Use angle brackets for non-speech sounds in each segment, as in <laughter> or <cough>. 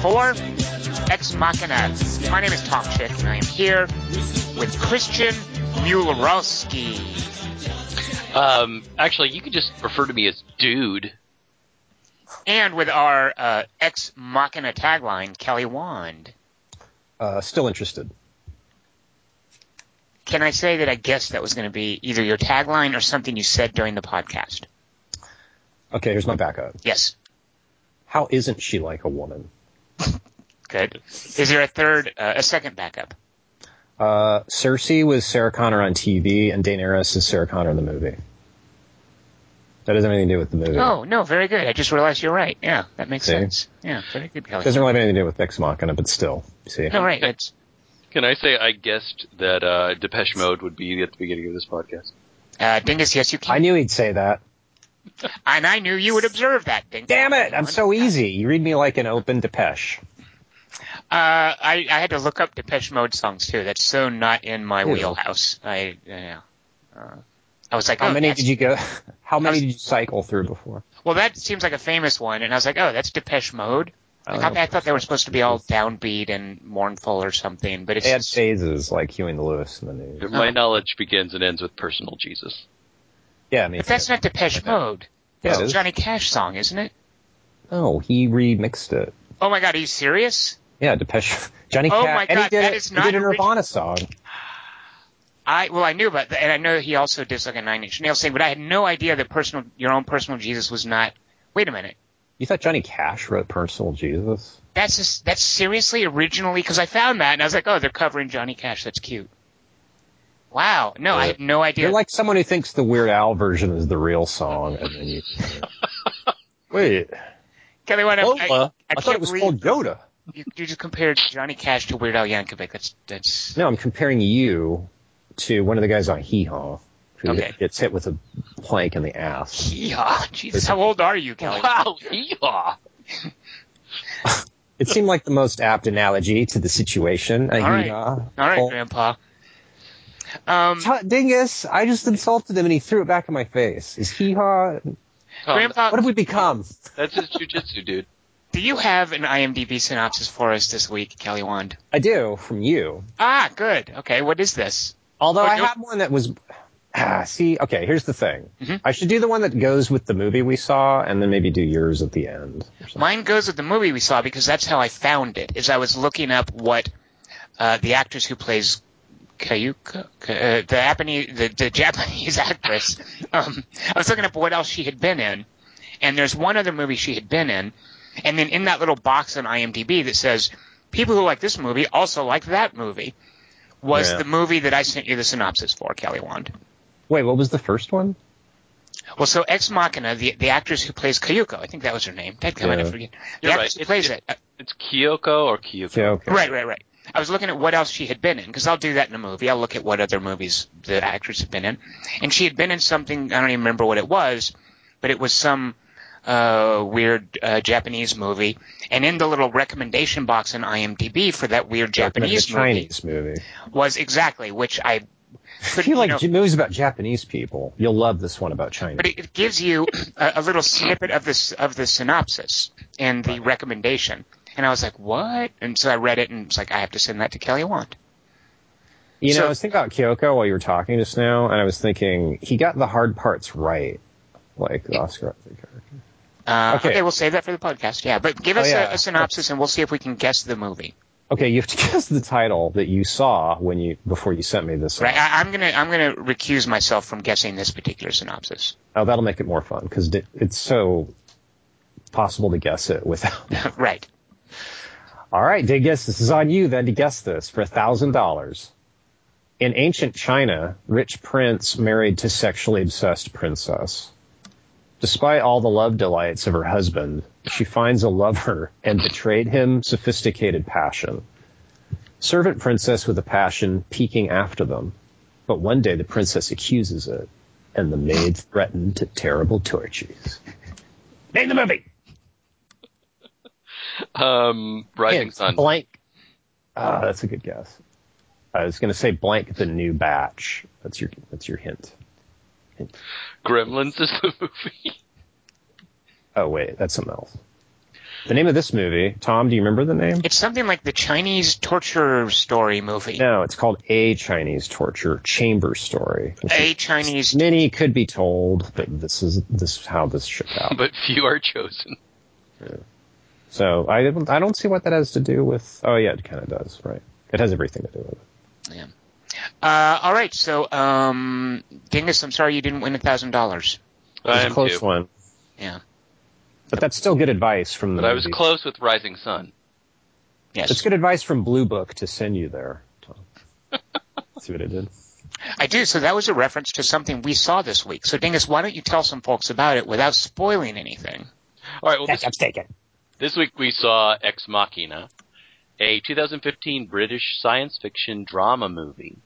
for Ex Machina. My name is Tom Chick, and I am here with Christian Mularowski. Um, actually, you could just refer to me as dude. And with our uh, Ex Machina tagline, Kelly Wand. Uh, still interested. Can I say that I guessed that was going to be either your tagline or something you said during the podcast? Okay, here's my backup. Yes. How isn't she like a woman? Good. Is there a third, uh, a second backup? Uh, Cersei was Sarah Connor on TV, and Daenerys is Sarah Connor in the movie. That doesn't have anything to do with the movie. Oh, no, very good. I just realized you're right. Yeah, that makes See? sense. Yeah, very good, Kelly. Doesn't really have anything to do with Ex Machina, but still. See? No, right. It's, Can I say I guessed that uh, Depeche Mode would be at the beginning of this podcast? uh, Dingus, yes, you can. I knew he'd say that. And I knew you would observe that, Dingus. Damn it! I'm so easy. You read me like an open Depeche. Uh, I, I had to look up Depeche Mode songs too. That's so not in my Ew. wheelhouse. I, yeah. Uh, I was like, How oh, many did you go? <laughs> How many was- did you cycle through before? Well, that seems like a famous one, and I was like, oh, that's Depeche Mode. Like, Oh. I, I thought they were supposed to be all downbeat and mournful or something, but it's They had phases like Huey and Lewis in the news. My knowledge begins and ends with personal Jesus. Yeah, I mean, but that's not Depeche Mode. Yeah, That's it a. Johnny Cash song, isn't it? No, he remixed it. Oh my God, are you serious? Yeah, Depeche. <laughs> Johnny Oh Cash. my and he did that it- is he did a Nirvana song. <sighs> I well, I knew about that, and I know he also did like a Nine Inch Nails thing, but I had no idea that personal, your own personal Jesus was not. Wait a minute. You thought Johnny Cash wrote Personal Jesus? That's just, that's seriously originally because I found that and I was like, oh, they're covering Johnny Cash. That's cute. Wow. No, I had no idea. You're like someone who thinks the Weird Al version is the real song, and then you. <laughs> Wait, Kelly, what, I, Lola? I, I, I thought can't it was believe called Yoda. you, you just compared Johnny Cash to Weird Al Yankovic. That's that's No, I'm comparing you to one of the guys on Hee Haw who Okay. gets hit with a plank in the ass. yeah. Jesus, how old are you, Kelly? Wow, yeehaw! <laughs> It seemed like the most apt analogy to the situation. A All right. hee-haw. All right, Grandpa. Um, T- Dingus, I just insulted him and he threw it back in my face. Is hee haw? Tom, Grandpa, What have we become? that's his jujitsu, dude. do you have an IMDb synopsis for us this week, Kelly Wand? I do from you. Ah, good. Okay, what is this? Although Oh, I no- have one that was. Ah, see, okay, here's the thing. Mhm. I should do the one that goes with the movie we saw, and then maybe do yours at the end. Mine goes with the movie we saw because that's how I found it. Is I was looking up what uh, the actress who plays Kayuka, uh, the Japanese, the, the Japanese <laughs> actress. Um, I was looking up what else she had been in, and there's one other movie she had been in, and then in that little box on IMDb that says people who like this movie also like that movie was Yeah. the movie that I sent you the synopsis for, Kelly Wand. Wait, what was the first one? Well, so Ex Machina, the the actress who plays Kayuko, I think that was her name. Dead Yeah. I forget. The You're actress right. who plays It's- it. uh, It's Kyoko or Kyuko? Okay, okay. Right, right, right. I was looking at what else she had been in because I'll do that in a movie. I'll look at what other movies the actress had been in, and she had been in something I don't even remember what it was, but it was some uh, weird uh, Japanese movie. And in the little recommendation box in IMDb for that weird Japanese movie Chinese movie. was exactly which I If you like know, movies about Japanese people, you'll love this one about China. but it, it gives you a, a little snippet of this of the synopsis and the recommendation. And I was like, "What?" And so I read it, and it's like, "I have to send that to Kelly Wand." you know, I was thinking about Kyoko while you were talking just now, and I was thinking he got the hard parts right, like the Oscar Isaac character. Uh, okay. Okay. we'll save that for the podcast. Yeah, but give Oh, us yeah. a, a synopsis, and we'll see if we can guess the movie. Okay, you have to <laughs> guess the title that you saw when you before you sent me this. Right? I, I'm gonna I'm gonna recuse myself from guessing this particular synopsis. Oh, that'll make it more fun because it's so possible to guess it without. <laughs> right. All right, dig guess. This is on you then to guess this for a thousand dollars. In ancient China, rich prince married to sexually obsessed princess. Despite all the love delights of her husband, she finds a lover and betrayed him sophisticated passion. Servant princess with a passion peeking after them, but one day the princess accuses it, and the maid threatened to terrible tortures. Name the movie. <laughs> Um, Rising Hint, Sun. Blank. Ah, that's a good guess. I was going to say blank the new batch. That's your that's your hint. Gremlins is the <laughs> movie. Oh wait, that's something else. The name of this movie, Tom, do you remember the name? It's something like the Chinese torture story movie. No, it's called A Chinese Torture Chamber Story. A Chinese. Many could be told, but this is this is how this shook out. <laughs> but few are chosen. So I don't I don't see what that has to do with. Oh yeah, it kind of does, right? It has everything to do with it. Yeah. Uh, all right, so um, Dingus, I'm sorry you didn't win a thousand dollars. It was a close too. one, Yeah. but that's still good advice from. The But I was close with Rising Sun. Yes. It's good advice from Blue Book to send you there. Tom. <laughs> see what it did? I do. So that was a reference to something we saw this week. So Dingus, why don't you tell some folks about it without spoiling anything? All right. Well, this, taken. This week we saw Ex Machina, a 2015 British science fiction drama movie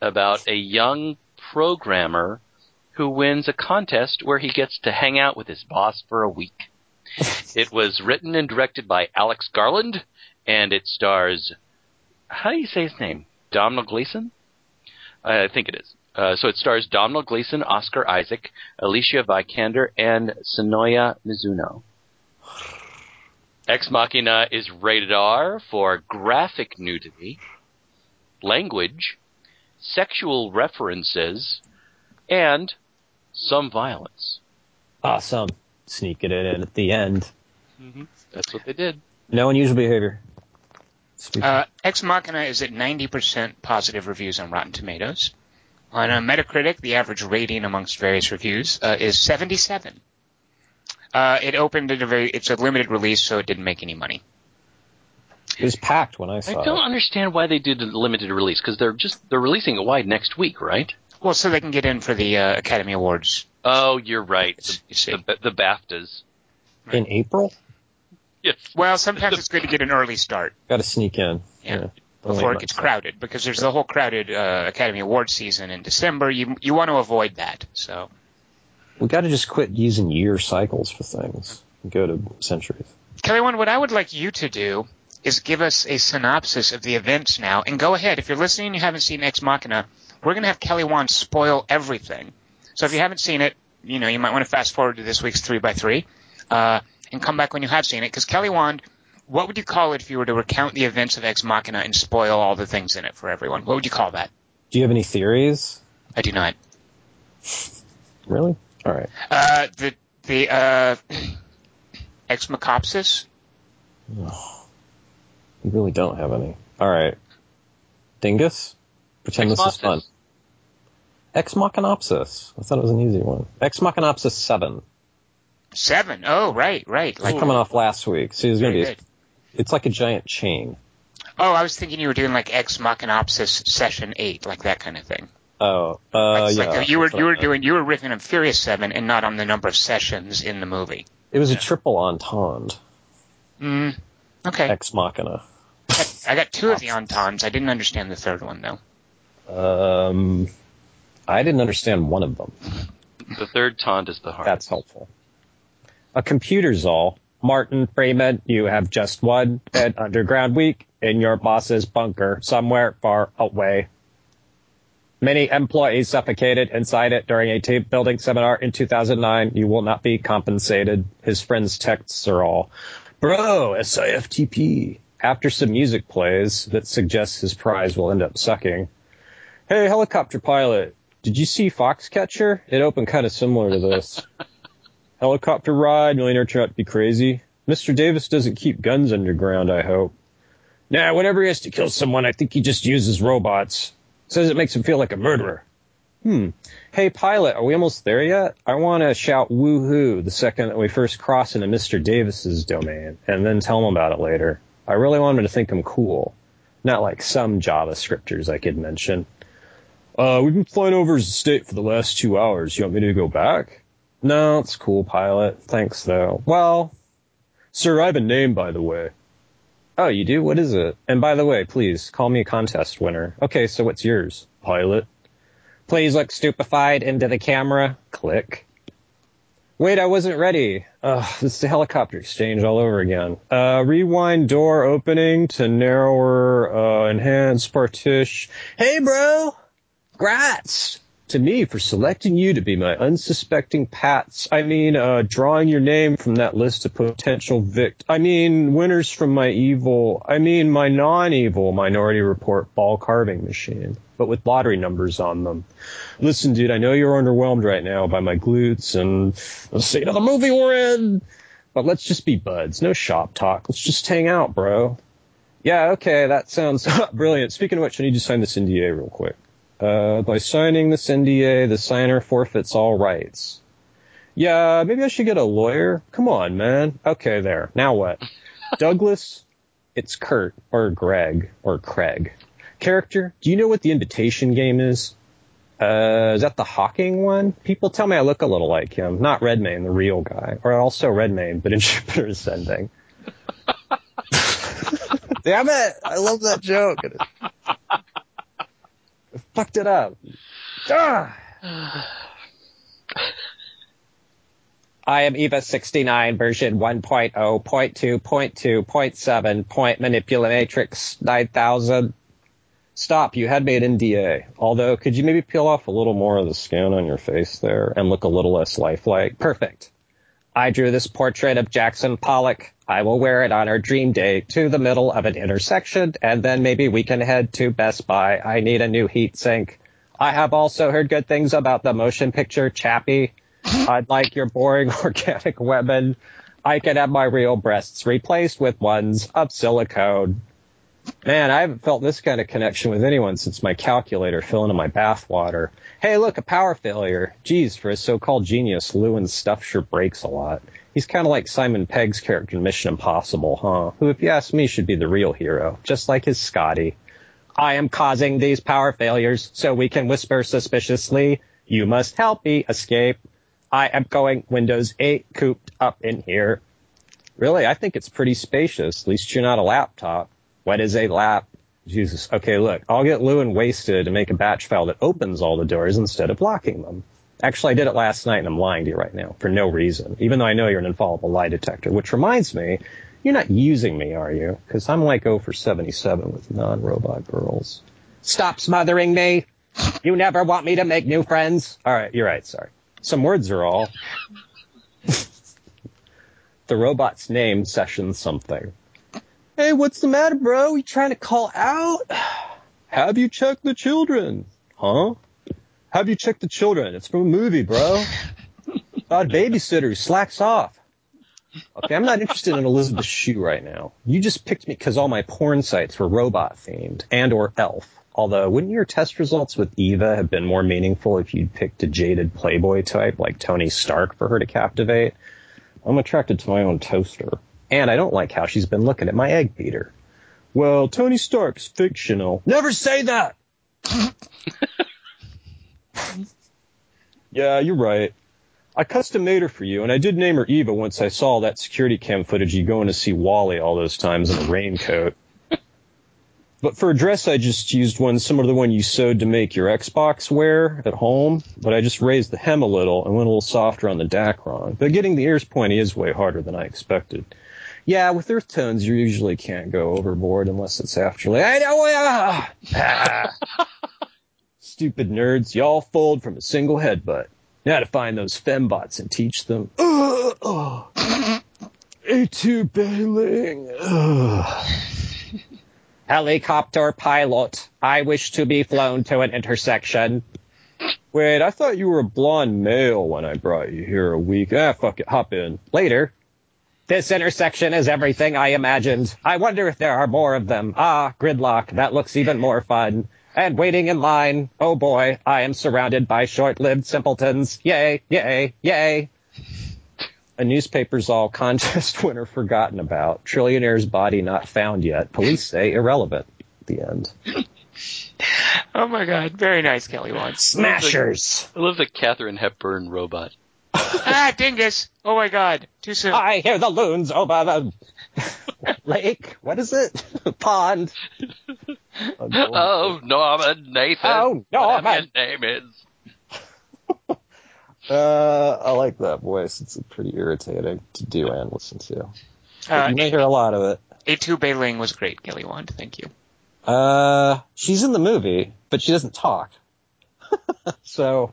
about a young programmer who wins a contest where he gets to hang out with his boss for a week. <laughs> it was written and directed by Alex Garland, and it stars. How do you say his name? Domhnall Gleeson? I think it is. Uh, so it stars Domhnall Gleeson, Oscar Isaac, Alicia Vikander, and Sonoya Mizuno. <sighs> <laughs> Ex Machina is rated R for graphic nudity, language, sexual references, and some violence. Awesome. Sneaking it in at the end. That's what they did. No unusual behavior. Uh, Ex Machina is at 90% positive reviews on Rotten Tomatoes. On uh, Metacritic, the average rating amongst various reviews uh, is 77. Uh, it opened at a very, it's a limited release, so it didn't make any money. it was packed when I saw. It. I don't it. understand why they did a limited release because they're just they're releasing it wide next week, right? Well, so they can get in for the uh, Academy Awards. Oh, you're right. You see. The, the, the BAFTAs. In April, Yes. Well, sometimes it's good to get an early start got to sneak in. Yeah. Don't before it gets much. crowded, because there's the whole crowded uh, Academy Awards season in December. You you want to avoid that. So We got to just quit using year cycles for things. and Go to centuries. Kelly, one, what I would like you to do is give us a synopsis of the events now, and go ahead. If you're listening and you haven't seen Ex Machina, we're going to have Kelly Wand spoil everything. So if you haven't seen it, you know, you might want to fast forward to this week's 3x3 uh, and come back when you have seen it. Because Kelly Wand, what would you call it if you were to recount the events of Ex Machina and spoil all the things in it for everyone? What would you call that? Do you have any theories? I do not. Really? All right. Uh, the the uh, Ex Macopsis? You really don't have any. All right. Dingus? Pretend this is fun. Ex Machinopsis. I thought it was an easy one. Ex Machinopsis 7. Seven. Oh, right, right. It's coming off last week. See, it's going to Very be, good. it's like a giant chain. Oh, I was thinking you were doing like Ex Machinopsis Session Eight, like that kind of thing. Oh, uh, Like, yeah. like you were you were doing you were riffing on Furious Seven and not on the number of sessions in the movie. It was a triple entendre. Mm, okay, Ex Machina. I got two of the <laughs> ententes. I didn't understand the third one though. Um, I didn't understand one of them. The third taunt is the hardest. That's helpful. A computer's all. Martin Freeman, you have just one an underground week in your boss's bunker somewhere far away. Many employees suffocated inside it during a team building seminar in 2009. You will not be compensated. His friend's texts are all, bro, SIFTP. After some music plays that suggests his prize will end up sucking. Hey, helicopter pilot, did you see Foxcatcher? It opened kind of similar to this. <laughs> Helicopter ride, millionaire turned out to be crazy. Mr. Davis doesn't keep guns underground, I hope. Nah, whenever he has to kill someone, I think he just uses robots. Says it makes him feel like a murderer. Hmm. Hey, pilot, are we almost there yet? I want to shout woohoo the second that we first cross into Mr. Davis's domain, and then tell him about it later. I really want him to think I'm cool. Not like some JavaScripters I could mention. Uh, we've been flying over his estate for the last two hours. You want me to go back? No, it's cool, pilot. Thanks, though. Well, sir, I have a name, by the way. Oh, you do? What is it? And by the way, please, call me a contest winner. Okay, so what's yours? Pilot. Please look stupefied into the camera. Click. Wait, I wasn't ready. Ugh, this is the helicopter exchange all over again. Uh, rewind door opening to narrower, uh, enhanced partition. Hey, bro! Grats! To me for selecting you to be my unsuspecting pats. I mean, uh, drawing your name from that list of potential vict. I mean, winners from my evil. I mean, my non-evil Minority Report ball carving machine, but with lottery numbers on them. Listen, dude, I know you're underwhelmed right now by my glutes and the scene of the movie we're in, but let's just be buds. No shop talk. Let's just hang out, bro. Yeah, okay, that sounds <laughs> brilliant. Speaking of which, I need to sign this NDA real quick. Uh, by signing this NDA, the signer forfeits all rights. Yeah, maybe I should get a lawyer. Come on, man. Okay, there. Now what? <laughs> Douglas, it's Kurt or Greg or Craig. Character, do you know what the imitation game is? Uh, is that the Hawking one? People tell me I look a little like him. Not Redmayne, the real guy. Or also Redmayne, but in <laughs> Jupiter Ascending. <laughs> Damn it! I love that joke. Fucked it up. Ah. I am EVA 69 version 1.0, point 2, point 2, point 7, point manipulatrix 9000. Stop, you had made NDA. Although, could you maybe peel off a little more of the skin on your face there and look a little less lifelike? Perfect. I drew this portrait of Jackson Pollock. I will wear it on our dream day to the middle of an intersection, and then maybe we can head to Best Buy. I need a new heat sink. I have also heard good things about the motion picture Chappie. I'd like your boring <laughs> organic women. I can have my real breasts replaced with ones of silicone. Man, I haven't felt this kind of connection with anyone since my calculator fell into my bathwater. Hey, look, a power failure. Geez, for a so-called genius, Lewin's stuff sure breaks a lot. He's kind of like Simon Pegg's character in Mission Impossible, huh? Who, if you ask me, should be the real hero, just like his Scotty. I am causing these power failures so we can whisper suspiciously, you must help me escape. I am going Windows 8 cooped up in here. Really, I think it's pretty spacious. At least you're not a laptop. What is a lap? Jesus. Okay, look, I'll get Lewin wasted and make a batch file that opens all the doors instead of blocking them. Actually, I did it last night and I'm lying to you right now for no reason, even though I know you're an infallible lie detector, which reminds me, you're not using me, are you? Because I'm like 0 for 77 with non-robot girls. Stop smothering me! You never want me to make new friends. All right, you're right. Sorry. Some words are all. <laughs> the robot's name session something. Hey, what's the matter, bro? You trying to call out? <sighs> Have you checked the children? Huh? Have you checked the children? It's from a movie, bro. About babysitter who slacks off. Okay, I'm not interested in Elizabeth Shue right now. You just picked me because all my porn sites were robot themed and or elf. Although, wouldn't your test results with Eva have been more meaningful if you'd picked a jaded playboy type like Tony Stark for her to captivate? I'm attracted to my own toaster. And I don't like how she's been looking at my egg beater. Well, Tony Stark's fictional. Never say that! <laughs> yeah, you're right. I custom made her for you, and I did name her Eva once I saw that security cam footage you going to see WALL-E all those times in a raincoat. <laughs> But for a dress, I just used one similar to the one you sewed to make your Xbox wear at home, but I just raised the hem a little and went a little softer on the Dacron. But getting the ears pointy is way harder than I expected. Yeah, with earth tones, you usually can't go overboard unless it's afterlife. I know. <laughs> Ah, ah. Stupid nerds, y'all fold from a single headbutt. Now to find those fembots and teach them. Uh, uh, A2 bailing. Uh. Helicopter pilot, I wish to be flown to an intersection. Wait, I thought you were a blonde male when I brought you here a week. Ah, fuck it, hop in. Later. This intersection is everything I imagined. I wonder if there are more of them. Ah, gridlock, that looks even more fun. And waiting in line. Oh boy, I am surrounded by short-lived simpletons. Yay, yay, yay. A newspaper's all <laughs> contest winner forgotten about. Trillionaire's body not found yet. Police say irrelevant. The end. Oh my god, very nice, Kelly Wand. Smashers! I love the Katharine Hepburn robot. <laughs> ah, dingus! Oh my god, too soon. I hear the loons over the <laughs> lake. What is it? Pond. <laughs> Oh, Norman Nathan. Oh, Whatever Norman. name is. <laughs> Uh, I like that voice. It's pretty irritating to do and listen to. But Uh, you may hear a lot of it. A2 Bailing was great, Kelly Wand. Thank you. Uh, she's in the movie, but she doesn't talk. <laughs> so,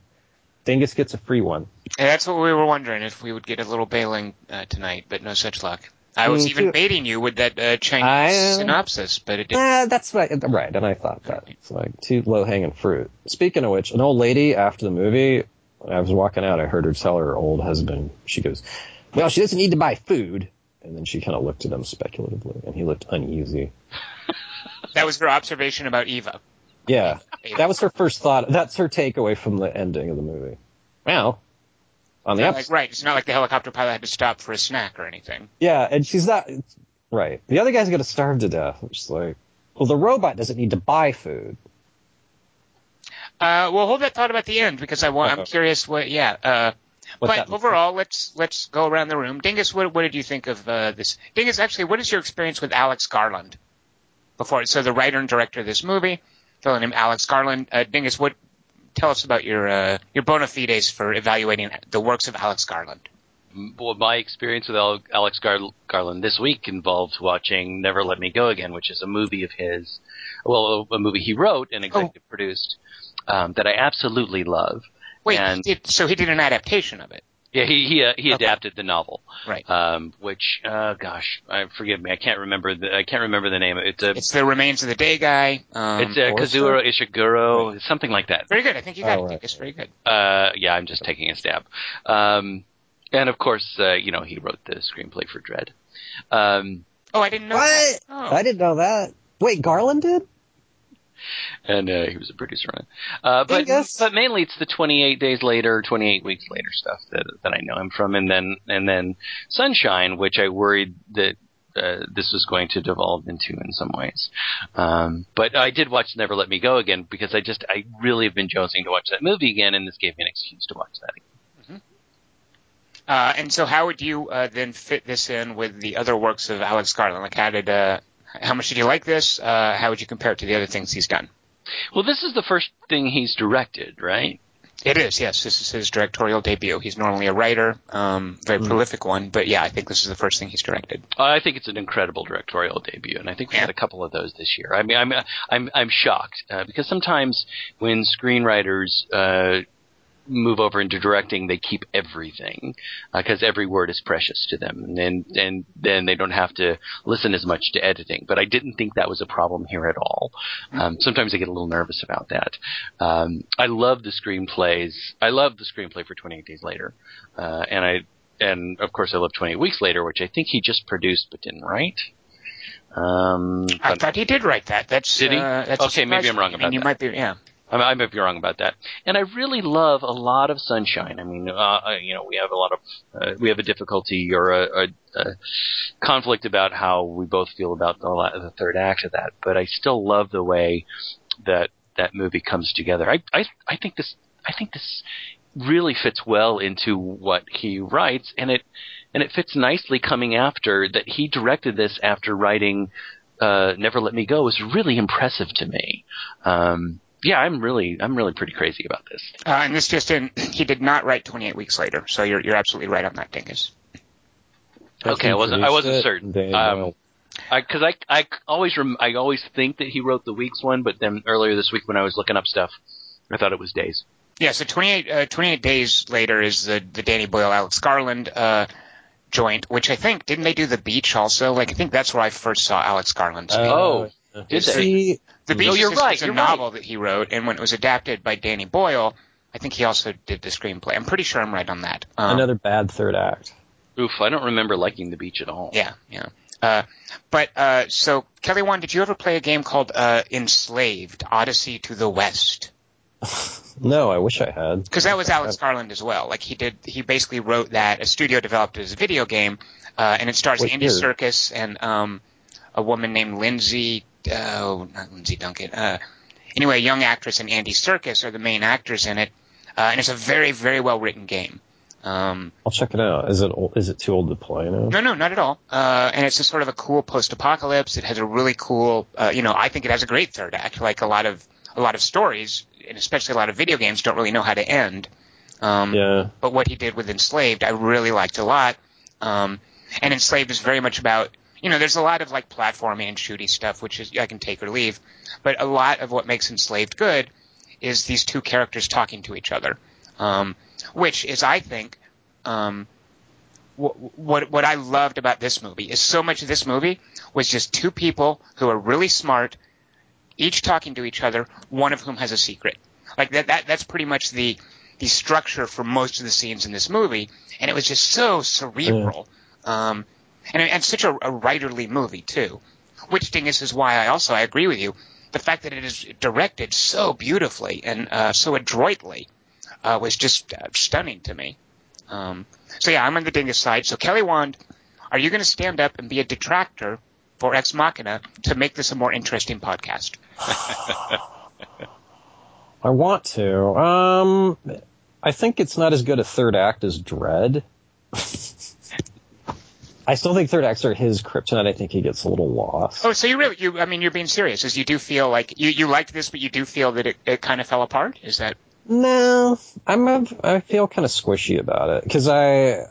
Dingus gets a free one. And that's what we were wondering if we would get a little Bailing uh, tonight, but no such luck. I was even baiting you with that uh, Chinese I, uh, synopsis, but it didn't. Ah, that's right. Right, and I thought that. It's like too low hanging fruit. Speaking of which, an old lady after the movie, I was walking out, I heard her tell her old husband, she goes, Well, she doesn't need to buy food. And then she kind of looked at him speculatively, and he looked uneasy. That was her observation about Eva. Yeah, that was her first thought. That's her takeaway from the ending of the movie. Well, on the Not episode. like, right. It's not like the helicopter pilot had to stop for a snack or anything. Yeah, and she's not right. The other guy's gonna starve to death. Which is like, well, the robot doesn't need to buy food. Uh, well, hold that thought about the end because I want, I'm curious what. Yeah. Uh, but overall, let's let's go around the room. Dingus, what what did you think of uh, this? Dingus, actually, what is your experience with Alex Garland? Before, so the writer and director of this movie, fellow named Alex Garland. Uh, Dingus, what? Tell us about your uh, your bona fides for evaluating the works of Alex Garland. Well, my experience with Alex Gar- Garland this week involved watching Never Let Me Go Again, which is a movie of his, well, a movie he wrote and executive produced um, that I absolutely love. Wait, And- did, so he did an adaptation of it, Yeah, he he, uh, he Okay. adapted the novel, right? um, which, uh, gosh, I, forgive me, I can't remember the I can't remember the name. It's a It's the Remains of the Day guy. Um, it's a Forster? Kazuo Ishiguro, something like that. very good. I think you got Oh, it. right. Dingus, very good. Uh, yeah, I'm just taking a stab. Um, and of course, uh, you know, he wrote the screenplay for Dredd. Um, Oh, I didn't know. What? That. Oh. I didn't know that. Wait, Garland did? <laughs> and uh, he was a producer on it. Uh, but but mainly it's the 28 days later, 28 weeks later stuff that that I know him from, and then and then Sunshine, which I worried that. Uh, this was going to devolve into in some ways, um, but I did watch Never Let Me Go again because I just I really have been jonesing to watch that movie again, and this gave me an excuse to watch that. Again. Uh, and so, how would you uh, then fit this in with the other works of Alex Garland? Like, how did, uh, how much did you like this? Uh, how would you compare it to the other things he's done? Well, this is the first thing he's directed, right? It is, yes. This is his directorial debut. He's normally a writer, um, very prolific one, but yeah, I think this is the first thing he's directed. I think it's an incredible directorial debut, and I think we Yeah. had a couple of those this year. I mean, I'm I'm I'm shocked uh, because sometimes when screenwriters uh, move over into directing, they keep everything because every word is precious to them, and and then they don't have to listen as much to editing. But I didn't think that was a problem here at all. Um, sometimes I get a little nervous about that. Um, I love the screenplays. I love the screenplay for 28 Days Later, uh, and I and of course I love 28 Weeks Later, which I think he just produced but didn't write. Um, I but thought he did write that. That's Did he? Uh, that's Okay, maybe I'm wrong about And you that. might be, yeah. I, I might be wrong about that. And I really love a lot of Sunshine. I mean, uh, uh, you know, we have a lot of uh, we have a difficulty or a, a, a conflict about how we both feel about the, the third act of that, but I still love the way that that movie comes together. I I I think this I think this really fits well into what he writes, and it and it fits nicely coming after that he directed this after writing uh, Never Let Me Go was really impressive to me. Um, yeah, I'm really I'm really pretty crazy about this. Uh, and this just in, <clears throat> he did not write 28 weeks later, so you're, you're absolutely right on that, Dingus. Okay, I wasn't I wasn't certain. They, Um, because I, I, always rem- I always think that he wrote the weeks one, but then earlier this week when I was looking up stuff, I thought it was days. Yeah, so 28, uh, 28 days later is the, the Danny Boyle Alex Garland uh, joint, which I think didn't they do the beach also? Like I think that's where I first saw Alex Garland. speak. Oh, did they? See, the beach no, you're is, right, is a you're novel that he wrote, and when it was adapted by Danny Boyle, I think he also did the screenplay. I'm pretty sure I'm right on that. Um, another bad third act. Oof, I don't remember liking the beach at all. Yeah, yeah. Uh, but uh, so Kelly Wand, did you ever play a game called uh, Enslaved: Odyssey to the West? <laughs> No, I wish I had. Because that was Alex Garland as well. Like he did, he basically wrote that. A studio developed it as a video game, uh, and it stars What Andy year? Serkis and um, a woman named Lindsay. Oh, not Lindsay Duncan. Uh, anyway, young actress and Andy Serkis are the main actors in it, uh, and it's a very, very well written game. Um, I'll check it out. Is it is it too old to play now? no, no, not at all. Uh, and it's a sort of a cool post-apocalypse. It has a really cool, uh, you know, I think it has a great third act. Like a lot of a lot of stories, and especially a lot of video games, don't really know how to end. Um, Yeah. but what he did with Enslaved, I really liked a lot. Um, and Enslaved is very much about, you know, there's a lot of like platforming and shooty stuff, which is I can take or leave. But a lot of what makes Enslaved good is these two characters talking to each other, um, which is, I think, um, what, what what I loved about this movie is so much of this movie was just two people who are really smart, each talking to each other, one of whom has a secret. Like that, that that's pretty much the the structure for most of the scenes in this movie, and it was just so cerebral, um, and and such a, a writerly movie too. Which Dingus is why I also I agree with you. The fact that it is directed so beautifully and uh, so adroitly uh, was just uh, stunning to me. Um, so yeah, I'm on the Dingus side. So Kelly Wand, are you going to stand up and be a detractor for Ex Machina to make this a more interesting podcast? <sighs> I want to. Um, I think it's not as good a third act as Dredd. <laughs> I still think third acts are his kryptonite. I think he gets a little lost. Oh, so you really, you, I mean, you're being serious. Is you do feel like you, you liked this, but you do feel that it, it kind of fell apart? Is that? No, I'm a, I feel kind of squishy about it because I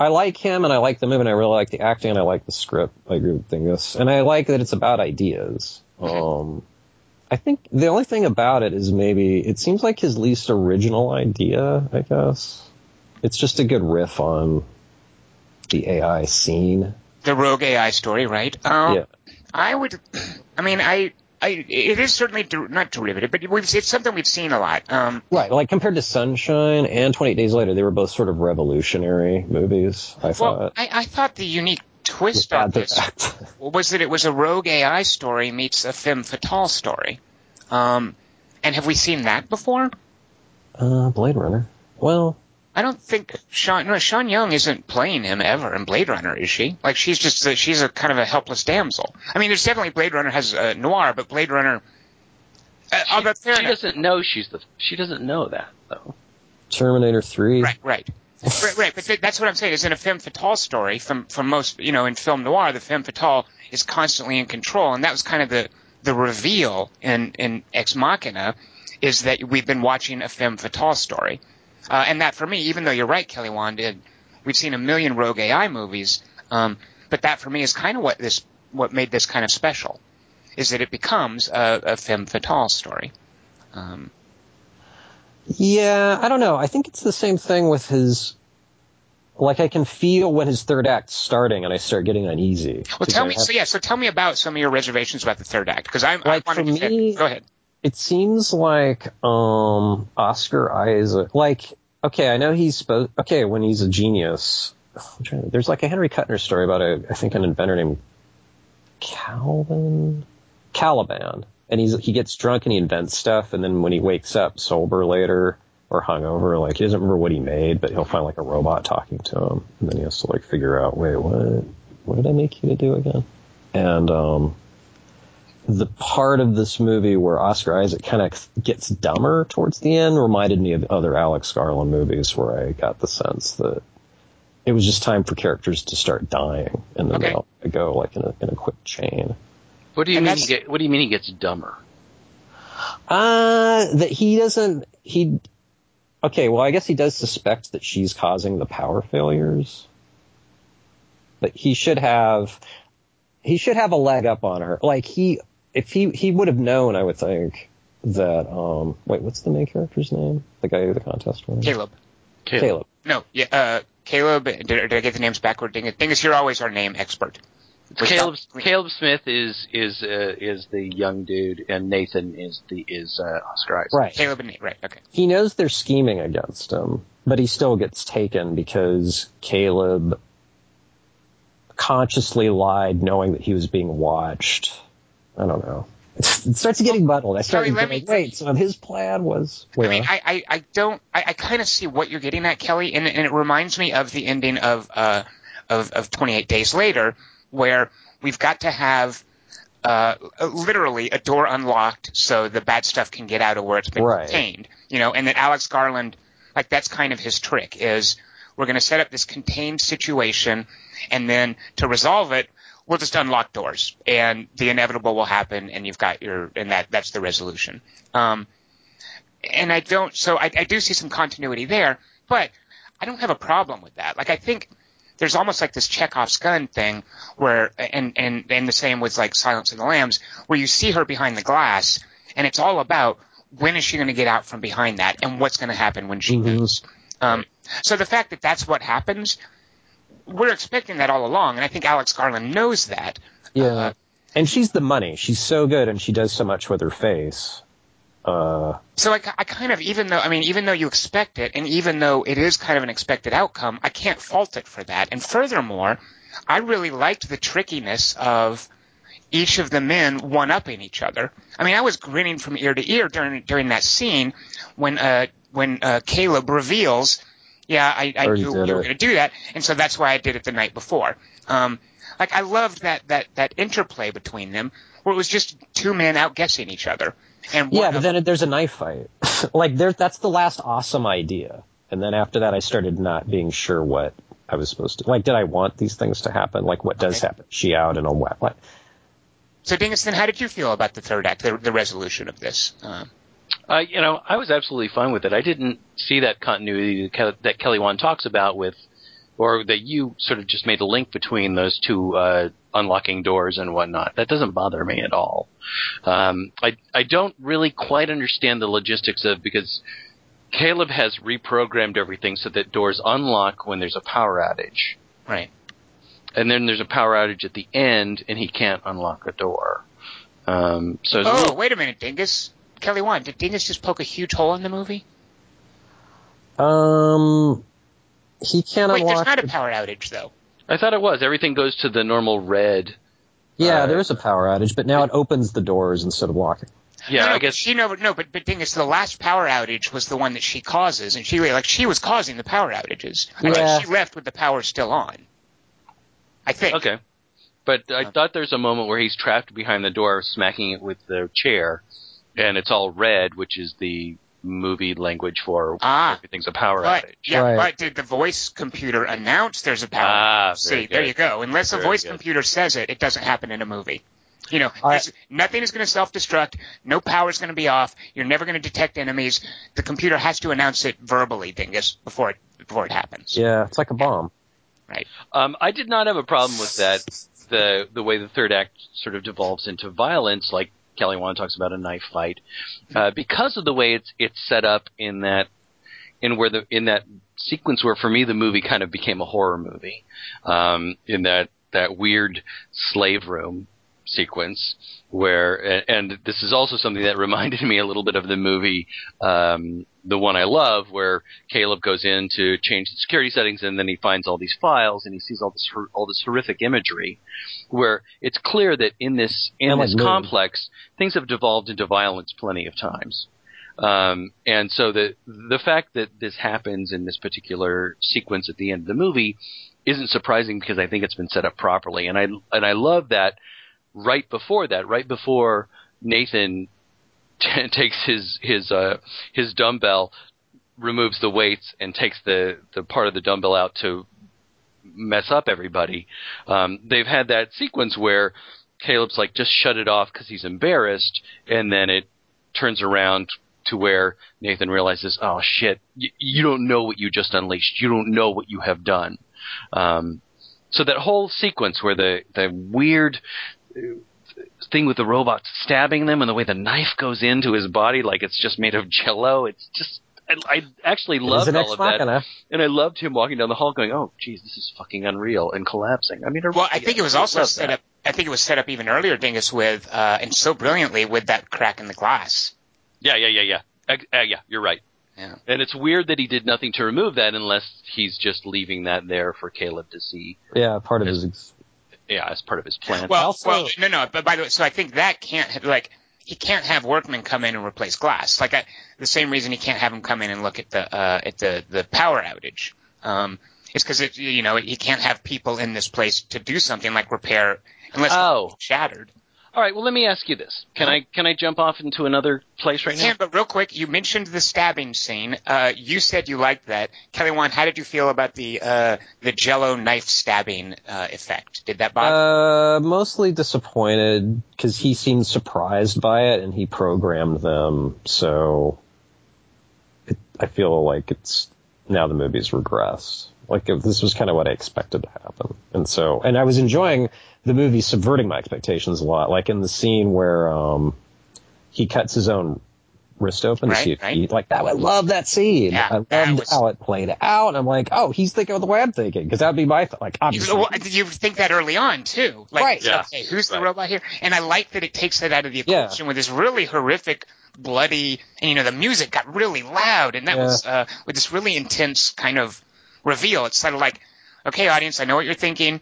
I like him and I like the movie and I really like the acting and I like the script. I agree with Dingus and I like that it's about ideas. Um, I think the only thing about it is maybe it seems like his least original idea. I guess it's just a good riff on the AI scene. The rogue AI story, right? Um, Yeah. I would, I mean, I, I, it is certainly der- not derivative, but we've, it's something we've seen a lot. Um, Right, like compared to Sunshine and 28 Days Later, they were both sort of revolutionary movies. I well, thought. I, I thought the unique twist on this was that it was a rogue AI story meets a femme fatale story. Um, and have we seen that before? uh, Blade Runner. Well, I don't think Sean, no, Sean Young isn't playing him ever in Blade Runner, is she? Like she's just a, she's a kind of a helpless damsel. I mean, there's definitely Blade Runner has uh, noir, but Blade Runner. Uh, that's she doesn't know she's the. She doesn't know that though. Terminator 3. Right, right. <laughs> right, right, but th- that's what I'm saying. Is in a femme fatale story, from from most, you know, in film noir, the femme fatale is constantly in control, and that was kind of the the reveal in in Ex Machina, is that we've been watching a femme fatale story, uh, and that for me, even though you're right, Kelly Wand, did we've seen a million rogue AI movies, um, but that for me is kind of what this what made this kind of special, is that it becomes a, a femme fatale story. Um, Yeah, I don't know. I think it's the same thing with his. Like I can feel when his third act's starting, and I start getting uneasy. Well, tell me. have- So yeah, so tell me about some of your reservations about the third act, because I'm Like, I wanted for say- me- go ahead. it seems like um Oscar Isaac. Like, okay, I know he's supposed. Okay, when he's a genius, there's like a Henry Kuttner story about a I think an inventor named Calvin Caliban, and he's he gets drunk and he invents stuff, and then when he wakes up sober later or hungover, like he doesn't remember what he made, but he'll find like a robot talking to him, and then he has to like figure out, wait, what what did I make you to do again? And um the part of this movie where Oscar Isaac kind of gets dumber towards the end reminded me of other Alex Garland movies where I got the sense that it was just time for characters to start dying and then Okay. they go like in a, in a quick chain. What do you And mean? He get, what do you mean he gets dumber? Uh, that he doesn't, he, okay, well, I guess he does suspect that she's causing the power failures. But he should have, he should have a leg up on her. Like he, if he, he would have known, I would think, that, um, wait, what's the main character's name? The guy who the contest won? Caleb. Caleb. No, yeah, uh, Caleb. Did, did I get the names backward? Dingus, Dingus, you're always our name expert. Without- Caleb Caleb Smith is is uh, is the young dude, and Nathan is the is uh, Oscar Isaac. Right. Caleb and Nate, right? Okay. he knows they're scheming against him, but he still gets taken because Caleb consciously lied knowing that he was being watched. I don't know. It starts getting muddled. I start Charlie, let going, me- wait, so his plan was. I mean, I, I, I don't, I, I kind of see what you're getting at, Kelly, and, and it reminds me of the ending of, uh, of, of 28 Days Later, where we've got to have, uh, literally a door unlocked so the bad stuff can get out of where it's been Right. contained, you know, and that Alex Garland, like that's kind of his trick is we're going to set up this contained situation, and then to resolve it, we'll just unlock doors, and the inevitable will happen, and you've got your, and that, that's the resolution. Um, and I don't. So I, I do see some continuity there, but I don't have a problem with that. Like I think there's almost like this Chekhov's gun thing where, and and and the same with like Silence of the Lambs, where you see her behind the glass, and it's all about when is she going to get out from behind that, and what's going to happen when she Mhm. goes. Um, so the fact that that's what happens, we're expecting that all along, and I think Alex Garland knows that. Yeah. Uh, and she's the money. She's so good, and she does so much with her face. Uh, So I, I kind of, even though, I mean, even though you expect it, and even though it is kind of an expected outcome, I can't fault it for that. And furthermore, I really liked the trickiness of each of the men one-upping each other. I mean, I was grinning from ear to ear during during that scene when uh, when uh, Caleb reveals, yeah, I, I knew you were going to do that, and so that's why I did it the night before. Um, like I loved that that that interplay between them, where it was just two men outguessing each other. And yeah, but then it, there's a knife fight. <laughs> like there, that's the last awesome idea. And then after that, I started not being sure what I was supposed to. Like, did I want these things to happen? Like, what does Okay. happen? She out in a wet. Like, So, Dingus, then how did you feel about the third act, the, the resolution of this? Uh, Uh, you know, I was absolutely fine with it. I didn't see that continuity that Kelly Wand talks about with, or that you sort of just made a link between those two uh, unlocking doors and whatnot. That doesn't bother me at all. Um, I I don't really quite understand the logistics of because Caleb has reprogrammed everything so that doors unlock when there's a power outage, right. and then there's a power outage at the end, and he can't unlock a door. Um, so Oh, little- wait a minute, Dingus. Kelly Wand, did Dingus just poke a huge hole in the movie? um, he can't Wait, there's unlock. not a power outage, though. I thought it was everything goes to the normal red. yeah, uh, there is a power outage, but now it opens the doors instead of locking. Yeah, no, no, I guess she no, no, but but Dingus, the last power outage was the one that she causes, and she like she was causing the power outages. I Yeah. think she left with the power still on. I think. Okay. But I Uh, thought there's a moment where he's trapped behind the door, smacking it with the chair, and it's all red, which is the movie language for Ah. everything's a power But outage. yeah, Right. but did the voice computer announce there's a power? Ah, outage? very See, there you go. Unless a Very voice good. computer says it, it doesn't happen in a movie. You know, I- nothing is going to self-destruct. No power is going to be off. You're never going to detect enemies. The computer has to announce it verbally, Dingus, before it before it happens. Yeah, it's like a bomb. Um, I did not have a problem with that. The the way the third act sort of devolves into violence, like Kelly Wand talks about a knife fight, uh, because of the way it's it's set up in that in where the in that sequence where for me the movie kind of became a horror movie, um, in that that weird slave room sequence where and, this is also something that <laughs> reminded me a little bit of the movie um, the one I love where Caleb goes in to change the security settings and then he finds all these files and he sees all this all this horrific imagery where it's clear that in this in this Moon. complex things have devolved into violence plenty of times um, and so the the fact that this happens in this particular sequence at the end of the movie isn't surprising because I think it's been set up properly and I and I love that right before that right before Nathan t- <laughs> takes his his uh his dumbbell removes the weights and takes the the part of the dumbbell out to mess up everybody. Um they've had that sequence where Caleb's like just shut it off cuz he's embarrassed and then it turns around to where Nathan realizes oh shit. Y- you don't know what you just unleashed. You don't know what you have done. Um so that whole sequence where the the weird thing with the robot stabbing them and the way the knife goes into his body like it's just made of jello. It's just I, I actually loved an all of that, machina. and I loved him walking down the hall going, "Oh, geez, this is fucking unreal," and collapsing. I mean, Well, I think it was also set that. up. I think it was set up even earlier, Dingus, with uh, and so brilliantly with that crack in the glass. Yeah, yeah, yeah, yeah. Uh, yeah, you're right. Yeah. And it's weird that he did nothing to remove that unless he's just leaving that there for Caleb to see. Yeah, part of his. Ex- Yeah, as part of his plan. Well, Also- well, no, no. But by the way, so I think that can't like he can't have workmen come in and replace glass. Like I, the same reason he can't have them come in and look at the uh, at the the power outage. Um, it's because it you know he can't have people in this place to do something like repair unless Oh. shattered. All right. Well, let me ask you this: Can I can I jump off into another place right now? Sam, but real quick, you mentioned the stabbing scene. Uh, you said you liked that. Kelly Wand, how did you feel about the uh, the Jello knife stabbing uh, effect? Did that bother? Uh, mostly disappointed because he seemed surprised by it and he programmed them. So it, I feel like it's now the movie's regressed. Like this was kind of what I expected to happen, and so and I was enjoying the movie subverting my expectations a lot. Like in the scene where um, he cuts his own wrist open Right, to see if right. he like that. I love that scene. Yeah, I loved was- how it played out. I'm like, oh, he's thinking of the way I'm thinking because that'd be my th- like You, obviously. well, you think that early on too, like, Right. Yeah. okay, who's the robot here? And I like that it takes that out of the Yeah. equation with this really horrific, bloody, and you know the music got really loud, and that Yeah. was uh, with this really intense kind of reveal. It's sort of like, okay, audience, I know what you're thinking.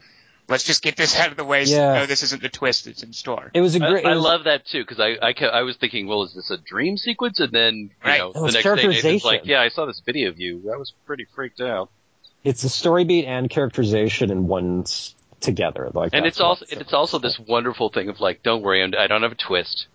Let's just get this <laughs> out of the way so Yeah. you know this isn't the twist that's in store. it was a great. it I was- love that too because I I, I was thinking, well, is this a dream sequence? And then you Right. know the next day Nathan's characterization. like, yeah, I saw this video of you. I was pretty freaked out. it's a story beat and characterization in one together. Like, And it's also what- it's also this wonderful thing of like, don't worry, I'm, I don't have a twist.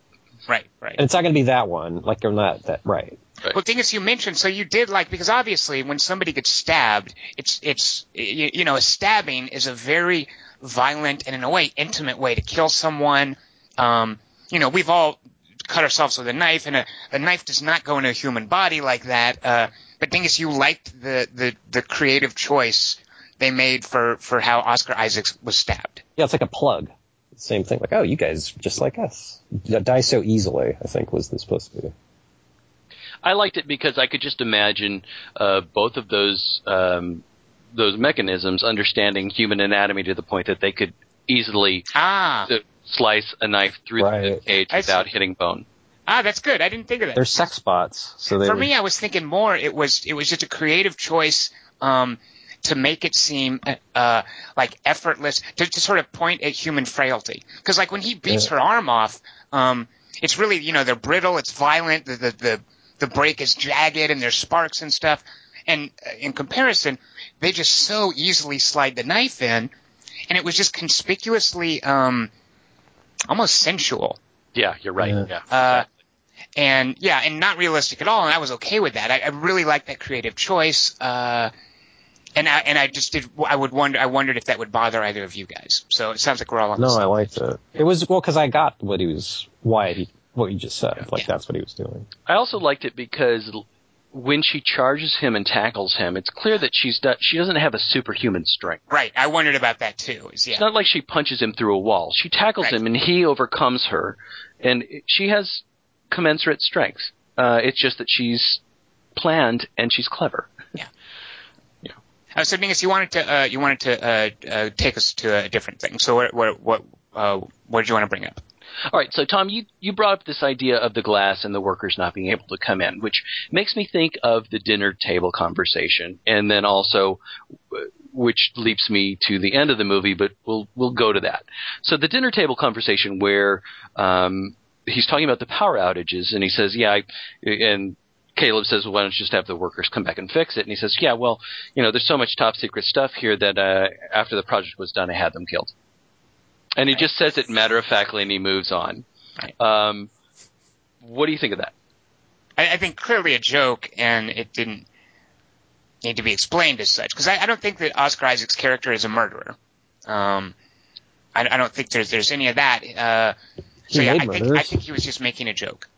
Right, right. and it's not going to be that one. Like, or not that right. Well, thing is, you mentioned so you did like because obviously when somebody gets stabbed, it's it's you, you know a stabbing is a very violent and in a way intimate way to kill someone. Um, you know, we've all cut ourselves with a knife, and a, a knife does not go into a human body like that. Uh, but thing is, you liked the the the creative choice they made for for how Oscar Isaacs was stabbed. Yeah, it's like a plug. Same thing. Like, oh, you guys just like us. Die so easily. I think was this supposed to be. I liked it because I could just imagine uh, both of those um, those mechanisms understanding human anatomy to the point that they could easily Ah, uh, slice a knife through the Right. cage I without see. hitting bone. ah, that's good. I didn't think of that. They're sex bots, so they for would- me, I was thinking more. It was it was just a creative choice um, to make it seem uh, like effortless to, to sort of point at human frailty. Because like when he beats Yeah. her arm off, um, it's really you know they're brittle, it's violent, the the the, the break is jagged, and there's sparks and stuff. And uh, in comparison, they just so easily slide the knife in, and it was just conspicuously um, almost sensual. Yeah, you're right. Yeah. Yeah. Uh, and yeah, and not realistic at all. And I was okay with that. I, I really liked that creative choice. Uh, and I and I just did. I would wonder. I wondered if that would bother either of you guys. So it sounds like we're all on. the No, same I liked it. It was well because I got what he was, why he, what you just said. Like that's what he was doing. I also liked it because when she charges him and tackles him, it's clear that she's do- she doesn't have a superhuman strength. Right. I wondered about that too. Is yeah. It's not like she punches him through a wall. She tackles Right. him and he overcomes her, and she has commensurate strength. Uh, it's just that she's planned and she's clever. Uh, so Dingus, you wanted to uh, you wanted to uh, uh, take us to a different thing. So what what what uh, what did you want to bring up? All right, so Tom, you you brought up this idea of the glass and the workers not being able to come in, which makes me think of the dinner table conversation, and then also, which leaps me to the end of the movie, but we'll we'll go to that. So the dinner table conversation where um, he's talking about the power outages, and he says, "Yeah," I, and Caleb says, well, "Why don't you just have the workers come back and fix it?" And he says, "Yeah, well, you know, there's so much top secret stuff here that uh, after the project was done, I had them killed." And he just says it matter of factly, and he moves on. Right. Um, what do you think of that? I, I think clearly a joke, and it didn't need to be explained as such. Because I, I don't think that Oscar Isaac's character is a murderer. Um, I, I don't think there's there's any of that. Uh, so yeah, I think murders. I think he was just making a joke.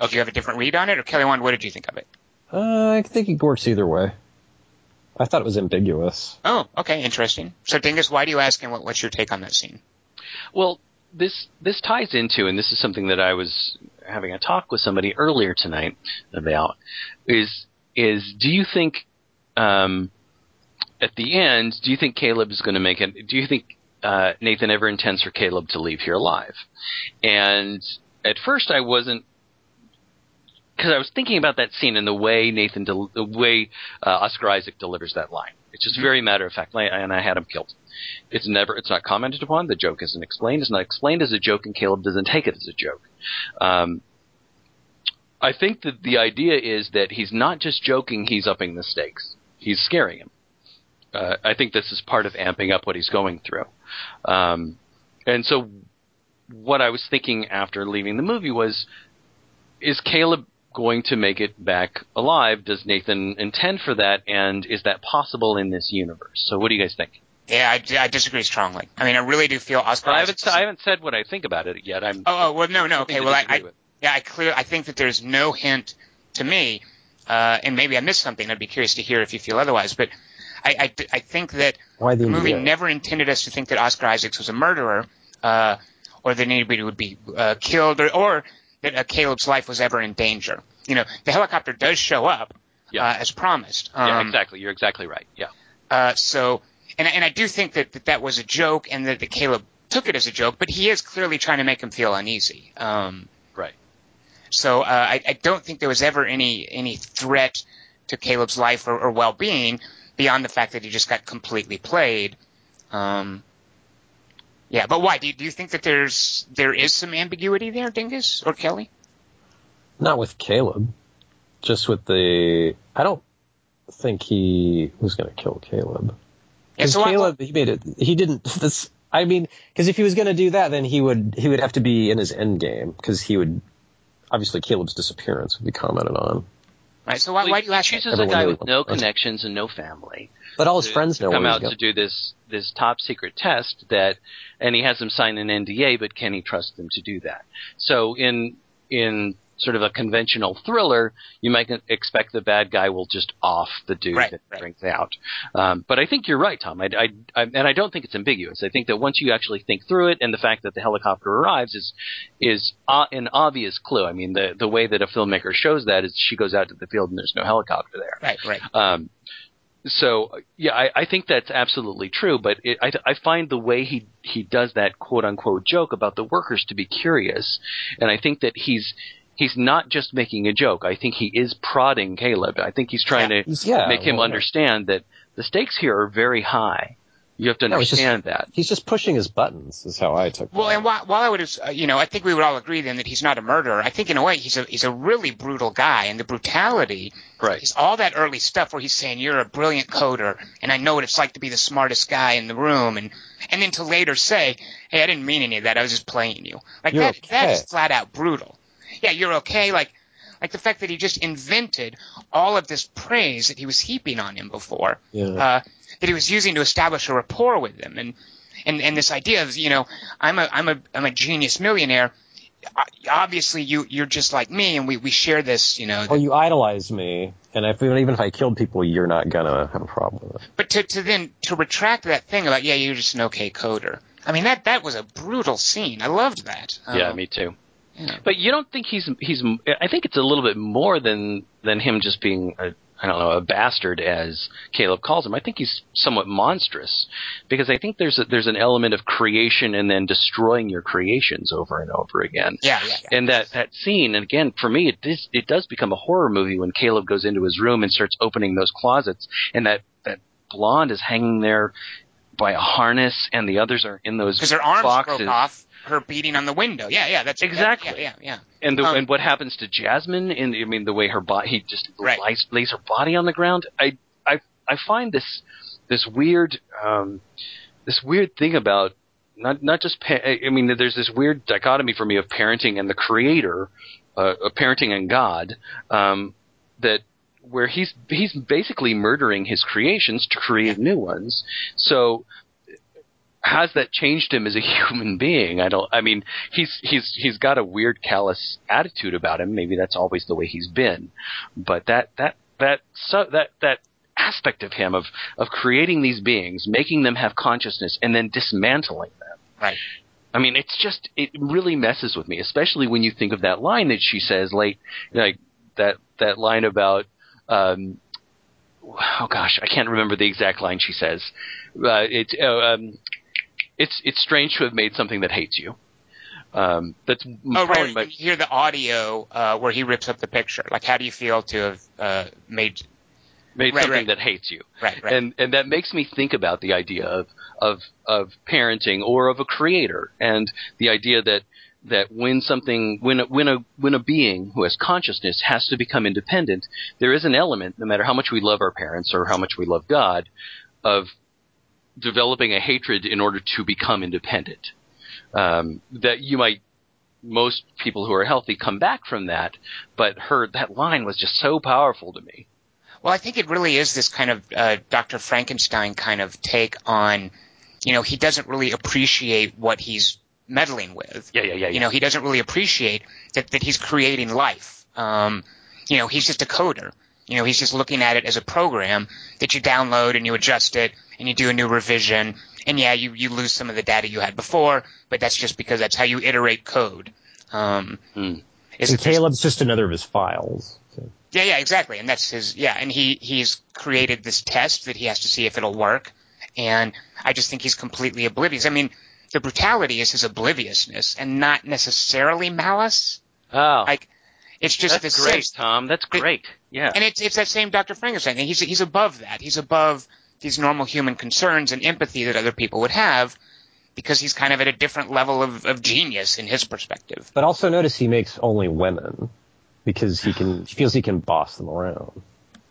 Do you have a different read on it, or Kelly Wand, what did you think of it? Uh, I think it works either way. I thought it was ambiguous. Oh, okay, interesting. So Dingus, why do you ask, and what, what's your take on that scene? Well, this this ties into, and this is something that I was having a talk with somebody earlier tonight about. Is is do you think um, at the end, do you think Caleb is going to make it? Do you think uh, Nathan ever intends for Caleb to leave here alive? And at first, I wasn't because I was thinking about that scene and the way Nathan, del- the way uh, Oscar Isaac delivers that line. It's just very matter of fact, and I had him killed. It's never, it's not commented upon. The joke isn't explained. It's not explained as a joke, and Caleb doesn't take it as a joke. Um, I think that the idea is that he's not just joking; he's upping the stakes. He's scaring him. Uh, I think this is part of amping up what he's going through. Um, and so, what I was thinking after leaving the movie was, is Caleb going to make it back alive? Does Nathan intend for that? And is that possible in this universe? So, what do you guys think? Yeah, I, I disagree strongly. I mean, I really do feel Oscar. I haven't, I haven't said what I think about it yet. I'm. Oh, oh, well, no, no, okay. Well, I, I yeah, I clear. I think that there's no hint to me uh, and maybe I missed something. I'd be curious to hear if you feel otherwise. But I, I, I think that Why the the movie NDA? never intended us to think that Oscar Isaacs was a murderer, uh, or that anybody would be uh, killed, or, or that uh, Caleb's life was ever in danger. You know, the helicopter does show up Yeah. uh, as promised. yeah, Um, exactly. You're exactly right. Yeah. uh, so, and, and I do think that, that that was a joke, and that, that Caleb took it as a joke, but he is clearly trying to make him feel uneasy. Um, Right. so uh, I, I don't think there was ever any any threat to Caleb's life or, or well being beyond the fact that he just got completely played. Um, yeah, but why? Do you, do you think that there's there is some ambiguity there, Dingus or Kelly? Not with Caleb. Just with the. I don't think he was going to kill Caleb. Yeah, Because so why- Caleb, he made it. He didn't. <laughs> This. I mean, because if he was going to do that, then he would he would have to be in his end game because he would. Obviously, Caleb's disappearance would be commented on. right, so why, why do you ask? He that? chooses a guy knew with no was- connections and no family. But all his to- friends know to come out to do this this top secret test that, and he has them sign an NDA, but can he trust them to do that? So in in sort of a conventional thriller, you might expect the bad guy will just off the dude Right, that right. brings out. Um, but I think you're right, Tom. I, I, I, and I don't think it's ambiguous. I think that once you actually think through it, and the fact that the helicopter arrives is is uh, an obvious clue. I mean, the the way that a filmmaker shows that is she goes out to the field and there's no helicopter there. Right, right. Um, so yeah, I, I think that's absolutely true. But it, I, I find the way he he does that quote unquote joke about the workers to be curious, and I think that he's he's not just making a joke. I think he is prodding Caleb. I think he's trying Yeah. to He's- yeah, make him well, understand that the stakes here are very high. You have to No, it's just- understand that. He's just pushing his buttons. Is how I took. It. Well, that. and while, while I would, uh, you know, I think we would all agree then that he's not a murderer. I think in a way he's a he's a really brutal guy, and the brutality Right. is all that early stuff where he's saying you're a brilliant coder, and I know what it's like to be the smartest guy in the room, and and then to later say, hey, I didn't mean any of that. I was just playing you. Like You're that that okay. is flat out brutal. Yeah, you're okay. Like like the fact that he just invented all of this praise that he was heaping on him before yeah. uh, that he was using to establish a rapport with them, and and and this idea of you know I'm a I'm a I'm a genius millionaire. Obviously, you you're just like me, and we we share this, you know. well, you idolize me, and if, even if I killed people, you're not gonna have a problem with it. but to to then to retract that thing about yeah, you're just an okay coder. I mean that that was a brutal scene. I loved that. Yeah, Um, me too. Yeah. But you don't think he's he's? I think it's a little bit more than than him just being a I don't know a bastard as Caleb calls him. I think he's somewhat monstrous because I think there's a, there's an element of creation and then destroying your creations over and over again. Yeah, yeah, yeah. And that that scene, and again for me, it does it does become a horror movie when Caleb goes into his room and starts opening those closets, and that that blonde is hanging there by a harness, and the others are in those Because her arms boxes. broke off. Her beating on the window. Yeah, yeah, that's Exactly. yeah, yeah, yeah. And the, Um, and what happens to Jasmine? And I mean, the way her body, he just Right. lays, lays her body on the ground. I I I find this this weird um, this weird thing about not not just pa- I mean, there's this weird dichotomy for me of parenting and the creator, uh, of parenting and God, um, that where he's he's basically murdering his creations to create new ones. So has that changed him as a <laughs> human being? I don't. I mean, he's he's he's got a weird callous attitude about him. Maybe that's always the way he's been, but that that that so that that aspect of him of of creating these beings, making them have consciousness, and then dismantling them. Right. I mean, it's just it really messes with me, especially when you think of that line that she says late, like that that line about. Um, oh gosh, I can't remember the exact line she says. Uh, it's uh, um, it's it's strange to have made something that hates you. Um, that's Oh, right. my- You hear the audio uh, where he rips up the picture. Like, how do you feel to have uh, made? made right, something right. that hates you. Right, right. and and that makes me think about the idea of of of parenting or of a creator and the idea that that when something when a, when a when a being who has consciousness has to become independent there is an element no matter how much we love our parents or how much we love God of developing a hatred in order to become independent um, that you might most people who are healthy come back from that but her that line was just so powerful to me Well, I think it really is this kind of uh, Dr. Frankenstein kind of take on, you know, he doesn't really appreciate what he's meddling with. yeah yeah yeah, yeah. You know, he doesn't really appreciate that, that he's creating life. Um, you know, he's just a coder. You know, he's just looking at it as a program that you download and you adjust it and you do a new revision. And yeah, you, you lose some of the data you had before, but that's just because that's how you iterate code. Um, is And Caleb's just another of his files. So. yeah, yeah, exactly. And that's his, yeah, and he, he's created this test that he has to see if it'll work. And I just think he's completely oblivious. I mean, the brutality is his obliviousness and not necessarily malice. Oh, Like, it's just that's the great, sense Tom. That's great. Yeah. and it's it's that same Dr. Frankenstein thing. He's he's above that. He's above these normal human concerns and empathy that other people would have because he's kind of at a different level of, of genius in his perspective. But also notice he makes only women because he can he feels he can boss them around.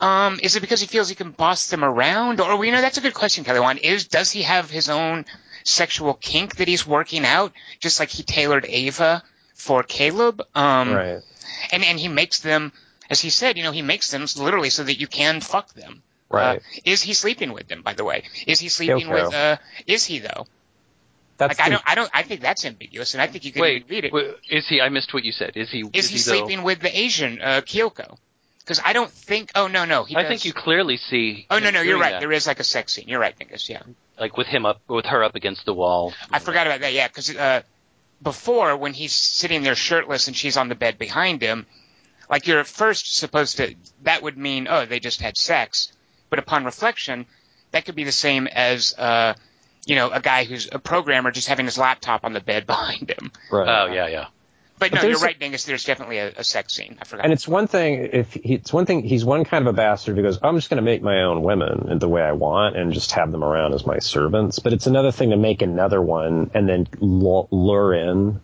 Um, is it because he feels he can boss them around, or you know that's a good question, Kelly. One is does he have his own sexual kink that he's working out, just like he tailored Ava for Caleb? Um, right. and and he makes them, as he said, you know, he makes them literally so that you can fuck them. Right. Uh, is he sleeping with them? By the way, is he sleeping Kyoko. with? Uh, is he though? That's Like I don't, I don't, I think that's ambiguous, and I think you can Wait, read it. wait, is he? I missed what you said. Is he? is he though- sleeping with the Asian uh, Kyoko? Because I don't think. Oh no, no. He I does- think you clearly see. Oh no, no, you're right. that. There is like a sex scene. You're right, Dingus. Yeah, like with him up, with her up against the wall. I forgot about that. Yeah, because uh, before when he's sitting there shirtless and she's on the bed behind him, like you're at first supposed to. That would mean oh they just had sex, but upon reflection, that could be the same as uh, you know a guy who's a programmer just having his laptop on the bed <laughs> behind him. right. Oh yeah, yeah. But, But no, you're right, Dingus. There's definitely a, a sex scene. I forgot. And it's one thing if he, it's one thing he's one kind of a bastard who goes, I'm just going to make my own women in the way I want and just have them around as my servants. But it's another thing to make another one and then lure in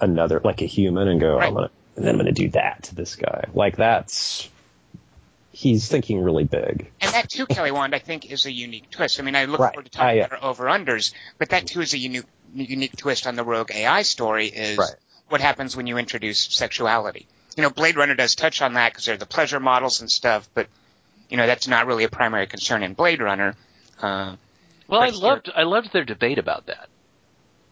another like a human and go, Right. I'm gonna and then I'm gonna do that to this guy. Like that's he's thinking really big. And that too, Kelly Wand, I think, is a unique twist. I mean, I look Right. forward to talking I, uh, about over unders, but that too is a unique unique twist on the Rogue AI story. Is Right. What happens when you introduce sexuality. You know, Blade Runner does touch on that because there are the pleasure models and stuff, but you know that's not really a primary concern in Blade Runner. Uh, Well, I loved I loved their debate about that.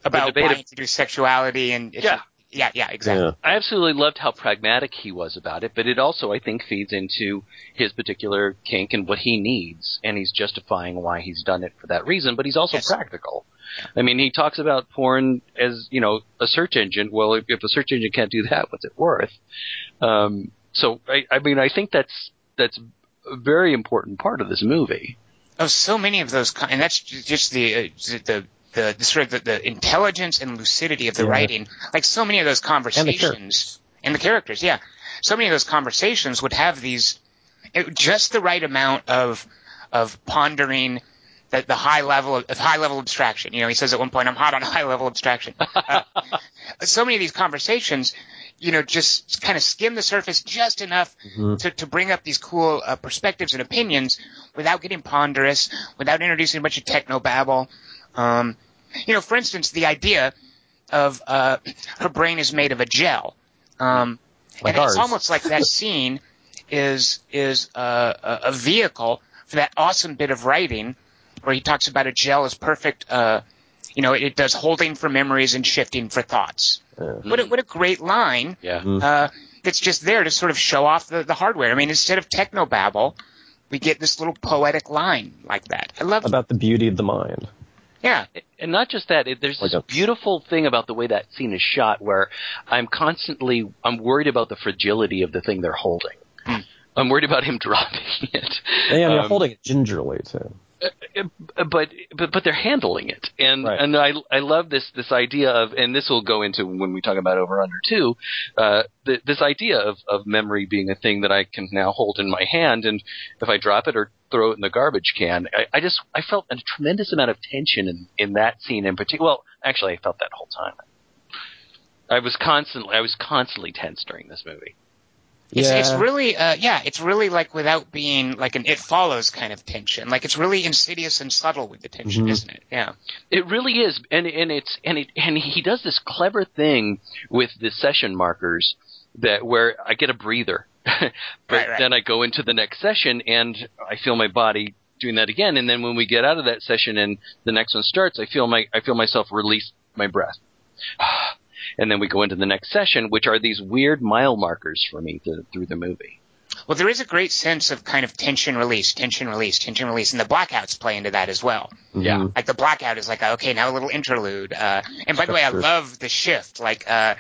about debate why of- sexuality and Yeah. Should- yeah, yeah, exactly. Yeah. I absolutely loved how pragmatic he was about it, but it also I think feeds into his particular kink and what he needs, and he's justifying why he's done it for that reason. But he's also Yes. practical. I mean, he talks about porn as you know a search engine. Well, if, if a search engine can't do that, what's it worth? Um, so I, I mean, I think that's that's a very important part of this movie. of so many of those, and that's just the uh, the, the the sort of the, the intelligence and lucidity of the Yeah. writing. Like so many of those conversations characters. and the characters, yeah. So many of those conversations would have these it, just the right amount of of pondering. The, the high level of, of high level abstraction. You know, he says at one point, "I'm hot on <laughs> high level abstraction." <laughs> Uh, so many of these conversations, you know, just kind of skim the surface just enough Mhm. to, to bring up these cool uh, perspectives and opinions without getting ponderous, without introducing a bunch of techno babble. Um, you know, for instance, the idea of uh, her brain is made of a gel, um, Like and it's almost like that <laughs> scene is is uh, a, a vehicle for that awesome bit of writing where he talks about a gel is perfect. Uh, you know, it, it does holding for memories and shifting for thoughts. Yeah. What a, what a great line Yeah. Uh, that's just there to sort of show off the, the hardware. I mean, instead of technobabble, we get this little poetic line like that. I love About the beauty of the mind. Yeah. And not just that, it, there's this beautiful thing about the way that scene is shot where I'm constantly, I'm worried about the fragility of the thing they're holding. Hmm. I'm worried about him <laughs> dropping it. Yeah, they're Um, holding it gingerly too. Uh, but but but they're handling it, and Right. and I I love this this idea of, and this will go into when we talk about over under too, uh, th- this idea of of memory being a thing that I can now hold in my hand, and if I drop it or throw it in the garbage can, I, I just I felt a tremendous amount of tension in in that scene in particular. Well, actually, I felt that whole time. I was constantly I was constantly tense during this movie. It's, yeah. it's really, uh, yeah, it's really like without being like an it follows kind of tension. Like it's really insidious and subtle with the tension, Mhm. isn't it? Yeah. It really is, and and it's and it and he does this clever thing with the session markers that where I get a breather, <laughs> but Right, right. then I go into the next session and I feel my body doing that again, and then when we get out of that session and the next one starts, I feel my I feel myself release my breath. <sighs> <sighs> <sighs> And then we go into the next session, which are these weird mile markers for me th- through the movie. Well, there is a great sense of kind of tension release, tension release, tension release, and the blackouts play into that as well. Yeah. Mhm. Like the blackout is like, okay, now a little interlude. Uh, and by the way, I love the shift, like, uh,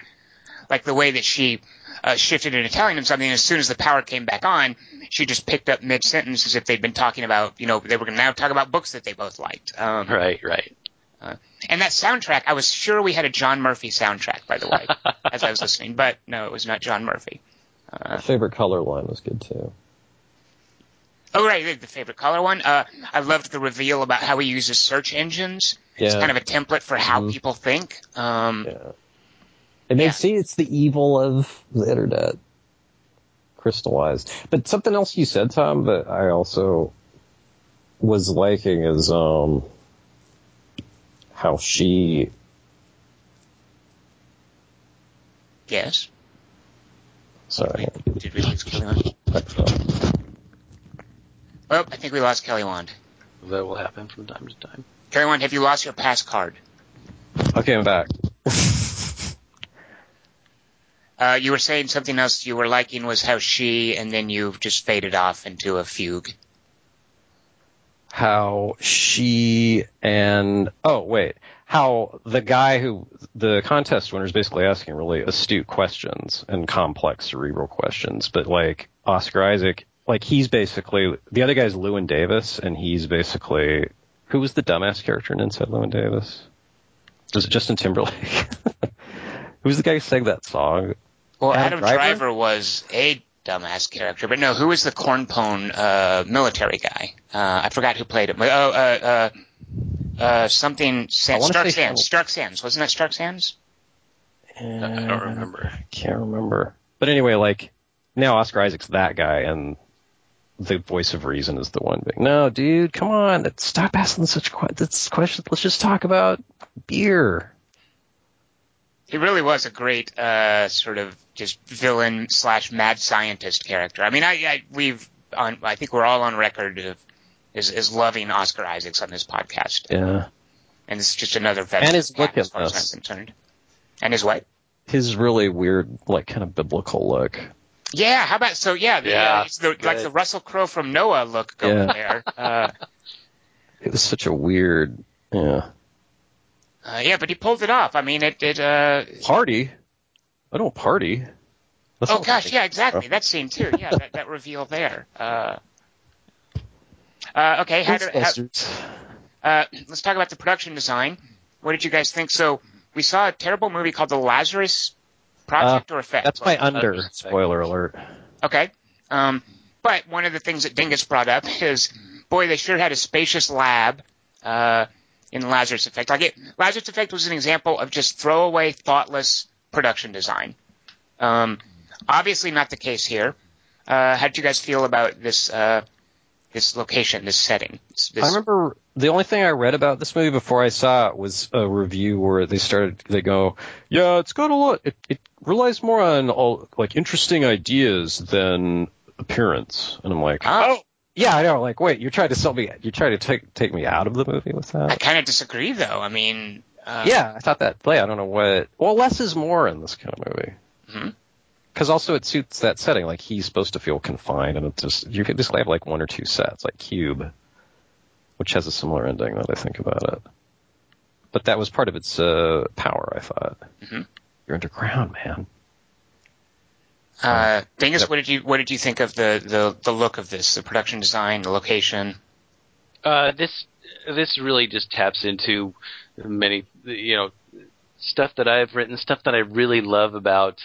like the way that she uh, shifted into telling him something. And as soon as the power came back on, she just picked up mid sentence as if they'd been talking about, you know, they were going to now talk about books that they both liked. Um, Right, right. And that soundtrack, I was sure we had a John Murphy soundtrack, by the way, <laughs> as I was listening, but no, it was not John Murphy. My favorite color line was good too. Oh, right, the- the favorite color one. Uh, I loved the reveal about how he uses search engines. Yeah. It's kind of a template for how Mhm. people think. Um, Yeah. And they Yeah. see it's the evil of the internet crystallized. But something else you said, Tom, that I also was liking is um how she Yes. sorry. Did we lose Kelly Wand? Well, I think we lost Kelly Wand. That will happen from time to time. Kelly Wand, have you lost your pass card? Okay, I'm back. <laughs> Uh, you were saying something else you were liking was how she, and then you just faded off into a fugue. How she and oh wait how the guy who the contest winner is basically asking really astute questions and complex cerebral questions but like oscar isaac like he's basically the other guy's Llewyn Davis and he's basically who was the dumbass character in inside Llewyn Davis was it justin timberlake <laughs> who's the guy who sang that song Well, Adam Adam, Driver? Driver? was a dumbass character, but no, who was the cornpone uh, military guy? Uh, I forgot who played him. Oh, uh, uh, uh, something. San- Stark Sands. Hamilton. Stark Sands. Wasn't that Stark Sands? I don't remember. I can't remember. But anyway, like now Oscar Isaac's that guy, and the voice of reason is the one being, no, dude, come on, stop asking such que- that's questions. Let's just talk about beer. He really was a great uh, sort of just villain slash mad scientist character. I mean, I, I we've on. I think we're all on record of is, is loving Oscar Isaacs on this podcast, Yeah, and it's just another veteran And his cat look as in far as. I'm concerned. And his what? his really weird, like kind of biblical look. Yeah, how about so? Yeah, the, Yeah, uh, it's the, like the Russell Crowe from Noah look going Yeah. there. Uh, <laughs> It was such a weird, yeah, uh, yeah, but he pulled it off. I mean, it. it uh, party. I don't party. That's oh gosh, yeah, exactly. That scene too. Yeah, that, that reveal there. Uh, uh, okay, how, do, how, Ghostbusters. uh, let's talk about the production design. What did you guys think? So we saw a terrible movie called The Lazarus Project or Effect. Uh, That's my under. uh, Spoiler alert. Okay. Um, but one of the things that Dingus brought up is, boy, they sure had a spacious lab uh, in Lazarus Effect. Like it, Lazarus Effect was an example of just throwaway, thoughtless production design. Um, obviously, not the case here. Uh, how did you guys feel about this uh, this location, this setting? This, this- I remember the only thing I read about this movie before I saw it was a review where they started. They go, "Yeah, it's got a lot. It, it relies more on all like interesting ideas than appearance." And I'm like, Oh. "Oh, yeah, I know." Like, wait, you're trying to sell me? You're trying to take take me out of the movie with that? I kind of disagree, though. I mean, uh, yeah, I thought that. Play. I don't know what. Well, less is more in this kind of movie. Because also it suits that setting. Like he's supposed to feel confined, and it's just you could just have like one or two sets, like Cube, which has a similar ending. That I think about it. But that was part of its uh, power, I thought. Mhm. You're underground, man. Uh, Dingus, what did you what did you think of the, the, the look of this, the production design, the location? Uh, this this really just taps into many you know stuff that I've written, stuff that I really love about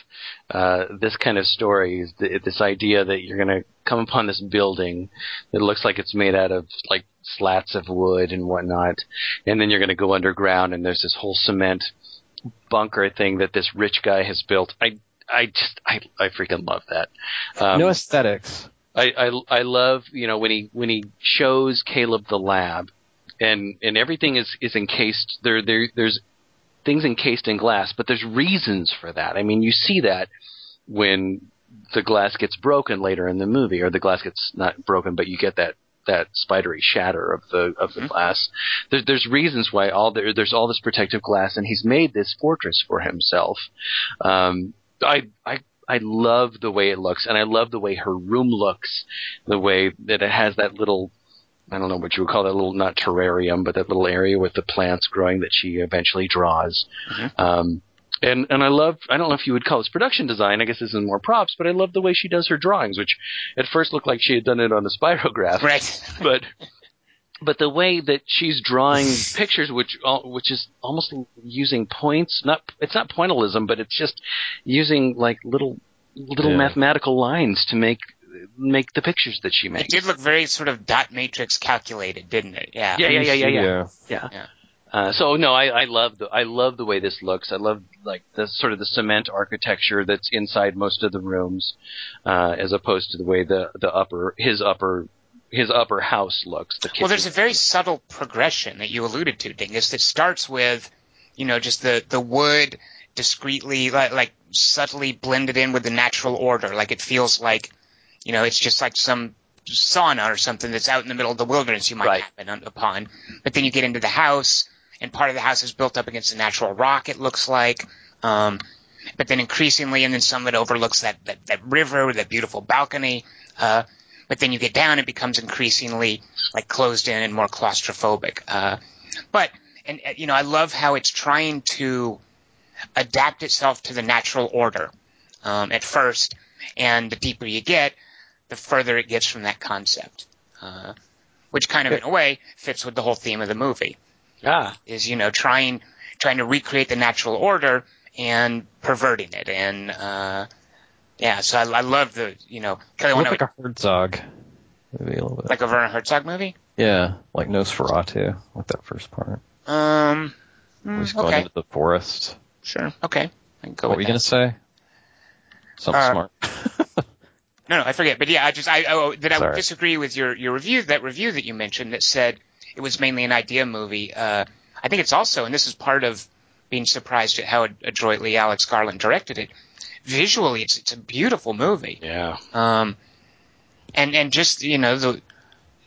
uh, this kind of story is th- this idea that you're going to come upon this building that looks like it's made out of like slats of wood and whatnot, and then you're going to go underground and there's this whole cement bunker thing that this rich guy has built. I I just I I freaking love that. Um, no aesthetics. I, I I love you know when he when he shows Caleb the lab, and and everything is is encased there there there's things encased in glass, but there's reasons for that. I mean, you see that when the glass gets broken later in the movie, or the glass gets not broken, but you get that that spidery shatter of the of the Mhm. glass. There, there's reasons why all there, there's all this protective glass, and he's made this fortress for himself. Um, I I I love the way it looks, and I love the way her room looks, the way that it has that little. I don't know what you would call that little not terrarium, but that little area with the plants growing that she eventually draws. Mhm. Um, and and I love I don't know if you would call this production design. I guess this is more props, but I love the way she does her drawings, which at first looked like she had done it on a spirograph, Right. <laughs> but but the way that she's drawing <laughs> pictures, which al- which is almost using points, not it's not pointillism, but it's just using like little little Yeah. mathematical lines to make make the pictures that she makes. It did look very sort of dot matrix calculated, didn't it? Yeah. Yeah, yeah, yeah, yeah, yeah. Yeah. Yeah. Yeah. Uh, so no, I, I love the I love the way this looks. I love like the sort of the cement architecture that's inside most of the rooms, uh, as opposed to the way the the upper his upper his upper house looks. The Well, there's a very subtle progression that you alluded to, Dingus, that starts with, you know, just the, the wood discreetly, like, like subtly blended in with the natural order. Like it feels like, you know, it's just like some sauna or something that's out in the middle of the wilderness you might Right. happen upon. But then you get into the house, and part of the house is built up against a natural rock, it looks like. Um, but then increasingly, and then some of it overlooks that, that, that river, with that beautiful balcony. Uh, but then you get down, it becomes increasingly like closed in and more claustrophobic. Uh, but and uh, you know, I love how it's trying to adapt itself to the natural order um, at first, and the deeper you get, the further it gets from that concept. Uh, which kind of, in a way, fits with the whole theme of the movie. ah Is you know trying trying to recreate the natural order and perverting it, and uh, yeah. So I, I love the you know Kelly looked like a Herzog movie a little bit. like a Werner Herzog movie. yeah, like Nosferatu, like that first part. Um, Where mm, he's going okay, into the forest. sure, okay. I can go what were you that. gonna say? Something Uh, smart. <laughs> No, no, I forget. But yeah, I just I oh, that I would Sorry. disagree with your your review that review that you mentioned that said it was mainly an idea movie. Uh, I think it's also, and this is part of being surprised at how adroitly Alex Garland directed it. Visually, it's it's a beautiful movie. yeah Um, and and just you know the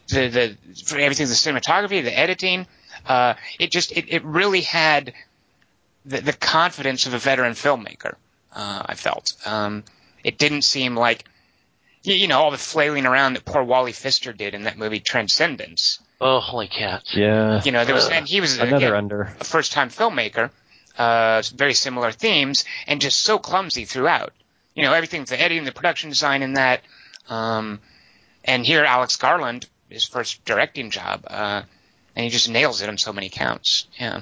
the the for everything the cinematography, the editing, uh, it just it, it really had the, the confidence of a veteran filmmaker. Uh, I felt um, it didn't seem like you, you know all the flailing around that poor Wally Pfister did in that movie Transcendence. oh holy cats yeah. You know there was and he was Another again, under. a first time filmmaker, uh, very similar themes, and just so clumsy throughout. You know, everything, the editing, the production design in that. Um, and here, Alex Garland, his first directing job, uh, and he just nails it on so many counts. Yeah.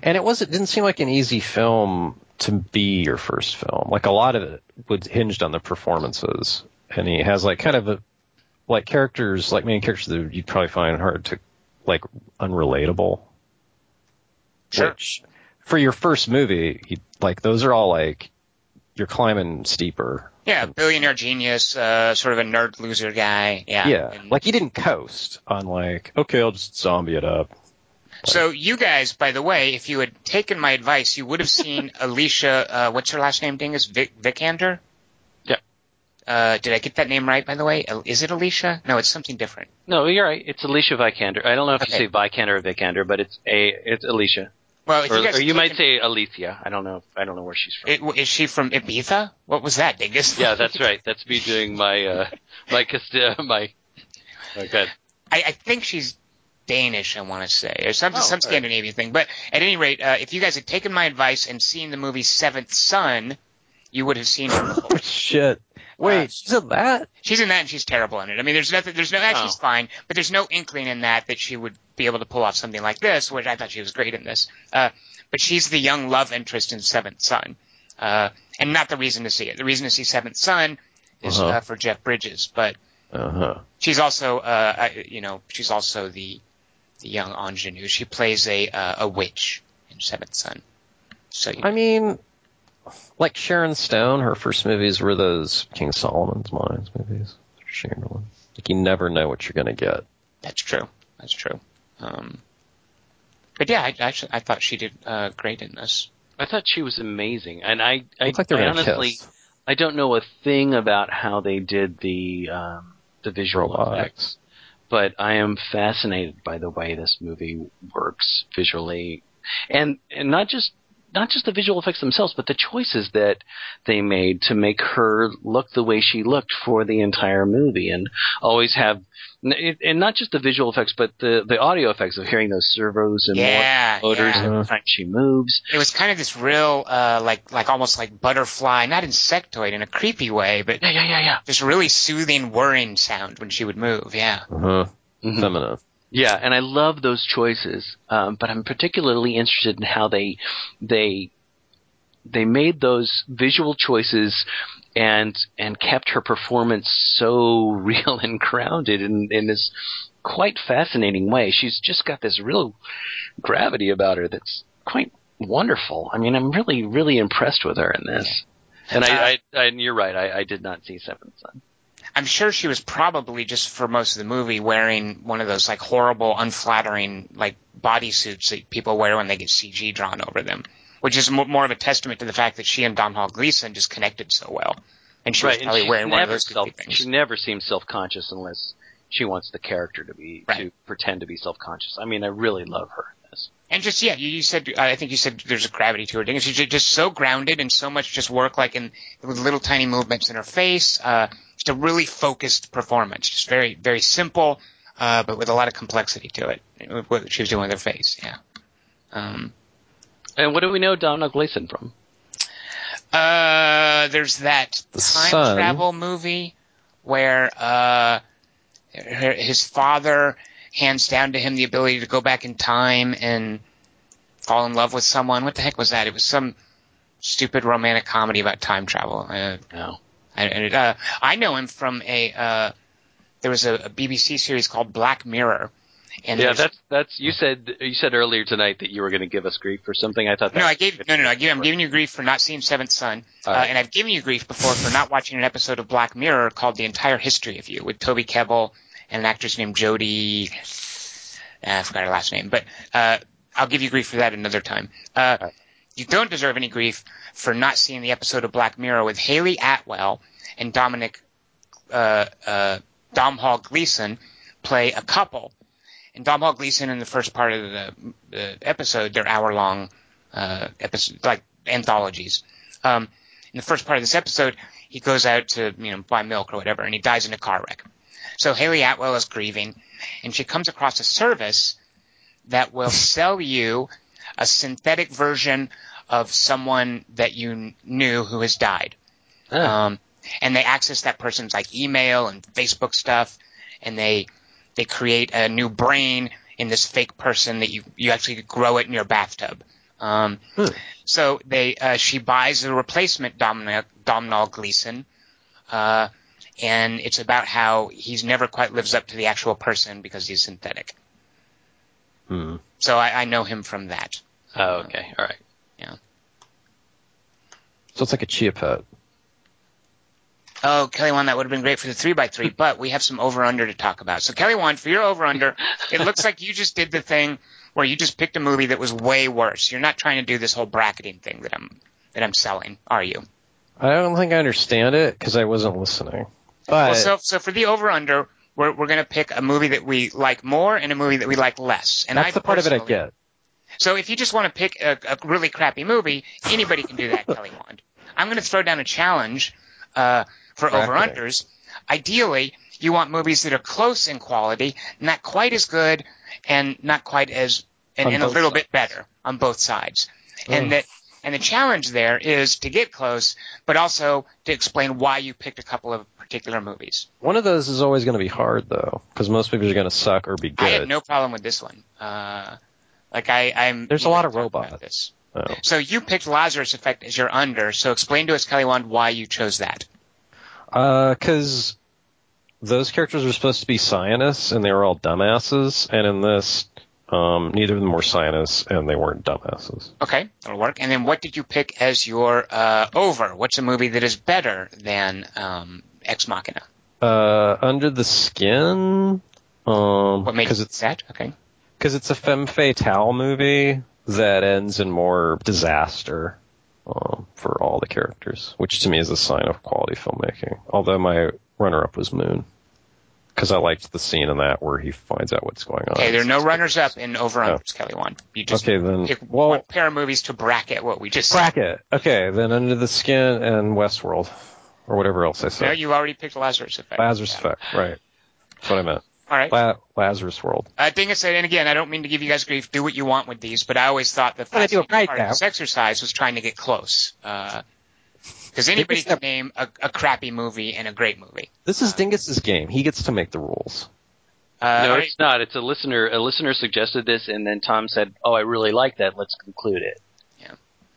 And it was it didn't seem like an easy film to be your first film. Like a lot of it was hinged on the performances, and he has like kind of a like characters like main characters that you'd probably find hard to like unrelatable. Sure. Which for your first movie, you, like those are all like you're climbing steeper. Yeah, billionaire genius, uh, sort of a nerd loser guy. Yeah. Yeah, And- like you didn't coast on like okay, I'll just zombie it up. so you guys, by the way, if you had taken my advice, you would have seen <laughs> Alicia. Uh, what's her last name? Dingus Vic, Vikander. Yeah. Uh, did I get that name right? By the way, is it Alicia? No, it's something different. no you're right it's Alicia Vikander I don't know if Okay. you say Vikander or Vikander but it's a it's Alicia Well, or you or you might say Alicia I don't know I don't know where she's from It, is she from Ibiza? What was that, Dingus? yeah that's right that's me doing my uh my Castilla my okay I, I think she's Danish. I want to say, or some Oh, some all right. Scandinavian thing. But at any rate, uh, if you guys had taken my advice and seen the movie Seventh Son, you would have seen her. <laughs> Oh shit! Wait, Uh, she's in that? she's in that, and she's terrible in it. I mean, there's nothing. There's no. Actually, Oh. she's fine, but there's no inkling in that that she would be able to pull off something like this. Which I thought she was great in this. Uh, but she's the young love interest in Seventh Son, uh, and not the reason to see it. The reason to see Seventh Son is Uh-huh. uh, for Jeff Bridges, but Uh huh. she's also, uh, you know, she's also the the young ingenue. She plays a uh, a witch in Seventh Son. So you I mean, like Sharon Stone, her first movies were those King Solomon's Mines movies. Chamberlain. Like you never know what you're gonna get. that's true. That's true. Um, but yeah, I actually I thought she did uh, great in this. I thought she was amazing, and I, I, like I honestly, kiss. I don't know a thing about how they did the um, the visual effects, but I am fascinated by the way this movie works visually, and and not just not just the visual effects themselves, but the choices that they made to make her look the way she looked for the entire movie, and always have, and not just the visual effects, but the the audio effects of hearing those servos and Yeah, motors yeah. every time she moves. It was kind of this real, uh, like like almost like butterfly, not insectoid in a creepy way, but Yeah, yeah, yeah, yeah. just really soothing, whirring sound when she would move. Yeah. Uh-huh. Mhm. Feminine. Yeah, and I love those choices. Um, but I'm particularly interested in how they they they made those visual choices and and kept her performance so <laughs> real and grounded in, in this quite fascinating way. She's just got this real gravity about her that's quite wonderful. I mean, I'm really really impressed with her in this. And I, I, I and you're right. I, I did not see Seventh Son. I'm sure she was probably just for most of the movie wearing one of those like horrible, unflattering like bodysuits that people wear when they get CG drawn over them, which is mo- more of a testament to the fact that she and Domhnall Gleeson just connected so well, and she was probably wearing one of those self, things. She never seems self conscious unless she wants the character to be to pretend to be self conscious. I mean, I really love her. And just yeah, you, you said I think you said there's a gravity to her. Didn't? She's just so grounded and so much just work like in with little tiny movements in her face. Uh, just a really focused performance. Just very very simple, uh, but with a lot of complexity to it. What she was doing with her face. Yeah. Um, And what do we know Domhnall Gleeson from? uh, there's that The time Sun. travel movie where uh, her- his father hands down to him the ability to go back in time and fall in love with someone. What the heck was that? It was some stupid romantic comedy about time travel. Uh, No. I, and, uh, I know him from a uh, there was a, a BBC series called Black Mirror. And yeah, that's that's you said you said earlier tonight that you were going to give us grief for something. I thought that No, I gave no, no, no. I I'm giving you grief for not seeing Seventh Son, uh, right. and I've given you grief before for not watching an episode of Black Mirror called "The Entire History of You" with Toby Kebbell and an actress named Jodie. Uh, I forgot her last name, but uh, I'll give you grief for that another time. Uh. You don't deserve any grief for not seeing the episode of Black Mirror with Hayley Atwell and Dominic uh, uh, Domhnall Gleeson play a couple. And Domhnall Gleeson in the first part of the, the episode, they're hour long uh, episode, like anthologies. Um, in the first part of this episode, he goes out to you know buy milk or whatever, and he dies in a car wreck. So Hayley Atwell is grieving, and she comes across a service that will <laughs> sell you a synthetic version of someone that you kn- knew who has died. Ah. Um, and they access that person's like email and Facebook stuff, and they they create a new brain in this fake person that you you actually grow it in your bathtub. Um, Hmm. So they uh, she buys a replacement Domhnall, Domhnall Gleeson, uh, and it's about how he's never quite lives up to the actual person because he's synthetic. Hmm. So I, I know him from that. Oh, okay, all right. Yeah. So it's like a chia pet. Oh, Kelly Wand, that would have been great for the three by three, but we have some over under to talk about. So Kelly Wand, for your over under, it looks like you just did the thing where you just picked a movie that was way worse. You're not trying to do this whole bracketing thing that I'm that I'm selling, are you? I don't think I understand it because I wasn't listening. But Well, so so for the over under, we're we're gonna pick a movie that we like more and a movie that we like less. And that's I the part of it I get. So if you just want to pick a, a really crappy movie, anybody can do that, <laughs> Kelly Wand. I'm going to throw down a challenge uh, for over-unders. Ideally, you want movies that are close in quality, not quite as good, and not quite as and, and a little sides. bit better on both sides. And that and the challenge there is to get close, but also to explain why you picked a couple of particular movies. One of those is always going to be hard though, because most movies are going to suck or be good. I had no problem with this one. Uh, like I, I'm. There's a lot of robots. This. Oh. So you picked Lazarus Effect as your under. So explain to us, Kelly Wand, why you chose that. Because Uh, those characters were supposed to be scientists, and they were all dumbasses. And in this, um, neither of them were scientists, and they weren't dumbasses. Okay, that'll work. And then what did you pick as your uh, over? What's a movie that is better than um, Ex Machina? Uh, Under the Skin, um, What made because it's that? Okay. because it's a femme fatale movie that ends in more disaster um, for all the characters, which to me is a sign of quality filmmaking. Although my runner-up was Moon. Because I liked the scene in that where he finds out what's going on. Okay, there are no runners up in over unders, oh. Kelly Wand. You just Okay, then- pick well- one pair of movies to bracket what we just said. bracket. Okay, then Under the Skin and Westworld, or whatever else I said. No, you already picked Lazarus Effect. Lazarus Yeah. Effect, right? That's what I meant. All right. La- Lazarus World. I think it's and again, I don't mean to give you guys grief. Do what you want with these, but I always thought the I right part of this exercise was trying to get close. Uh, Because anybody Dingus- can name a, a crappy movie and a great movie. This is Dingus's game. He gets to make the rules. Uh, no, it's not. It's a listener. A listener suggested this, and then Tom said, "Oh, I really like that. Let's conclude it." Yeah.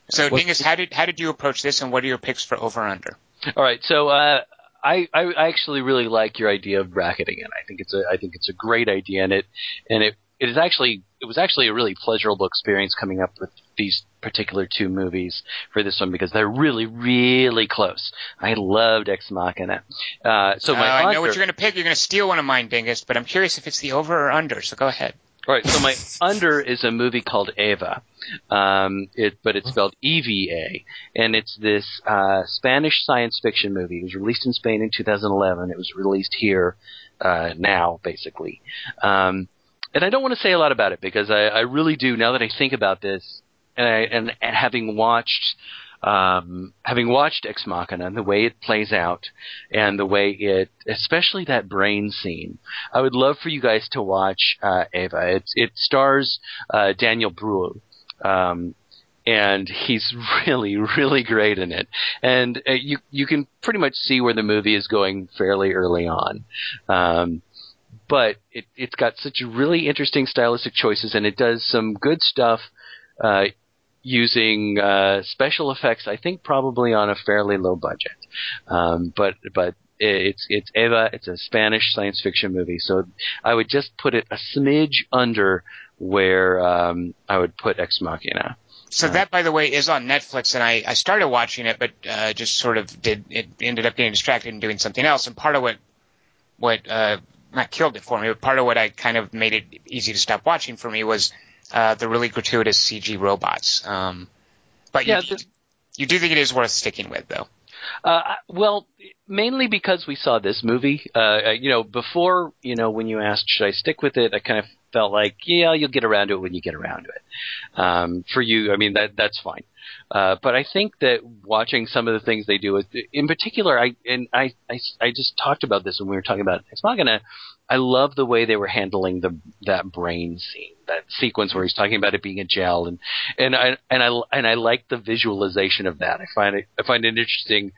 So, What's Dingus, how did how did you approach this, and what are your picks for over under? All right, so uh, I, I I actually really like your idea of bracketing it. I think it's a I think it's a great idea, and it and it it is actually it was actually a really pleasurable experience coming up with these particular two movies for this one because they're really really close. I loved Ex Machina. Uh, so Uh, my I know what you're going to pick. You're going to steal one of mine, Dingus, but I'm curious if it's the over or under. So go ahead. All right, so my <laughs> under is a movie called Eva, um, it, but it's spelled E-V-A, and it's this uh, Spanish science fiction movie. It was released in Spain in 2011. It was released here uh, now, basically. Um, and I don't want to say a lot about it because I, I really do. Now that I think about this, and, I, and, and having watched um, having watched Ex Machina the way it plays out, and the way it, especially that brain scene, I would love for you guys to watch uh, Ava. It, it stars uh, Daniel Bruhl. Um, and he's <laughs> really, really great in it. And uh, you you can pretty much see where the movie is going fairly early on. Um, but it, it's got such really interesting stylistic choices, and it does some good stuff uh, using uh, special effects. I think probably on a fairly low budget, um, but but it's it's Eva. It's a Spanish science fiction movie, so I would just put it a smidge under where um, I would put Ex Machina. So that, by the way, is on Netflix, and I, I started watching it, but uh, just sort of did it ended up getting distracted and doing something else. And part of what what uh, not killed it for me, but part of what I kind of made it easy to stop watching for me was uh, the really gratuitous CG robots. Um, but Yeah, you, the- you do think it is worth sticking with, though. Uh, well, mainly because we saw this movie. Uh, uh, you know, before, you know, when you asked, should I stick with it, I kind of felt like, yeah, you'll get around to it when you get around to it. Um, for you, I mean, that, that's fine. Uh, but I think that watching some of the things they do, in particular, I, and I, I, I just talked about this when we were talking about Ex Machina. I love the way they were handling the, that brain scene, that sequence where he's talking about it being a gel and, and I, and I, and I like the visualization of that. I find it, I find it interesting,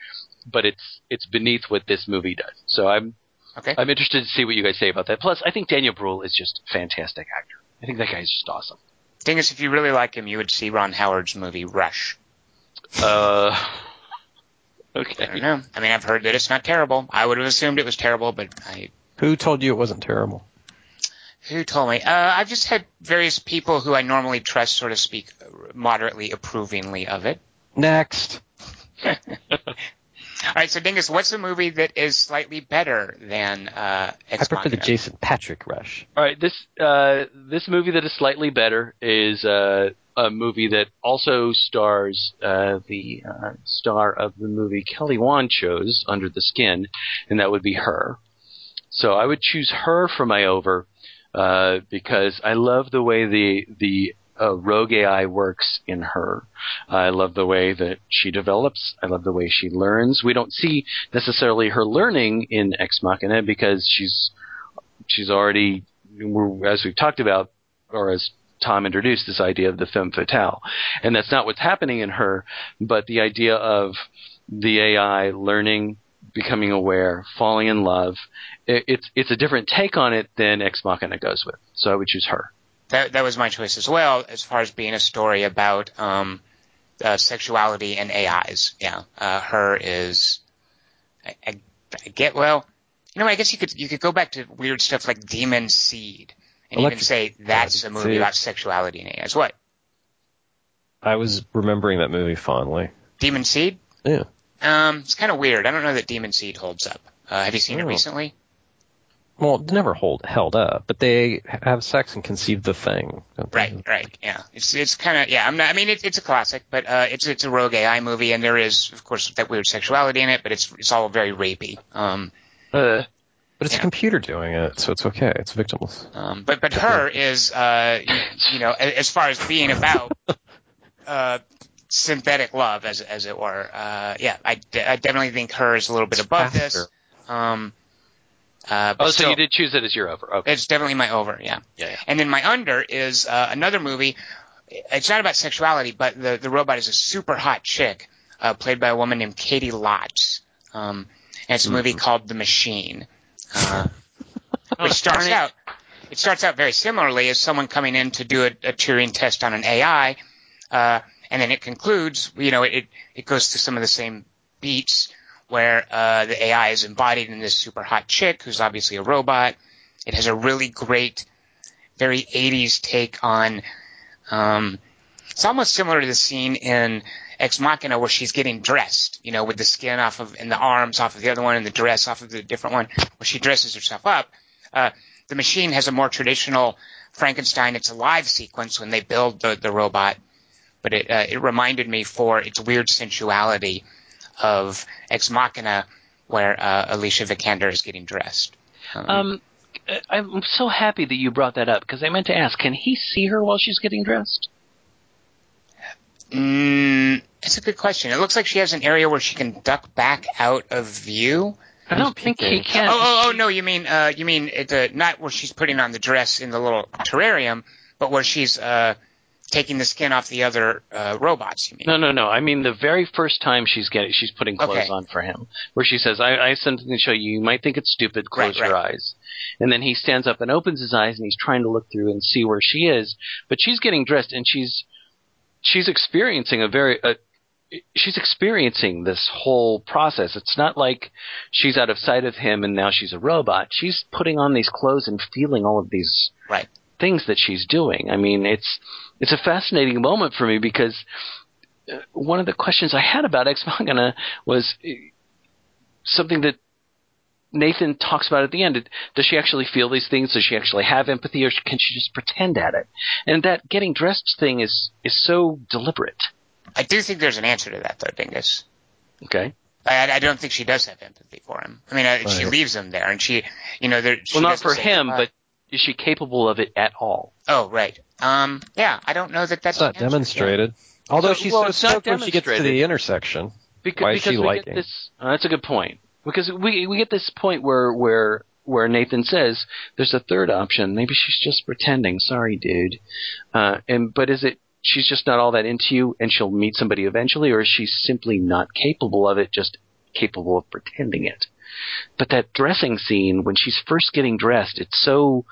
but it's, it's beneath what this movie does. So I'm, Okay. I'm interested to see what you guys say about that. Plus, I think Daniel Bruhl is just a fantastic actor. I think that guy's just awesome. Thing is, if you really like him, you would see Ron Howard's movie Rush. Uh, <laughs> I okay. don't know. I mean, I've heard that it's not terrible. I would have assumed it was terrible, but I Who told you it wasn't terrible? Who told me? Uh, I've just had various people who I normally trust sort of speak moderately approvingly of it. Next. <laughs> All right, so Dingus, what's a movie that is slightly better than uh, I prefer the Jason Patric rush. All right. This uh, this movie that is slightly better is uh, a movie that also stars uh, the uh, star of the movie Kelly Wand chose, Under the Skin, and that would be her. So I would choose her for my over uh, because I love the way the the uh, rogue AI works in her. I love the way that she develops. I love the way she learns. We don't see necessarily her learning in Ex Machina because she's she's already, as we've talked about, or as Tom introduced, this idea of the femme fatale, and that's not what's happening in her, but the idea of the AI learning, becoming aware, falling in love. It, it's it's a different take on it than Ex Machina goes with. So I would choose her. That, that was my choice as well, as far as being a story about um, uh, sexuality and AIs. Yeah, uh, her is. I, I, I get well. You know, I guess you could you could go back to weird stuff like Demon Seed and even Electric- say that's a movie Seed. about sexuality and AIs. What I was remembering that movie fondly. Demon Seed? Yeah. Um, it's kind of weird. I don't know that Demon Seed holds up. Uh, have you seen it Oh. recently? Well, it never hold held up, but they have sex and conceive the thing. don't they? Right, right, yeah. It's it's kind of yeah. I'm not. I mean, it's it's a classic, but uh, it's it's a rogue AI movie, and there is of course that weird sexuality in it, but it's it's all very rapey. Um, Uh, But it's Yeah. a computer doing it, so it's okay. It's victimless. Um, but but her is uh, you, know as far as being about <laughs> uh, synthetic love as as it were. Uh, yeah, I, I definitely think her is a little bit above this. Um, uh, but Oh, so still, you did choose it as your over. Okay. It's definitely my over. Yeah. Yeah, yeah. And then my under is uh, another movie. It's not about sexuality, but the the robot is a super hot chick uh, played by a woman named Caity Lotz. Um, and it's a movie called The Machine. Uh, <laughs> which starts out it starts out very similarly as someone coming in to do a, a Turing test on an AI, uh, and then it concludes. You know, it it goes through some of the same beats where uh, the AI is embodied in this super hot chick who's obviously a robot. It has a really great, very 80s take on. Um, it's almost similar to the scene in Ex Machina where she's getting dressed, you know, with the skin off of and the arms off of the other one and the dress off of the different one, where she dresses herself up. Uh, the machine has a more traditional Frankenstein it's a live sequence when they build the, the robot, but it uh, it reminded me for its weird sensuality of Ex Machina, where uh, Alicia Vikander is getting dressed. Um, I- I'm so happy that you brought that up because I meant to ask: Can he see her while she's getting dressed? Mm, it's a good question. It looks like she has an area where she can duck back out of view. I don't think he can. Oh, oh, oh no, you mean uh, you mean it, uh, not where she's putting on the dress in the little terrarium, but where she's uh, taking the skin off the other uh, robots. You mean? No, no, no. I mean the very first time she's getting, she's putting clothes Okay. on for him, where she says, "I, I have something to show you. You might think it's stupid. Close Right, your right. eyes." And then he stands up and opens his eyes, and he's trying to look through and see where she is, but she's getting dressed, and she's she's experiencing a very uh, she's experiencing this whole process. It's not like she's out of sight of him and now she's a robot. She's putting on these clothes and feeling all of these Right. Things that she's doing. I mean, it's it's a fascinating moment for me because uh, one of the questions I had about Ex Machina was uh, something that Nathan talks about at the end. Does she actually feel these things? Does she actually have empathy, or can she just pretend at it? And that getting dressed thing is is so deliberate. I do think there's an answer to that, though, Dingus. Okay. I, I don't think she does have empathy for him. I mean, uh, she leaves him there, and she, you know, there. she Well, not for him, but is she capable of it at all? oh, right. Um, yeah, I don't know that that's It's not the answer. demonstrated. Although So- she's well, so it's stoked when she gets to the intersection. Because, Why is because she we liking? get this. Uh, that's a good point. Because we we get this point where where where Nathan says there's a third option. Maybe she's just pretending. Sorry, dude. Uh, and but is it she's just not all that into you, and she'll meet somebody eventually, or is she simply not capable of it, just capable of pretending it? But that dressing scene when she's first getting dressed, it's so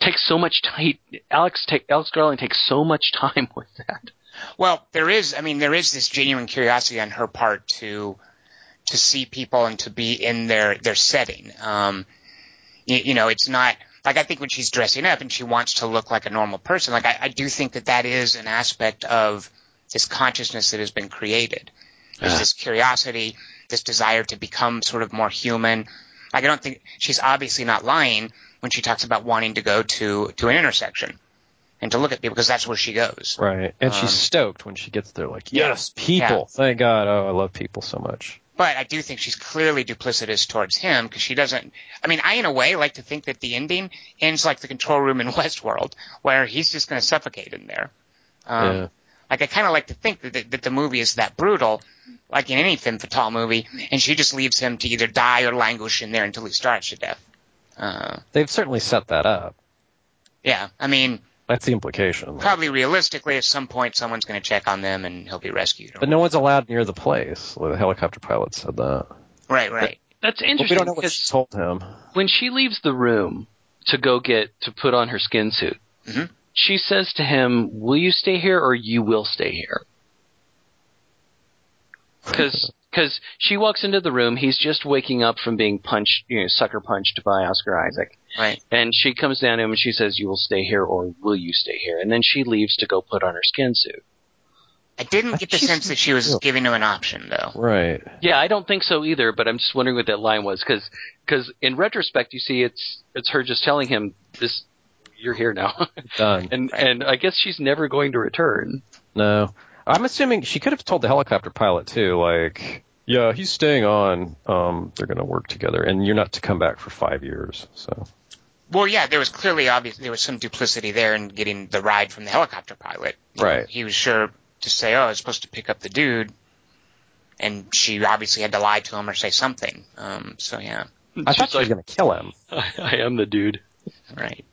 takes so much time. Alex take Alex Garland takes so much <laughs> time with that. Well, there is. I mean, there is this genuine curiosity on her part to to see people and to be in their their setting. Um, you, you know, it's not like I think when she's dressing up and she wants to look like a normal person. Like I, I do think that that is an aspect of this consciousness that has been created. There's Yeah. this curiosity, this desire to become sort of more human. Like I don't think she's obviously not lying when she talks about wanting to go to to an intersection and to look at people because that's where she goes. Right. And Um, she's stoked when she gets there, like, Yeah. yes, people. Thank God. Oh, I love people so much. But I do think she's clearly duplicitous towards him because she doesn't. I mean, I in a way like to think that the ending ends like the control room in <laughs> Westworld, where he's just going to suffocate in there. Um, Yeah. Like I kind of like to think that the, that the movie is that brutal, like in any femme fatale movie, and she just leaves him to either die or languish in there until he starves to death. Uh, They've certainly set that up. yeah, I mean, That's the implication. probably realistically, at some point, someone's going to check on them and he'll be rescued. But no one's allowed near the place. The helicopter pilot said that. right, right. That's But interesting we don't know what she told him. when she leaves the room to go get to put on her skin suit, Mhm. She says to him, "Will you stay here or you will stay here?" Because because she walks into the room, he's just waking up from being punched, you know, sucker punched by Oscar Isaac, Right. and she comes down to him and she says, "You will stay here or will you stay here?" And then she leaves to go put on her skin suit. I didn't get the think sense that she was she's- giving him an option, though. Right. Yeah, I don't think so either, but I'm just wondering what that line was because in retrospect, you see, it's it's her just telling him this, "You're here now." <laughs> Done. and Right. and I guess she's never going to return. No. I'm assuming she could have told the helicopter pilot too, like, Yeah, he's staying on. Um, they're going to work together, and you're not to come back for five years. So Well, yeah, there was clearly obvious there was some duplicity there in getting the ride from the helicopter pilot. You know, Right. he was sure to say, "Oh, I was supposed to pick up the dude," and she obviously had to lie to him or say something. Um, so yeah, I She's thought she was going to kill him. I, <laughs> I am the dude. right.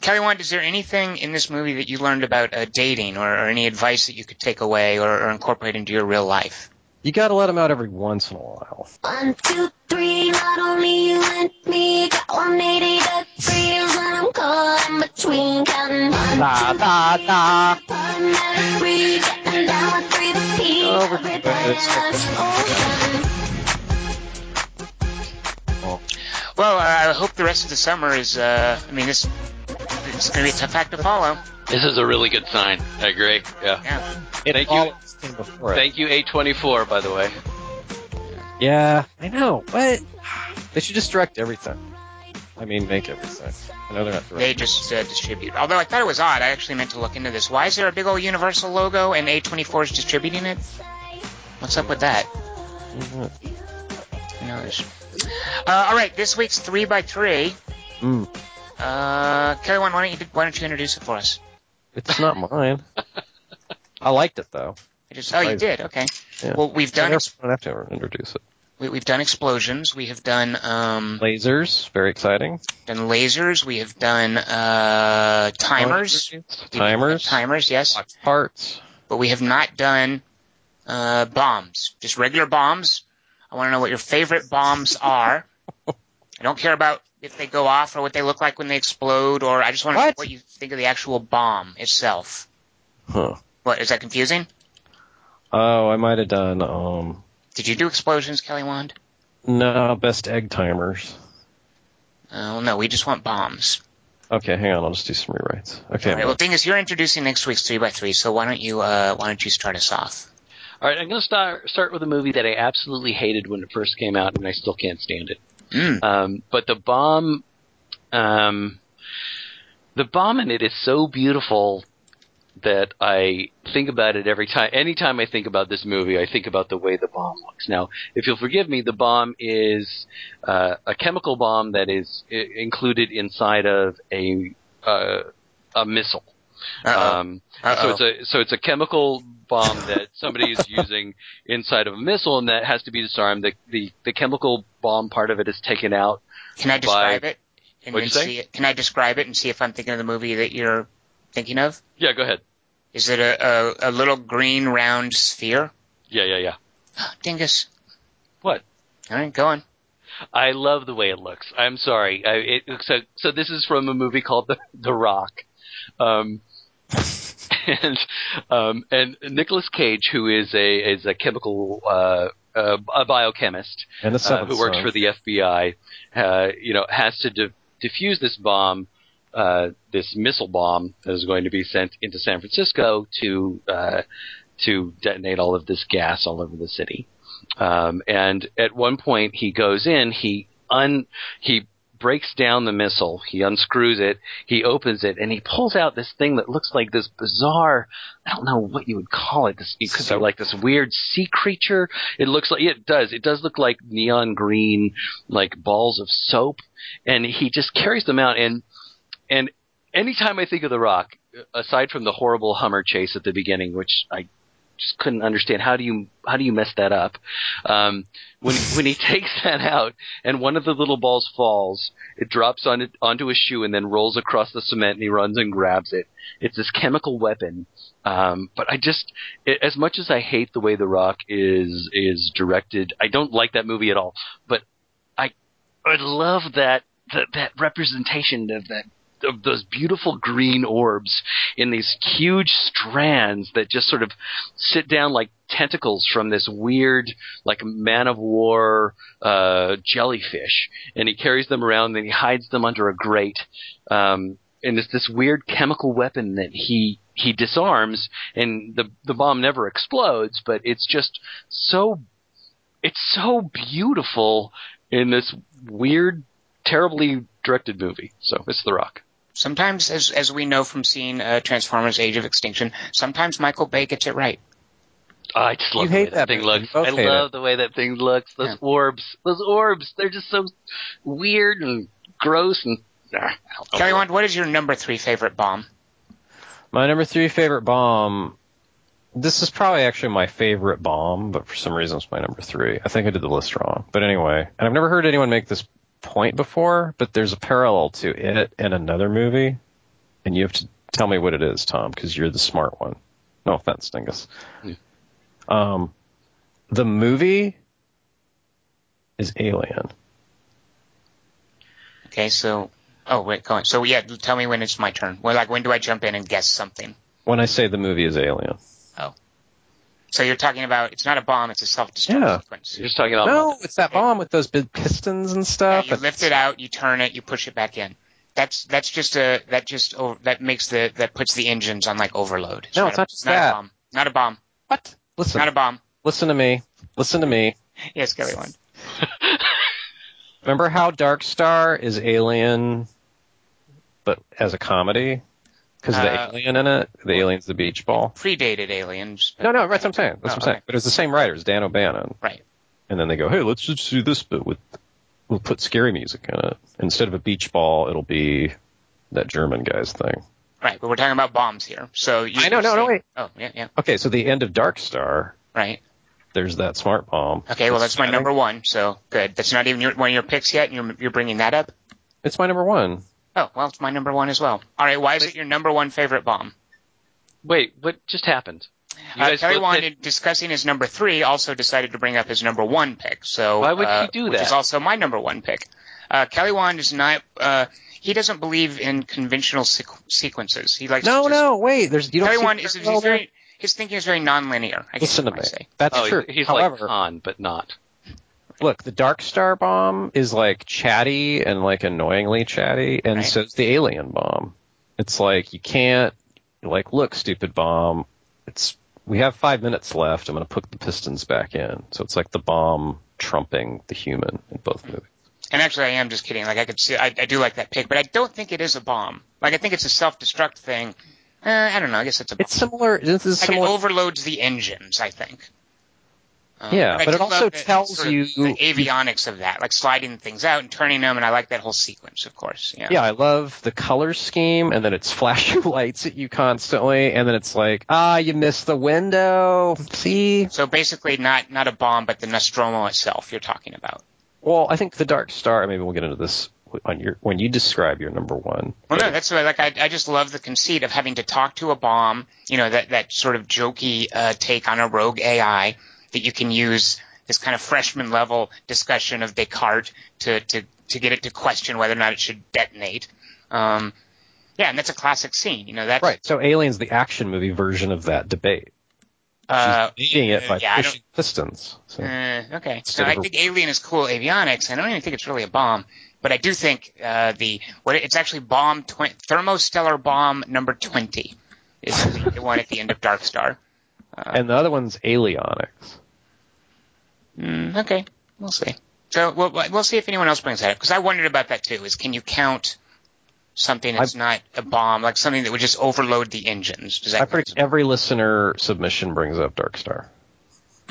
Kelly Wand, is there anything in this movie that you learned about uh, dating, or, or any advice that you could take away or, or incorporate into your real life? You got to let him out every once in a while. One, two, three, not only you and me, got 180 degrees, and I'm caught in between counting one, Da da da. putting at three, getting down with three to P, Oh, we're- everybody it's- else open. Well, uh, I hope the rest of the summer is. Uh, I mean, this it's going to be a fact to follow. This is a really good sign. I agree. Yeah. Yeah. Thank you. always came before it. Thank you, A24, by the way. Yeah, I know. What? They should just direct everything. I mean, make everything. I know they're not They just uh, distribute. Although I thought it was odd. I actually meant to look into this. Why is there a big old Universal logo and A24 is distributing it? What's up with that? Mhm. Who knows? Uh, all right, this week's three by three. Mm, Uh, Kelly, why don't you why don't you introduce it for us? it's not mine. <laughs> I liked it though. I just, oh, you did. Okay. Yeah. Well, we've I done ex- don't have to introduce it. we, we've done explosions. We have done um, Lasers, very exciting. done lasers. We have done uh, timers. Timers. Timers, yes. Parts. but we have not done uh, bombs, just regular bombs. I want to know what your favorite bombs are. <laughs> I don't care about if they go off or what they look like when they explode, or I just want to know What? what you think of the actual bomb itself. Huh. What is that confusing? Oh, I might have done. Um, Did you do explosions, Kelly Wand? no, best egg timers. Oh no, we just want bombs. Okay, hang on. I'll just do some rewrites. Okay. All right, well, thing is, you're introducing next week's three by three, so why don't you uh, why don't you start us off? All right, I'm going to start start with a movie that I absolutely hated when it first came out, and I still can't stand it. Mm. Um, but the bomb, um, the bomb in it is so beautiful that I think about it every time. Anytime I think about this movie, I think about the way the bomb looks. Now, if you'll forgive me, the bomb is uh, a chemical bomb that is I- included inside of a uh, a missile. Uh-oh. Um, Uh-oh. so it's a so it's a chemical bomb that <laughs> somebody is using inside of a missile, and that has to be disarmed. The the, the chemical bomb part of it is taken out. Can I describe by- it? And then see it? Can I describe it and see if I'm thinking of the movie that you're thinking of? Yeah, go ahead. Is it a, a, a little green round sphere? Yeah, yeah, yeah. <gasps> Dingus. What? All right, go on. I love the way it looks. I'm sorry. I, it, so, so this is from a movie called The, the Rock. Um, <laughs> and, um, and Nicolas Cage, who is a, is a chemical, uh, uh, a biochemist, And uh, who works for the FBI, uh, you know, has to de- defuse this bomb, uh, this missile bomb that is going to be sent into San Francisco to, uh, to detonate all of this gas all over the city. Um, and at one point he goes in, he un, he breaks down the missile, he unscrews it, he opens it, and he pulls out this thing that looks like this bizarre, I don't know what you would call it, this, it could be like this weird sea creature. It looks like, it does, it does look like neon green, like balls of soap, and he just carries them out, and, and anytime I think of The Rock, aside from the horrible Hummer chase at the beginning, which I just couldn't understand. How do you how do you mess that up? Um when when he <laughs> takes that out and one of the little balls falls it drops on it onto his shoe and then rolls across the cement and he runs and grabs it. It's this chemical weapon. Um but i just it, as much as i hate the way the rock is is directed i don't like that movie at all. But i i love that that, that representation of that of those beautiful green orbs in these huge strands that just sort of sit down like tentacles from this weird, like man of war uh, jellyfish, and he carries them around and he hides them under a grate. Um, and it's this weird chemical weapon that he he disarms, and the the bomb never explodes, but it's just so it's so beautiful in this weird, terribly directed movie. So it's The Rock. Sometimes, as as we know from seeing uh, Transformers: Age of Extinction, sometimes Michael Bay gets it right. Oh, I just love You the way that, that thing looks. I hate love the way that thing looks. Those Yeah. orbs, those orbs, they're just so weird and gross and. ah, Kelly Wand, what is your number three favorite bomb? My number three favorite bomb. This is probably actually my favorite bomb, but for some reason it's my number three. I think I did the list wrong. But anyway, and I've never heard anyone make this point before, but there's a parallel to it in another movie, and you have to tell me what it is, Tom, because you're the smart one. No offense, Dingus. Yeah. Um, the movie is Alien. Okay, so oh wait, go on. So yeah, tell me when it's my turn. Well, like when do I jump in and guess something? When I say the movie is Alien. So you're talking about it's not a bomb, it's a self-destruct Yeah. sequence. You're just talking about. No, it's that bomb with those big pistons and Yeah, stuff. you lift it out, you turn it, you push it back in. That's that's just a that just oh, that makes the that puts the engines on like overload. No, it's a- not just not that. a bomb. Not a bomb. What? Listen, Not a bomb. listen to me. Listen to me. Yes, Kelly Wand. <laughs> Remember how Dark Star is Alien, but as a comedy? Because the Uh, alien in it, the alien's the beach ball. Predated aliens. No, no, that's what I'm saying. That's Oh, what I'm saying. okay. But it's the same writers, Dan O'Bannon. Right. And then they go, hey, let's just do this bit with, we'll put scary music in it. Instead of a beach ball, it'll be that German guy's thing. Right, but we're talking about bombs here. So you I know, no, no, wait. Oh, yeah, yeah. Okay, so the end of Dark Star, Right. there's that smart bomb. Okay, well that's my number one. So good. That's not even your, one of your picks yet, and you're you're bringing that up. It's my number one. Oh, well, it's my number one as well. All right, why is it your number one favorite bomb? Wait, what just happened? You Uh, guys Kelly looked wanted at- discussing his number three, also decided to bring up his number one pick. So Why would he uh, do which that? is also my number one pick. Uh, Kelly Wand is not. Uh, he doesn't believe in conventional sequ- sequences. He likes No, to just, no, wait. There's you don't Kelly see Wand is he's very. His thinking is very nonlinear. I guess Listen to you me. say. That's oh, true. he's However, like Han, but not. Look, the Dark Star bomb is like chatty and like annoyingly chatty, and Right. so is the Alien bomb. It's like you can't like look, stupid bomb. It's we have five minutes left. I'm going to put the pistons back in. So it's like the bomb trumping the human in both movies. And actually, I am just kidding. Like I could see, I, I do like that pick, but I don't think it is a bomb. Like I think it's a self-destruct thing. Uh, I don't know. I guess it's a bomb. It's similar. This is like it similar. overloads the engines. I think. Um, Yeah, I but it also tells sort of you- the avionics of that, like sliding things out and turning them, and I like that whole sequence, of course. Yeah. yeah, I love the color scheme, and then it's <laughs> flashing lights at you constantly, and then it's like, ah, you missed the window. See? So basically, not not a bomb, but the Nostromo itself. You're talking about. Well, I think the Dark Star. Maybe we'll get into this on your when you describe your number one. Well, no, that's like I, I just love the conceit of having to talk to a bomb. You know that that sort of jokey uh, take on a rogue AI that you can use this kind of freshman level discussion of Descartes to to to get it to question whether or not it should detonate. Um, yeah, and that's a classic scene. You know that's Right. So Alien's the action movie version of that debate. Uh, She's beating it by yeah, pushing pistons. So. Uh, okay. So I think Alien is cool avionics. I don't even think it's really a bomb, but I do think uh, the what it's actually bomb tw- thermostellar bomb number twenty is the, one at the end of Dark Star. and the other one's Alionics. Mm, okay, we'll see. So we'll, we'll see if anyone else brings that up because I wondered about that too. Is can you count something that's not a bomb, like something that would just overload the engines? Does that I predict every listener submission brings up Dark Star.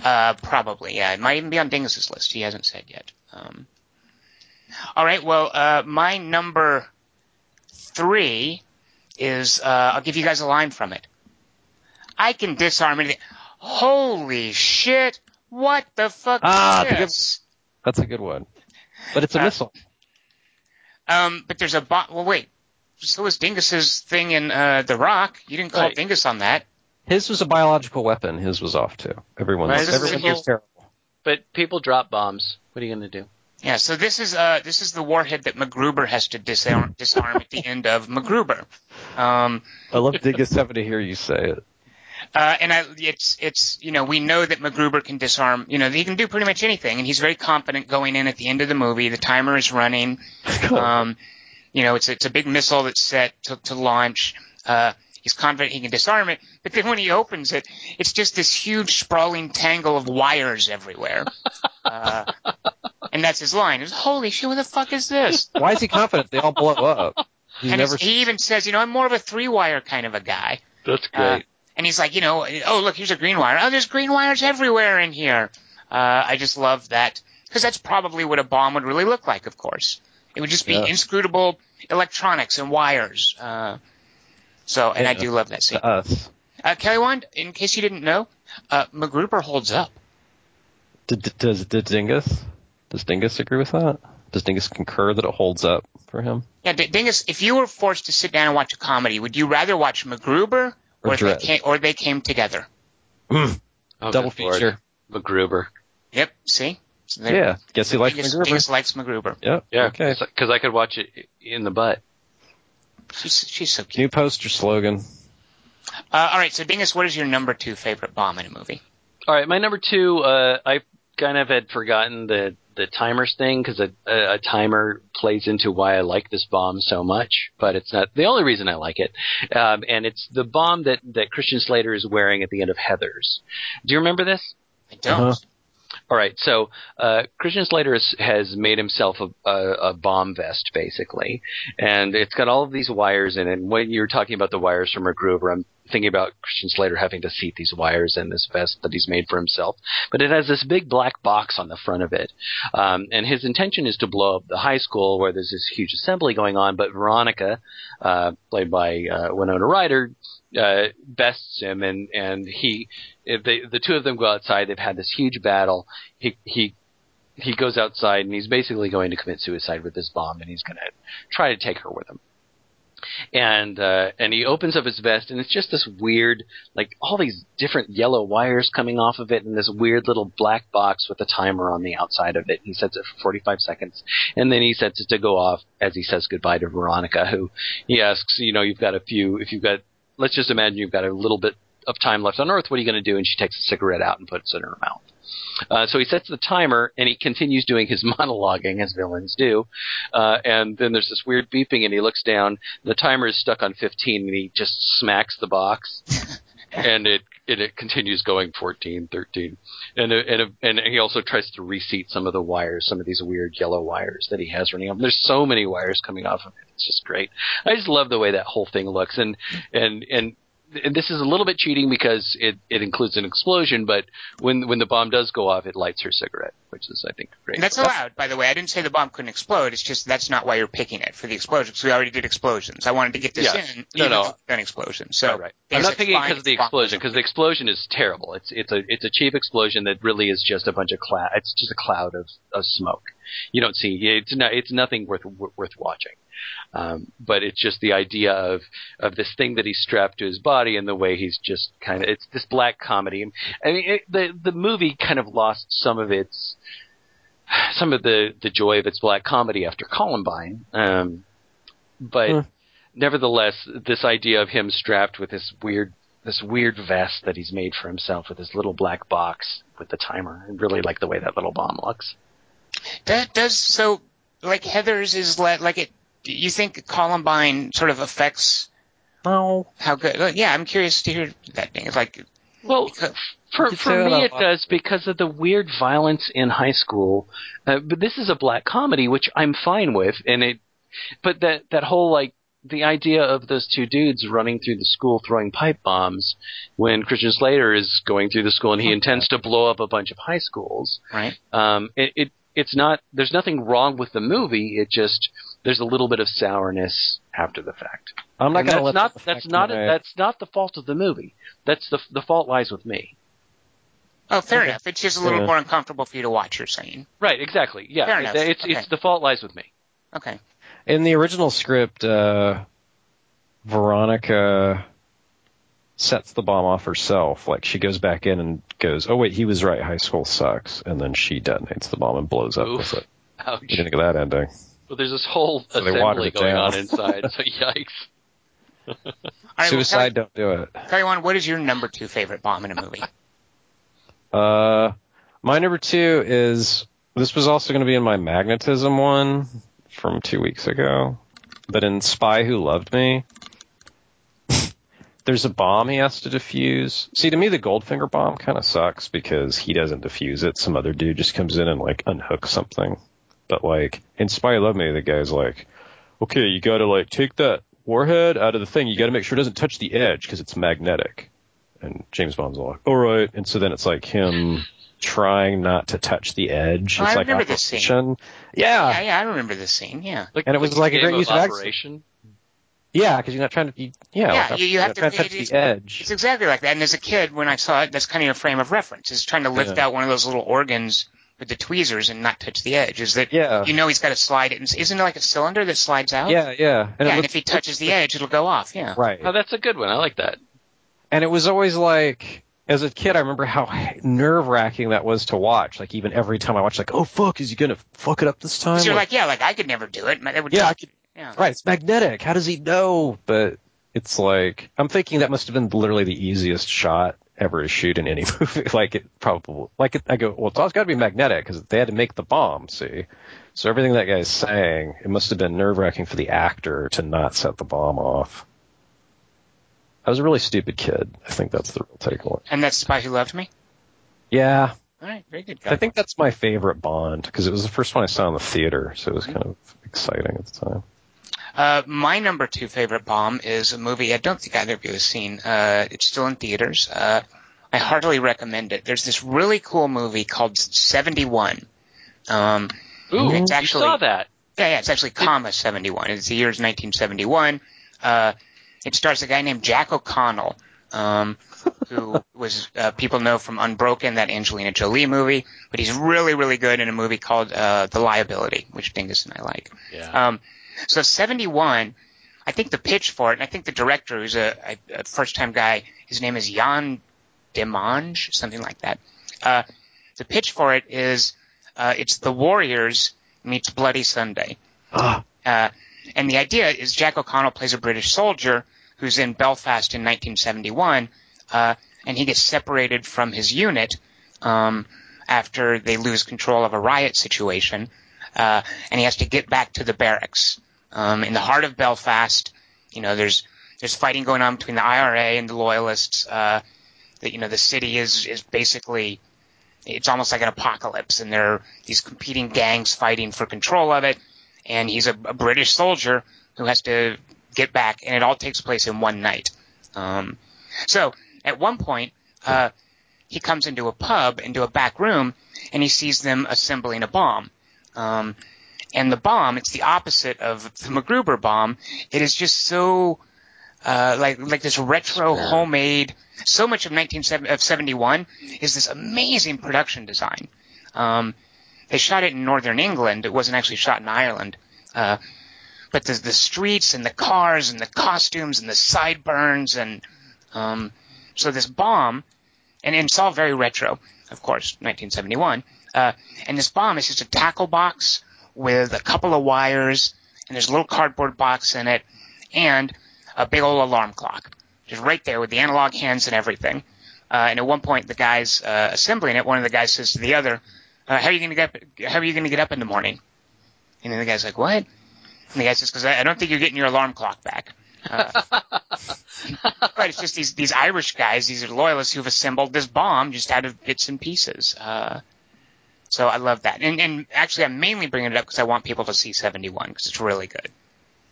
Uh, probably, yeah. It might even be on Dingus's list. He hasn't said yet. Um, all right. Well, uh, my number three is uh, I'll give you guys a line from it. I can disarm anything. Holy shit! What the fuck Ah, is the good- That's a good one. But it's a Uh, missile. Um, but there's a bot. Well, wait. So was Dingus's thing in uh, The Rock. You didn't call Right. Dingus on that. His was a biological weapon. His was off too. Everyone's Right, everyone a here's terrible. But people drop bombs. What are you going to do? Yeah, so this is uh this is the warhead that MacGruber has to disarm disarm at the end of MacGruber. <laughs> Um, I love Dingus having to hear you say it. Uh, and I, it's it's you know we know that MacGruber can disarm. You know he can do pretty much anything, and he's very confident going in at the end of the movie. The timer is running. Um, you know it's it's a big missile that's set to, to launch. Uh, he's confident he can disarm it, but then when he opens it, it's just this huge sprawling tangle of wires everywhere. <laughs> Uh, and that's his line. It's holy shit, what the fuck is this? Why is he confident they all blow up? <laughs> He's and never he even says, you know, I'm more of a three wire kind of a guy. That's Uh, and he's like, you know, oh look, here's a green wire. Oh, there's green wires everywhere in here. Uh, I just love that because that's probably what a bomb would really look like. Of course, it would just be Yeah. inscrutable electronics and wires. Uh, so, and I do love that scene. Us. Uh, Kelly Wand, in case you didn't know, uh, MacGruber holds up. Does did Dingus? Does Dingus agree with that? Does Dingus concur that it holds up for him? Yeah, D- Dingus, if you were forced to sit down and watch a comedy, would you rather watch MacGruber or, Or they came, or they came together? Oh, Double good Lord. feature. MacGruber. Yep. See. So there- Yeah. Guess he likes Dingus, MacGruber. Dingus likes MacGruber. Yep. Yeah, Okay. because I could watch it in the butt. She's she's so cute. New poster slogan. Uh, all right. So Dingus, what is your number two favorite bomb in a movie? All right, my number two. Uh, I kind of had forgotten the the timers thing because a, a, a timer plays into why I like this bomb so much, but it's not the only reason I like it. Um, and it's the bomb that that Christian Slater is wearing at the end of Heathers. Do you remember this? I don't. Uh-huh. All right, so uh, Christian Slater has, has made himself a, a, a bomb vest, basically, and it's got all of these wires in it. And when you're talking about the wires from MacGruber, I'm thinking about Christian Slater having to seat these wires in this vest that he's made for himself. But it has this big black box on the front of it, um, and his intention is to blow up the high school where there's this huge assembly going on. But Veronica, uh, played by uh, Winona Ryder, uh, bests him, and and he, if they, the two of them go outside. They've had this huge battle. He he he goes outside, and he's basically going to commit suicide with this bomb, and he's going to try to take her with him. And uh, and he opens up his vest, and it's just this weird, like all these different yellow wires coming off of it, and this weird little black box with a timer on the outside of it. He sets it for 45 seconds, and then he sets it to go off as he says goodbye to Veronica, who he asks, you know, you've got a few, if you've got, let's just imagine you've got a little bit of time left on Earth. What are you going to do? And she takes a cigarette out and puts it in her mouth. Uh, so he sets the timer and he continues doing his <laughs> monologuing as villains do. Uh, and then there's this weird beeping and he looks down. The timer is stuck on 15 and he just smacks the box <laughs> and it, and it continues going 14, 13. And, and, and he also tries to reseat some of the wires, some of these weird yellow wires that he has running off. There's so many wires coming off of it. It's just great. I just love the way that whole thing looks. And, and, and, and this is a little bit cheating because it, it includes an explosion, but when when the bomb does go off, it lights her cigarette, which is I think great. That's allowed, by the way. I didn't say the bomb couldn't explode. It's just that's not why you're picking it for the explosion. Because we already did explosions. I wanted to get this Yeah. in. No, no. an explosion. So Right, right. I'm not like picking it because of the explosion, because the explosion is terrible. It's it's a it's a cheap explosion that really is just a bunch of cloud. It's just a cloud of, of smoke. You don't see it's not it's nothing worth worth watching. Um, but it's just the idea of of this thing that he's strapped to his body and the way he's just kind of it's this black comedy. I mean, it, the the movie kind of lost some of its some of the the joy of its black comedy after Columbine. Um, but Hmm. nevertheless, this idea of him strapped with this weird this weird vest that he's made for himself with this little black box with the timer. I really like the way that little bomb looks. That does so. Like Heathers is le- like it. You think Columbine sort of affects No. how good? uh, Yeah, I'm curious to hear that thing. It's like Well, because, for for me it does because of the weird violence in high school. Uh, but this is a black comedy, which I'm fine with, and it. But that that whole like the idea of those two dudes running through the school throwing pipe bombs when Christian Slater is going through the school and he intends to blow up a bunch of high schools. right. Um, it, it it's not. There's nothing wrong with the movie. It just there's a little bit of sourness after the fact. I'm not going to that's let not that's not my- that's not the fault of the movie. That's the the fault lies with me. Oh, fair Okay. enough. It's just a little Yeah. more uncomfortable for you to watch. You're saying. Right, exactly. Yeah, Fair enough. it's Okay. it's the fault lies with me. Okay. In the original script, uh, Veronica sets the bomb off herself. Like she goes back in and goes, "Oh wait, he was right. High school sucks," and then she detonates the bomb and blows up Oof. with it. Ouch. You think of that ending? Well, there's this whole So assembly going on inside. So <laughs> yikes. All right, Suicide, don't do it. Well, Kelly, Kelly, what is your number two favorite bomb in a movie? Uh, my number two is this was also going to be in my magnetism one from two weeks ago, but in Spy Who Loved Me, there's a bomb he has to defuse. See, to me, the Goldfinger bomb kind of sucks because he doesn't defuse it. Some other dude just comes in and like unhooks something. But like in Spy Love Me, the guy's like, okay, you got to like take that warhead out of the thing. You got to make sure it doesn't touch the edge because it's magnetic. And James Bond's all like, all right. And so then it's like him trying not to touch the edge. Oh, it's I like remember this scene. operation. Yeah. yeah, yeah, I remember this scene. Yeah. Like, And it was like a great use of accent. Operation. Yeah, because you're not trying to. You, yeah, Yeah, like, you- you you're have not to- trying to touch the edge. It's exactly like that. And as a kid, when I saw it, that's kind of your frame of reference. Is trying to lift Yeah. out one of those little organs with the tweezers and not touch the edge. Is that Yeah. you know he's got to slide it? And, isn't it like a cylinder that slides out? Yeah, yeah. And yeah. it And looked- if he touches the edge, it'll go off. Yeah. right. Oh, that's a good one. I like that. And it was always like, as a kid, I remember how nerve wracking that was to watch. Like even every time I watched, like, oh fuck, is he gonna fuck it up this time? 'Cause you're like, yeah, like I could never do it. That would yeah, I could, yeah. right. It's magnetic. How does he know? But it's like I'm thinking that must have been literally the easiest shot ever to shoot in any <laughs> movie. like it probably, like it, I go, well, it's got to be magnetic because they had to make the bomb. See, so everything that guy's saying, it must have been nerve wracking for the actor to not set the bomb off. I was a really stupid kid. I think that's the real takeaway. And that's Spy Who Loved Me. Yeah, All right, very good. Guy. I think that's my favorite Bond because it was the first one I saw in the theater, so it was kind of exciting at the time. Uh, my number two favorite bomb is a movie I don't think either of you have seen. Uh, it's still in theaters. Uh, I heartily recommend it. There's this really cool movie called 71. Um, Ooh, It's you actually- saw that. yeah, yeah, it's actually comma 71. It's the year is 1971. Uh, it stars a guy named Jack O'Connell, um, <laughs> who was uh, people know from Unbroken, that Angelina Jolie movie, but he's really, really good in a movie called uh, The Liability, which Dingus and I like. Yeah. Um, so 71, I think the pitch for it, and I think the director, who's a, a, a first-time guy, his name is Yann Demange, something like that. Uh, the pitch for it is uh, it's The Warriors meets Bloody Sunday. Ah. Uh, and the idea is Jack O'Connell plays a British soldier who's in Belfast in 1971, uh, and he gets separated from his unit um, after they lose control of a riot situation, uh, and he has to get back to the barracks um, in the heart of Belfast. You know, there's there's fighting going on between the IRA and the loyalists. Uh, that you know, the city is is basically it's almost like an apocalypse, and there are these competing gangs fighting for control of it. And he's a, a British soldier who has to get back, and it all takes place in one night. Um, so at one point, uh, he comes into a pub, into a back room, and he sees them assembling a bomb. Um, and the bomb, it's the opposite of the MacGruber bomb. It is just so uh, like like this retro homemade. So much of 1971 is this amazing production design. Um, they shot it in northern England. It wasn't actually shot in Ireland. Uh, but the, the streets and the cars and the costumes and the sideburns and um, so this bomb, and, and it's all very retro, of course, 1971. Uh, and this bomb is just a tackle box with a couple of wires, and there's a little cardboard box in it, and a big old alarm clock, just right there with the analog hands and everything. Uh, and at one point, the guys uh, assembling it, one of the guys says to the other, uh, "How are you going to get? Up, how are you going to get up in the morning?" And then the guy's like, "What?" And the guy says, "Because I, I don't think you're getting your alarm clock back." Uh, <laughs> but it's just these these Irish guys, these are loyalists who've assembled this bomb just out of bits and pieces. So I love that, and and actually, I'm mainly bringing it up because I want people to see 71 because it's really good.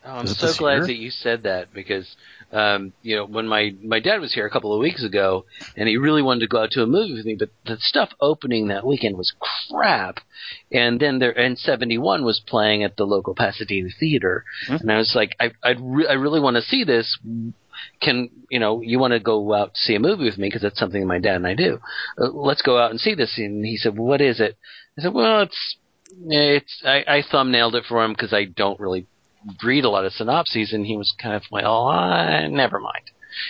Oh, I'm so glad year? that you said that because, um, you know, when my my dad was here a couple of weeks ago, and he really wanted to go out to a movie with me, but the stuff opening that weekend was crap, and then there and 71 was playing at the local Pasadena theater, Hmm. and I was like, I I'd re- I really want to see this. Can you know you want to go out to see a movie with me because that's something my dad and I do. Uh, let's go out and see this. And he said, well, "What is it?" I said, "Well, it's it's I, I thumbnailed it for him because I don't really read a lot of synopses, and he was kind of well, uh, never mind.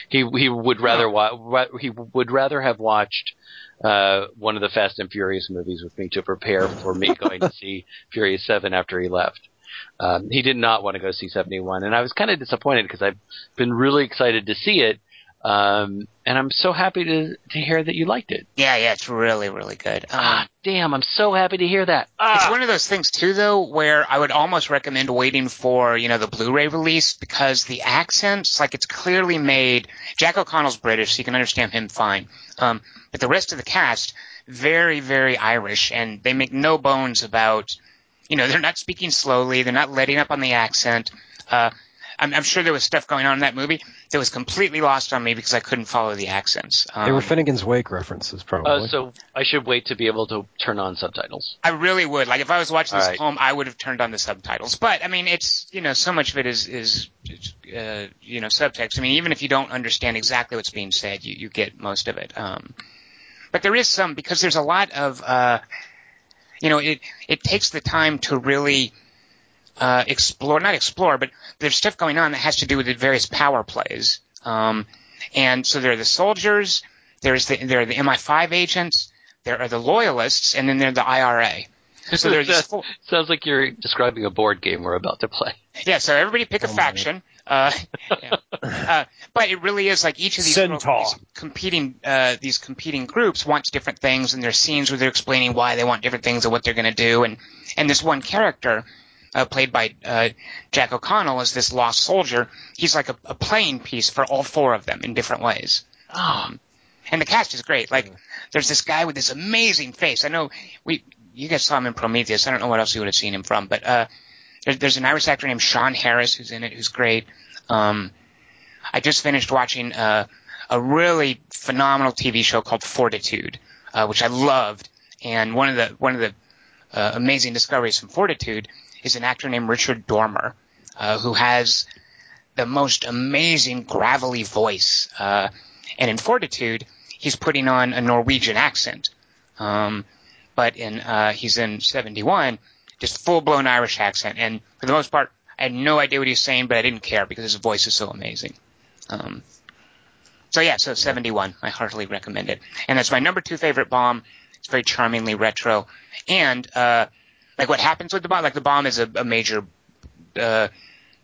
He he would rather wa- wa- he would rather have watched uh, one of the Fast and Furious movies with me to prepare for me <laughs> going to see Furious Seven after he left. Um, he did not want to go see 71, and I was kind of disappointed because I've been really excited to see it, um, and I'm so happy to to hear that you liked it. Yeah, yeah, it's really really good. Um, Ah, damn! I'm so happy to hear that. It's Ah, one of those things too, though, where I would almost recommend waiting for you know the Blu-ray release because the accents, like it's clearly made. Jack O'Connell's British, so you can understand him fine. Um, but the rest of the cast, very very Irish, and they make no bones about, you know, they're not speaking slowly, they're not letting up on the accent. Uh, I'm, I'm sure there was stuff going on in that movie that was completely lost on me because I couldn't follow the accents. Um, They were Finnegans Wake references, probably. Uh, so I should wait to be able to turn on subtitles. I really would. Like if I was watching this All at right. home, I would have turned on the subtitles. But I mean, it's you know, so much of it is is uh, you know subtext. I mean, even if you don't understand exactly what's being said, you you get most of it. Um, but there is some because there's a lot of uh, you know, it it takes the time to really uh, explore, not explore, but there's stuff going on that has to do with the various power plays. Um, and so there are the soldiers, there's the there are the MI5 agents, there are the loyalists, and then there are the IRA. So there's four, Sounds like you're describing a board game we're about to play. yeah. So everybody pick a faction. Uh, <laughs> yeah. uh, but it really is like each of these, little- Centaur. these competing uh, these competing groups wants different things, and there's scenes where they're explaining why they want different things and what they're going to do. And and this one character, uh, played by uh, Jack O'Connell, is this lost soldier. He's like a, a playing piece for all four of them in different ways. Um, and the cast is great. Like, there's this guy with this amazing face. I know we, you guys saw him in Prometheus. I don't know what else you would have seen him from, but uh, there's, there's an Irish actor named Sean Harris who's in it, who's great. Um, I just finished watching uh, a really phenomenal TV show called Fortitude, uh, which I loved. And one of the one of the uh, amazing discoveries from Fortitude is an actor named Richard Dormer, uh, who has the most amazing gravelly voice. Uh, and in Fortitude, he's putting on a Norwegian accent. Um, but in uh, he's in 71, just full blown Irish accent. And for the most part, I had no idea what he was saying, but I didn't care because his voice is so amazing. Um, so yeah, so 71, I heartily recommend it. And that's my number two favorite bomb. It's very charmingly retro. And, uh, like what happens with the bomb, like the bomb is a, a major, uh,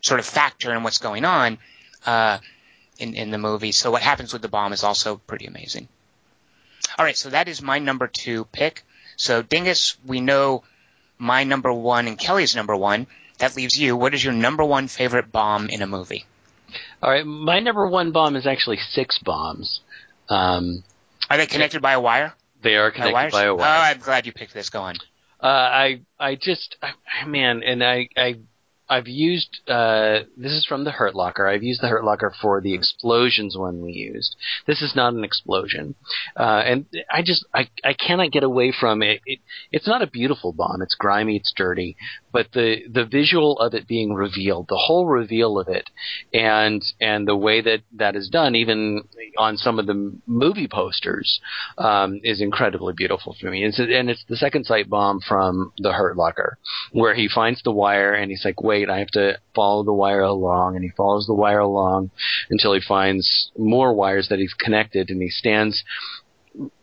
sort of factor in what's going on, uh, in, in the movie. So what happens with the bomb is also pretty amazing. All right, so that is my number two pick. So Dingus, we know my number one and Kelly's number one. That leaves you. What is your number one favorite bomb in a movie? All right, my number one bomb is actually six bombs. Um, Are they connected by a wire? they are connected wires? by a wire. Oh. I'm glad you picked this. Go on. Uh, I I just I, man, and I I I've used uh, this is from the Hurt Locker. I've used the Hurt Locker for the explosions one we used. This is not an explosion, uh, and I just I I cannot get away from it. it. It's not a beautiful bomb. It's grimy. It's dirty. But the the visual of it being revealed, the whole reveal of it, and and the way that that is done, even on some of the movie posters, um, is incredibly beautiful for me. It's, and it's the second sight bomb from the Hurt Locker, where he finds the wire and he's like, "Wait, I have to follow the wire along," and he follows the wire along until he finds more wires that he's connected, and he stands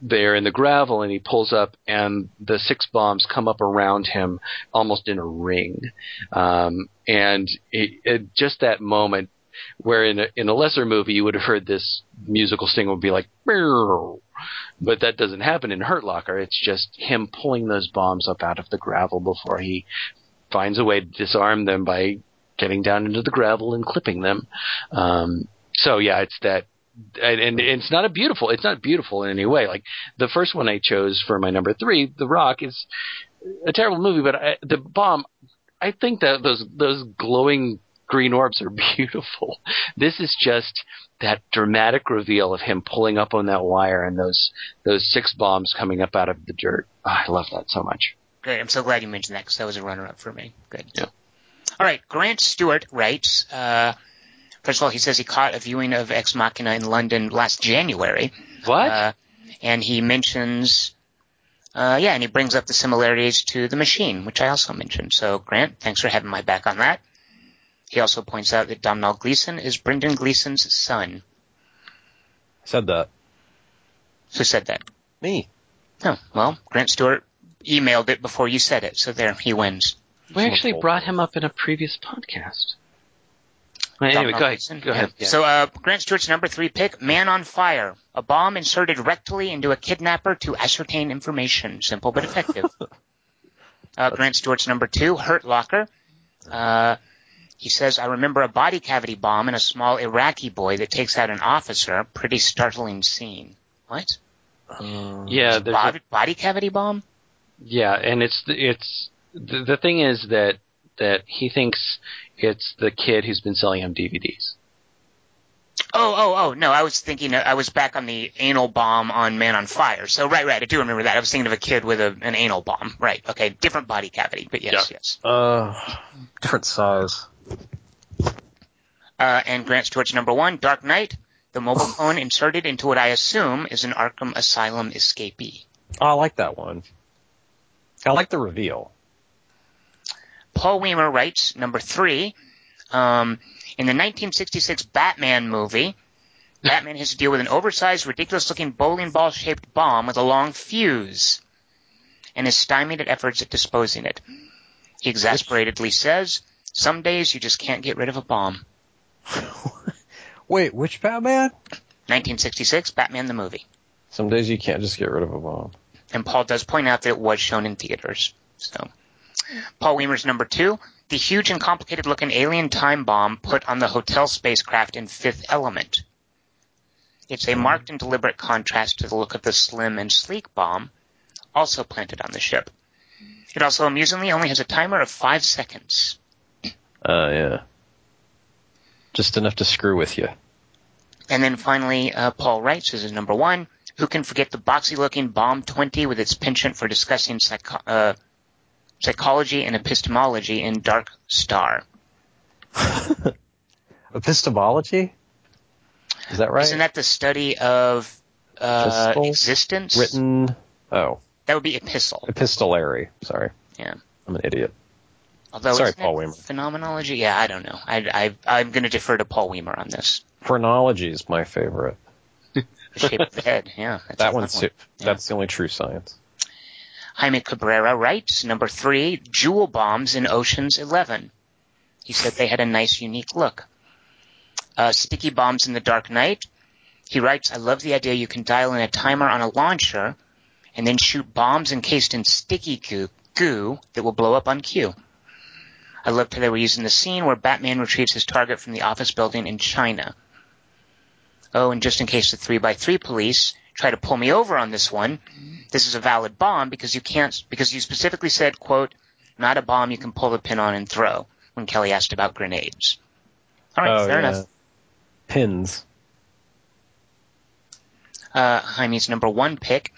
there in the gravel and he pulls up and the six bombs come up around him almost in a ring. Um, and it, it, just that moment where in a, in a lesser movie you would have heard this musical sting would be like but that doesn't happen in Hurt Locker. It's just him pulling those bombs up out of the gravel before he finds a way to disarm them by getting down into the gravel and clipping them. Um, so yeah it's that and, and it's not a beautiful it's not beautiful in any way. Like the first one i chose for my number three the rock is a terrible movie but I, the bomb i think that those those glowing green orbs are <laughs> beautiful. This is just that dramatic reveal of him pulling up on that wire and those those six bombs coming up out of the dirt. Ah, i love that so much Great. I'm so glad you mentioned that because that was a runner-up for me. Good. Yeah. All right. Grant Stewart writes. Uh, first of all, he says he caught a viewing of Ex Machina in London last January. what Uh, and he mentions, uh, yeah, and he brings up the similarities to The Machine, which I also mentioned. So, Grant, thanks for having my back on that. He also points out that Domhnall Gleeson is Brendan Gleeson's son. Said that. Who said that? Me. Oh, well, Grant Stewart emailed it before you said it, so there, he wins. we actually brought him up in a previous podcast anyway go ahead go ahead Yeah. So, uh, Grant Stewart's number three pick, Man on Fire. A bomb inserted rectally into a kidnapper to ascertain information. Simple but effective. <laughs> uh, Grant Stewart's number two, Hurt Locker. Uh, he says, I remember a body cavity bomb and a small Iraqi boy that takes out an officer. Pretty startling scene. What? yeah there's a- Body, body cavity bomb? Yeah, and it's it's the, the thing is that that he thinks it's the kid who's been selling him DVDs. Oh, oh, oh, no, I was thinking, I was back on the anal bomb on Man on Fire. So, right, right, I do remember that. I was thinking of a kid with a, an anal bomb. Right, okay, different body cavity, but yes, yes. Uh, different size. Uh, and Grant Stewart's number one, Dark Knight, the mobile phone inserted into what I assume is an Arkham Asylum escapee. Oh, I like that one. I like the reveal. Paul Weimer writes, number three, um, in the 1966 Batman movie, Batman has to deal with an oversized, ridiculous-looking bowling ball-shaped bomb with a long fuse, and is stymied at efforts at disposing it. He exasperatedly says, "Some days you just can't get rid of a bomb." <laughs> Wait, which Batman? 1966 Batman the movie, Some days you can't just get rid of a bomb. And Paul does point out that it was shown in theaters. So, Paul Weimer's number two, the huge and complicated-looking alien time bomb put on the hotel spacecraft in Fifth Element. It's a marked and deliberate contrast to the look of the slim and sleek bomb, also planted on the ship. It also amusingly only has a timer of five seconds. Uh, yeah. Just enough to screw with you. And then finally, uh, Paul writes as his number one, who can forget the boxy-looking Bomb 20 with its penchant for discussing psycho- uh, psychology and epistemology in Dark Star? <laughs> Epistemology? Is that right? Isn't that the study of uh, existence? Written. Oh, That would be epistle. epistolary. Sorry. Yeah. I'm an idiot. Although Sorry, Paul Weimer. Phenomenology? Yeah, I don't know. I, I, I'm going to defer to Paul Weimer on this. Phrenology is my favorite. The shape of the head. <laughs> Yeah. That's That one's one. that's the only true science. Jaime Cabrera writes, number three, jewel bombs in Ocean's Eleven. He said they had a nice, unique look. Uh, sticky bombs in The Dark Knight. He writes, I love the idea you can dial in a timer on a launcher and then shoot bombs encased in sticky goo, goo that will blow up on cue. I loved how they were using the scene where Batman retrieves his target from the office building in China. Oh, and just in case the 3x3 police try to pull me over on this one, this is a valid bomb because you can't, because you specifically said, quote, not a bomb you can pull the pin on and throw when Kelly asked about grenades. All right, oh, fair yeah. enough. Pins. Uh, Jaime's number one pick,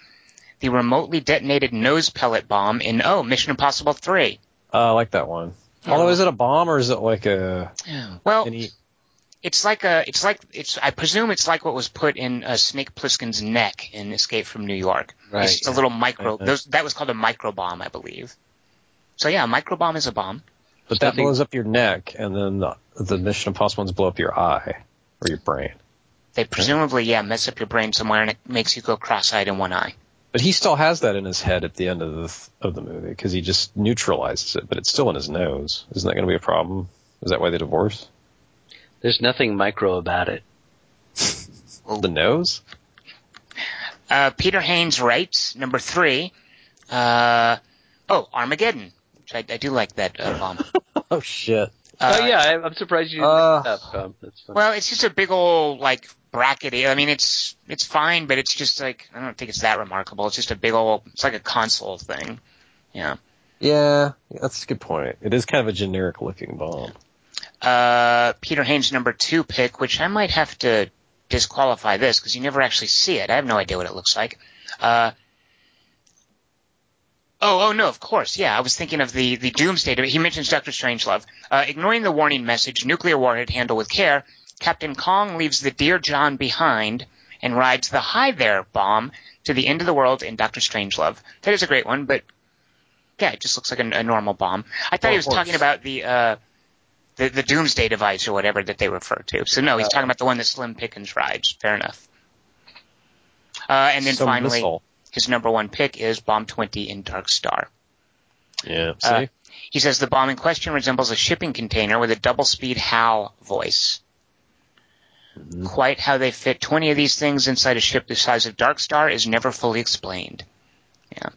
the remotely detonated nose pellet bomb in, oh, Mission Impossible 3. Oh, I like that one. Although, is it a bomb or is it like a Well, any? It's like a, it's like, it's, I presume it's like what was put in uh, Snake Plissken's neck in Escape from New York. Right. It's just a little micro, Uh-huh. those, that was called a micro bomb, I believe. So yeah, a micro bomb is a bomb. But that Nothing- blows up your neck, and then the, the Mission Impossible ones blow up your eye or your brain. They presumably, yeah, mess up your brain somewhere and it makes you go cross-eyed in one eye. But he still has that in his head at the end of the of the movie because he just neutralizes it, but it's still in his nose. Isn't that going to be a problem? Is that why they divorce? There's nothing micro about it. <laughs> The nose? Uh, Peter Haynes writes, number three, uh, oh, Armageddon. Which I, I do like that uh, bomb. <laughs> Oh shit! Uh, oh yeah, I, I'm surprised you didn't uh, that up. That's fun. Well, it's just a big old like brackety. I mean, it's it's fine, but it's just like I don't think it's that remarkable. It's just a big old. It's like a console thing. Yeah. Yeah, that's a good point. It is kind of a generic looking bomb. Uh, Peter Haynes' number two pick, which I might have to disqualify this because you never actually see it. I have no idea what it looks like. Uh, oh, oh no, of course, yeah. I was thinking of the the Doomsday. He mentions Doctor Strangelove. Uh, ignoring the warning message, nuclear warhead handle with care. Captain Kong leaves the Dear John behind and rides the Hi There bomb to the end of the world in Doctor Strangelove. That is a great one, but yeah, it just looks like a, a normal bomb. I thought Well, he was talking about the. Uh, the, the Doomsday device or whatever that they refer to. So no, he's Uh, talking about the one that Slim Pickens rides. Fair enough. Uh, and then Some finally, missile. his number one pick is Bomb 20 in Dark Star. Yeah. See. Uh, He says the bomb in question resembles a shipping container with a double-speed HAL voice. Mm-hmm. Quite how they fit 20 of these things inside a ship the size of Dark Star is never fully explained. Yeah.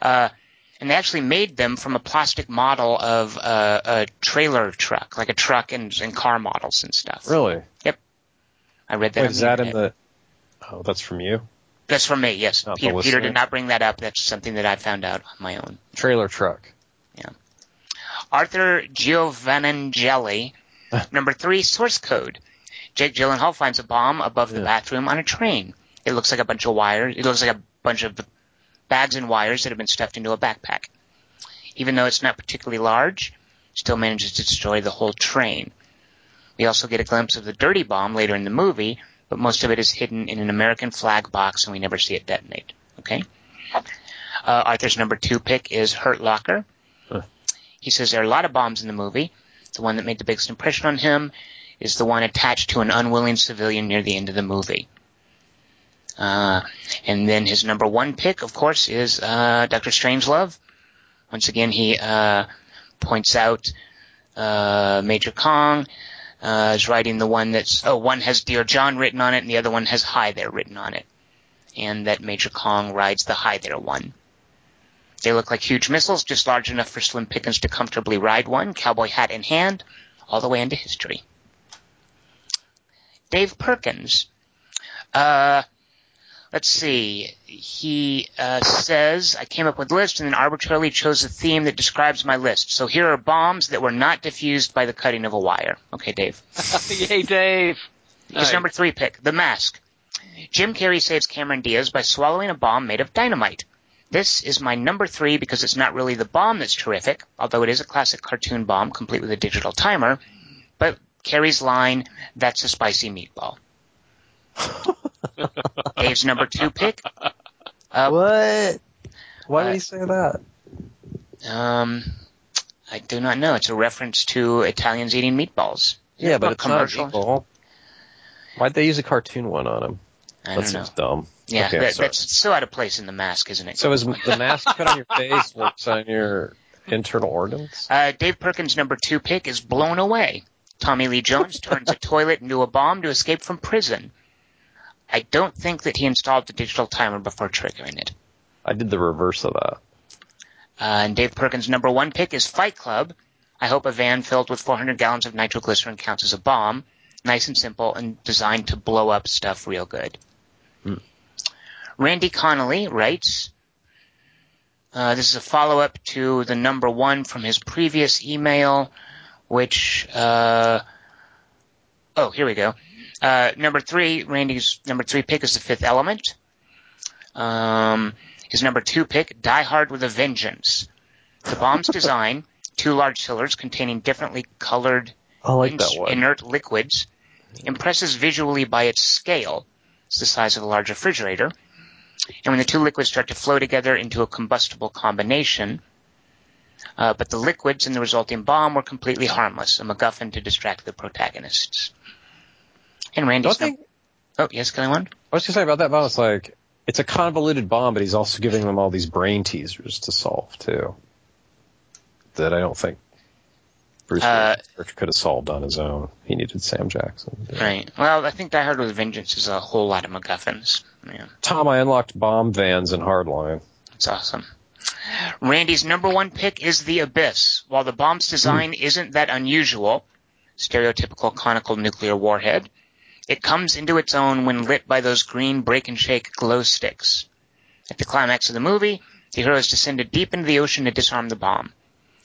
Uh, and they actually made them from a plastic model of uh, a trailer truck, like a truck and, and car models and stuff. really? Yep. I read that. Wait, is that in the? Oh, that's from you. That's from me. Yes, Not Peter, Peter did not bring that up. That's something that I found out on my own. Trailer truck. Yeah. Arthur Giovanangeli. <laughs> Number three, source code. Jake Gyllenhaal finds a bomb above the Yeah. bathroom on a train. It looks like a bunch of wires. It looks like a bunch of bags and wires that have been stuffed into a backpack. Even though it's not particularly large, still manages to destroy the whole train. We also get a glimpse of the dirty bomb later in the movie, but most of it is hidden in an American flag box and we never see it detonate. Okay? Uh, Arthur's number two pick is Hurt Locker. Huh. He says there are a lot of bombs in the movie. The one that made the biggest impression on him is the one attached to an unwilling civilian near the end of the movie. Uh, and then his number one pick, of course, is uh, Doctor Strangelove. Once again, he uh, points out uh, Major Kong uh, is writing the one that's oh one has Dear John written on it and the other one has Hi There written on it, and that Major Kong rides the Hi There one. They look like huge missiles, just large enough for Slim Pickens to comfortably ride one, cowboy hat in hand, all the way into history. Dave Perkins. Uh, let's see. He uh, says, I came up with a list and then arbitrarily chose a theme that describes my list. So here are bombs that were not diffused by the cutting of a wire. Okay, Dave. <laughs> Yay, Dave! His Nice. number three pick, The Mask. Jim Carrey saves Cameron Diaz by swallowing a bomb made of dynamite. This is my number three because it's not really the bomb that's terrific, although it is a classic cartoon bomb complete with a digital timer, but Carrey's line, that's a spicy meatball. <laughs> <laughs> Dave's number two pick, uh, What? Why did Uh, he say that? um, I do not know. It's a reference to Italians eating meatballs. Yeah, but a it's not commercial. evil. Why'd they use a cartoon one on him? I That seems dumb. Yeah, Okay, that, that's so out of place in the mask, isn't it? So is the mask put on your face works on your internal organs? Uh, Dave Perkins' number two pick is Blown Away. Tommy Lee Jones turns a toilet into a bomb to escape from prison. I don't think that he installed the digital timer before triggering it. I did the reverse of that. Uh, and Dave Perkins' number one pick is Fight Club. I hope a van filled with 400 gallons of nitroglycerin counts as a bomb. Nice and simple and designed to blow up stuff real good. Hmm. Randy Connolly writes, uh, this is a follow-up to the number one from his previous email, which, uh, oh, here we go. Uh, number three, Randy's number three pick is The Fifth Element. Um, his number two pick, Die Hard with a Vengeance. The bomb's <laughs> design, two large cylinders containing differently colored like in- inert liquids, impresses visually by its scale. It's the size of a large refrigerator. And when the two liquids start to flow together into a combustible combination, uh, but the liquids in the resulting bomb were completely harmless, a MacGuffin to distract the protagonists. And Randy's Don't they, oh yes, going on. I was gonna say about that bomb. It's like it's a convoluted bomb, but he's also giving them all these brain teasers to solve too. That I don't think Bruce Uh, could have solved on his own. He needed Sam Jackson. Right. Well, I think Die Hard with Vengeance is a whole lot of MacGuffins. Yeah. Tom, I unlocked bomb vans in Hardline. It's awesome. Randy's number one pick is The Abyss. While the bomb's design isn't that unusual, stereotypical conical nuclear warhead, it comes into its own when lit by those green break and shake glow sticks. At the climax of the movie, the hero is descended deep into the ocean to disarm the bomb.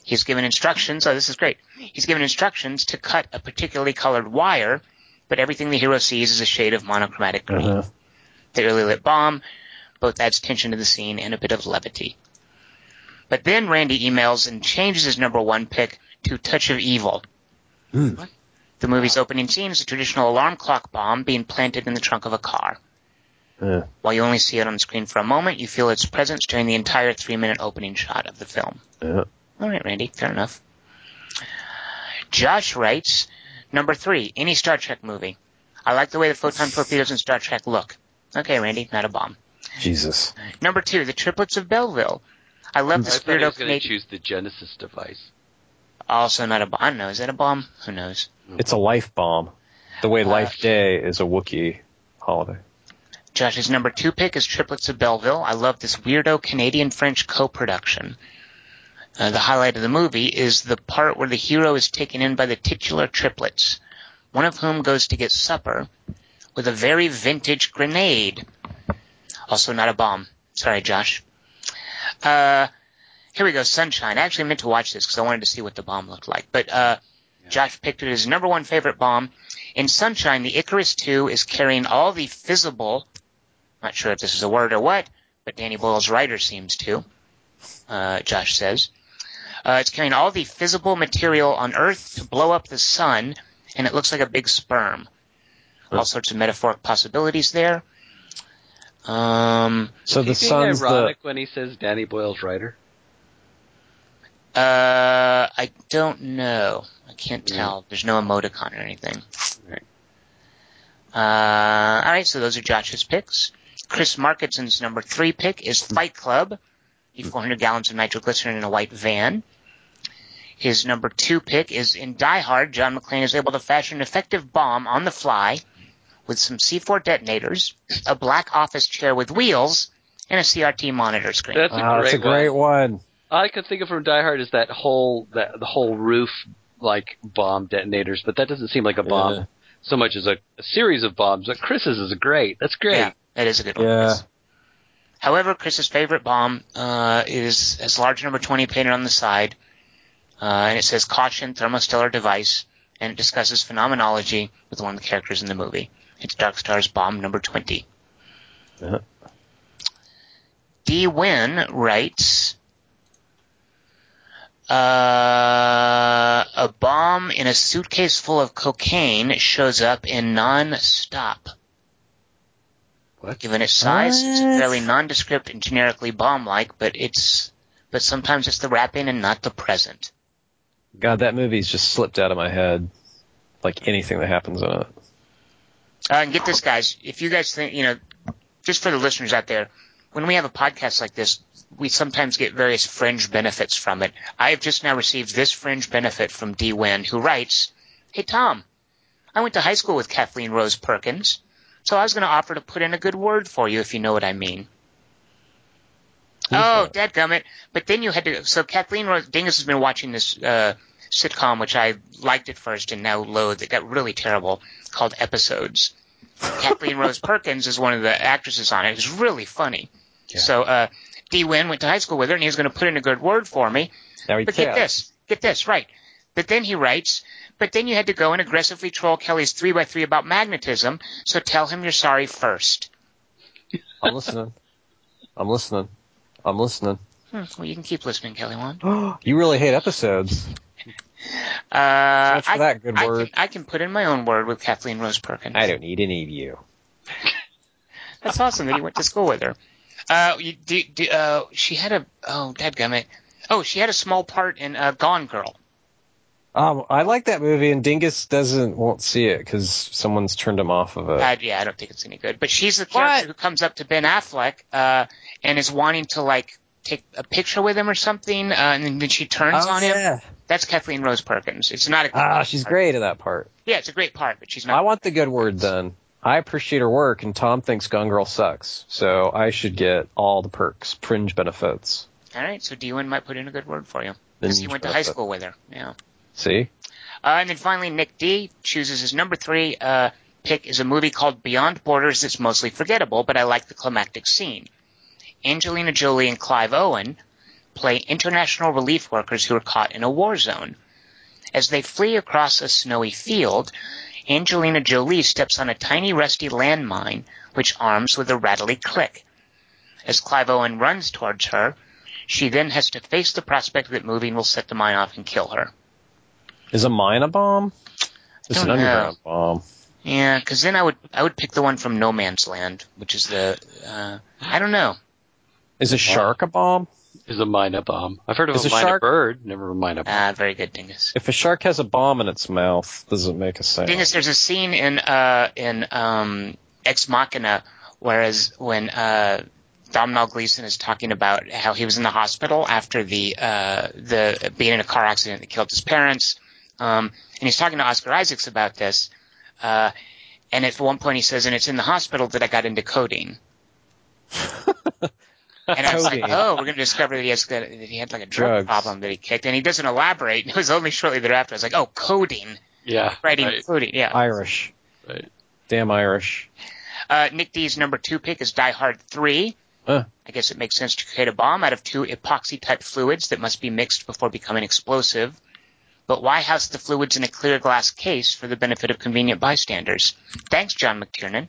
He's given instructions, oh this is great, he's given instructions to cut a particularly colored wire, but everything the hero sees is a shade of monochromatic green. Uh-huh. The early lit bomb both adds tension to the scene and a bit of levity. But then Randy emails and changes his number one pick to Touch of Evil. Hmm. The movie's opening scene is a traditional alarm clock bomb being planted in the trunk of a car. Yeah. While you only see it on screen for a moment, you feel its presence during the entire three minute opening shot of the film. Yeah. All right, Randy, fair enough. Josh writes, number three, any Star Trek movie. I like the way the photon torpedoes in Star Trek look. Okay, Randy, not a bomb. Jesus. Number two, the triplets of Belleville. I love I this thought he weirdo was going to choose the Genesis device. Also not a bomb. I don't know. Is that a bomb? Who knows? It's a life bomb. The way Uh, Life Day is a Wookiee holiday. Josh's number two pick is Triplets of Belleville. I love this weirdo Canadian-French co-production. Uh, the highlight of the movie is the part where the hero is taken in by the titular triplets, one of whom goes to get supper with a very vintage grenade. Also not a bomb. Sorry, Josh. Uh, here we go, Sunshine. I actually meant to watch this because I wanted to see what the bomb looked like. But uh, Josh picked it as his number one favorite bomb. In Sunshine, the Icarus II is carrying all the fissible, not sure if this is a word or what, but Danny Boyle's writer seems to, uh, Josh says. Uh, it's carrying all the fissible material on Earth to blow up the sun, and it looks like a big sperm. All sorts of metaphoric possibilities there. Um, So the Is he being sun's the ironic when he says Danny Boyle's writer? Uh, I don't know. I can't tell. There's no emoticon or anything. Right. Uh, all right. So those are Josh's picks. Chris Markinson's number three pick is Fight Club, the 400 gallons of nitroglycerin in a white van. His number two pick is in Die Hard. John McClane is able to fashion an effective bomb on the fly with some C4 detonators, a black office chair with wheels, and a CRT monitor screen. That's a Wow, great, that's a great one. one. All I could think of from Die Hard is that whole that the whole roof like bomb detonators, but that doesn't seem like a bomb Yeah. so much as a, a series of bombs. But Chris's is great. That's great. Yeah, that is a good one. Yeah. Chris. However, Chris's favorite bomb uh, is has large number 20 painted on the side, uh, and it says "Caution, Thermostellar Device," and it discusses phenomenology with one of the characters in the movie. It's Dark Star's bomb number 20. Uh-huh. D. Wynn writes. Uh, a bomb in a suitcase full of cocaine shows up in Non-Stop. What? Given its size, it's fairly nondescript and generically bomb-like, but it's but sometimes it's the wrapping and not the present. God, that movie's just slipped out of my head. Like anything that happens in it. Uh, and get this, guys. If you guys think, you know, just for the listeners out there, when we have a podcast like this, we sometimes get various fringe benefits from it. I have just now received this fringe benefit from D. Wynn, who writes, Hey, Tom, I went to high school with Kathleen Rose Perkins, so I was going to offer to put in a good word for you if you know what I mean. Oh, dadgummit. But then you had to, so Kathleen Rose, Dingus has been watching this, uh, sitcom, which I liked at first and now loathe. It got really terrible, called Episodes. Kathleen Rose <laughs> Perkins is one of the actresses on it. It's really funny. So, uh, D. Wynn went to high school with her and he was going to put in a good word for me. Now he But can't. get this, get this, right. But then he writes, but then you had to go and aggressively troll Kelly's 3 by 3 about magnetism, so tell him you're sorry first. I'm listening. I'm listening. I'm listening. Hmm, well, you can keep listening, Kelly Wand. <gasps> you really hate episodes. Uh, for I, that good I word. Can, I can put in my own word with Kathleen Rose Perkins. I don't need any of you. <laughs> That's awesome that he went to school with her. Uh, you, do, do, uh, she had a oh, dadgummit. Oh, she had a small part in uh, Gone Girl. Um, I like that movie, and Dingus doesn't won't see it because someone's turned him off of it. Uh, yeah, I don't think it's any good. But she's the character who comes up to Ben Affleck uh, and is wanting to like take a picture with him or something, uh, and then she turns on him. That's Kathleen Rose Perkins. It's not a Ah, she's great in that part. Yeah, it's a great part, but she's not. I want the good word then. I appreciate her work, and Tom thinks Gone Girl sucks, so I should get all the perks, fringe benefits. All right, so D. Wynn might put in a good word for you because he went to high school with her. Yeah. See? Uh, and then finally, Nick D chooses his number three uh, pick is a movie called Beyond Borders that's mostly forgettable, but I like the climactic scene. Angelina Jolie and Clive Owen play international relief workers who are caught in a war zone. As they flee across a snowy field, Angelina Jolie steps on a tiny rusty landmine which arms with a rattly click. As Clive Owen runs towards her, she then has to face the prospect that moving will set the mine off and kill her. Is a mine a bomb? It's an don't know. underground bomb. Yeah, because then I would I would pick the one from No Man's Land, which is the uh, I don't know. Is a shark a bomb? Is a mine a bomb? I've heard of Is a a mine a shark- bird, never a mine a bomb. Ah, very good, Dingus. If a shark has a bomb in its mouth, does it make a sound? Dingus, there's a scene in uh in um Ex Machina, whereas when uh Domhnall Gleeson is talking about how he was in the hospital after the uh the being in a car accident that killed his parents, um, and he's talking to Oscar Isaacs about this, uh, and at one point he says, "And it's in the hospital that I got into coding." <laughs> And I was like, oh, we're going to discover that he has that he had like a drug Drugs. problem that he kicked, and he doesn't elaborate. And <laughs> it was only shortly thereafter. I was like, oh, coding, yeah, writing right, coding, yeah. Irish. right. Damn Irish. Uh, Nick D's number two pick is Die Hard 3. Huh. I guess it makes sense to create a bomb out of two epoxy-type fluids that must be mixed before becoming explosive. But why house the fluids in a clear glass case for the benefit of convenient bystanders? Thanks, John McTiernan.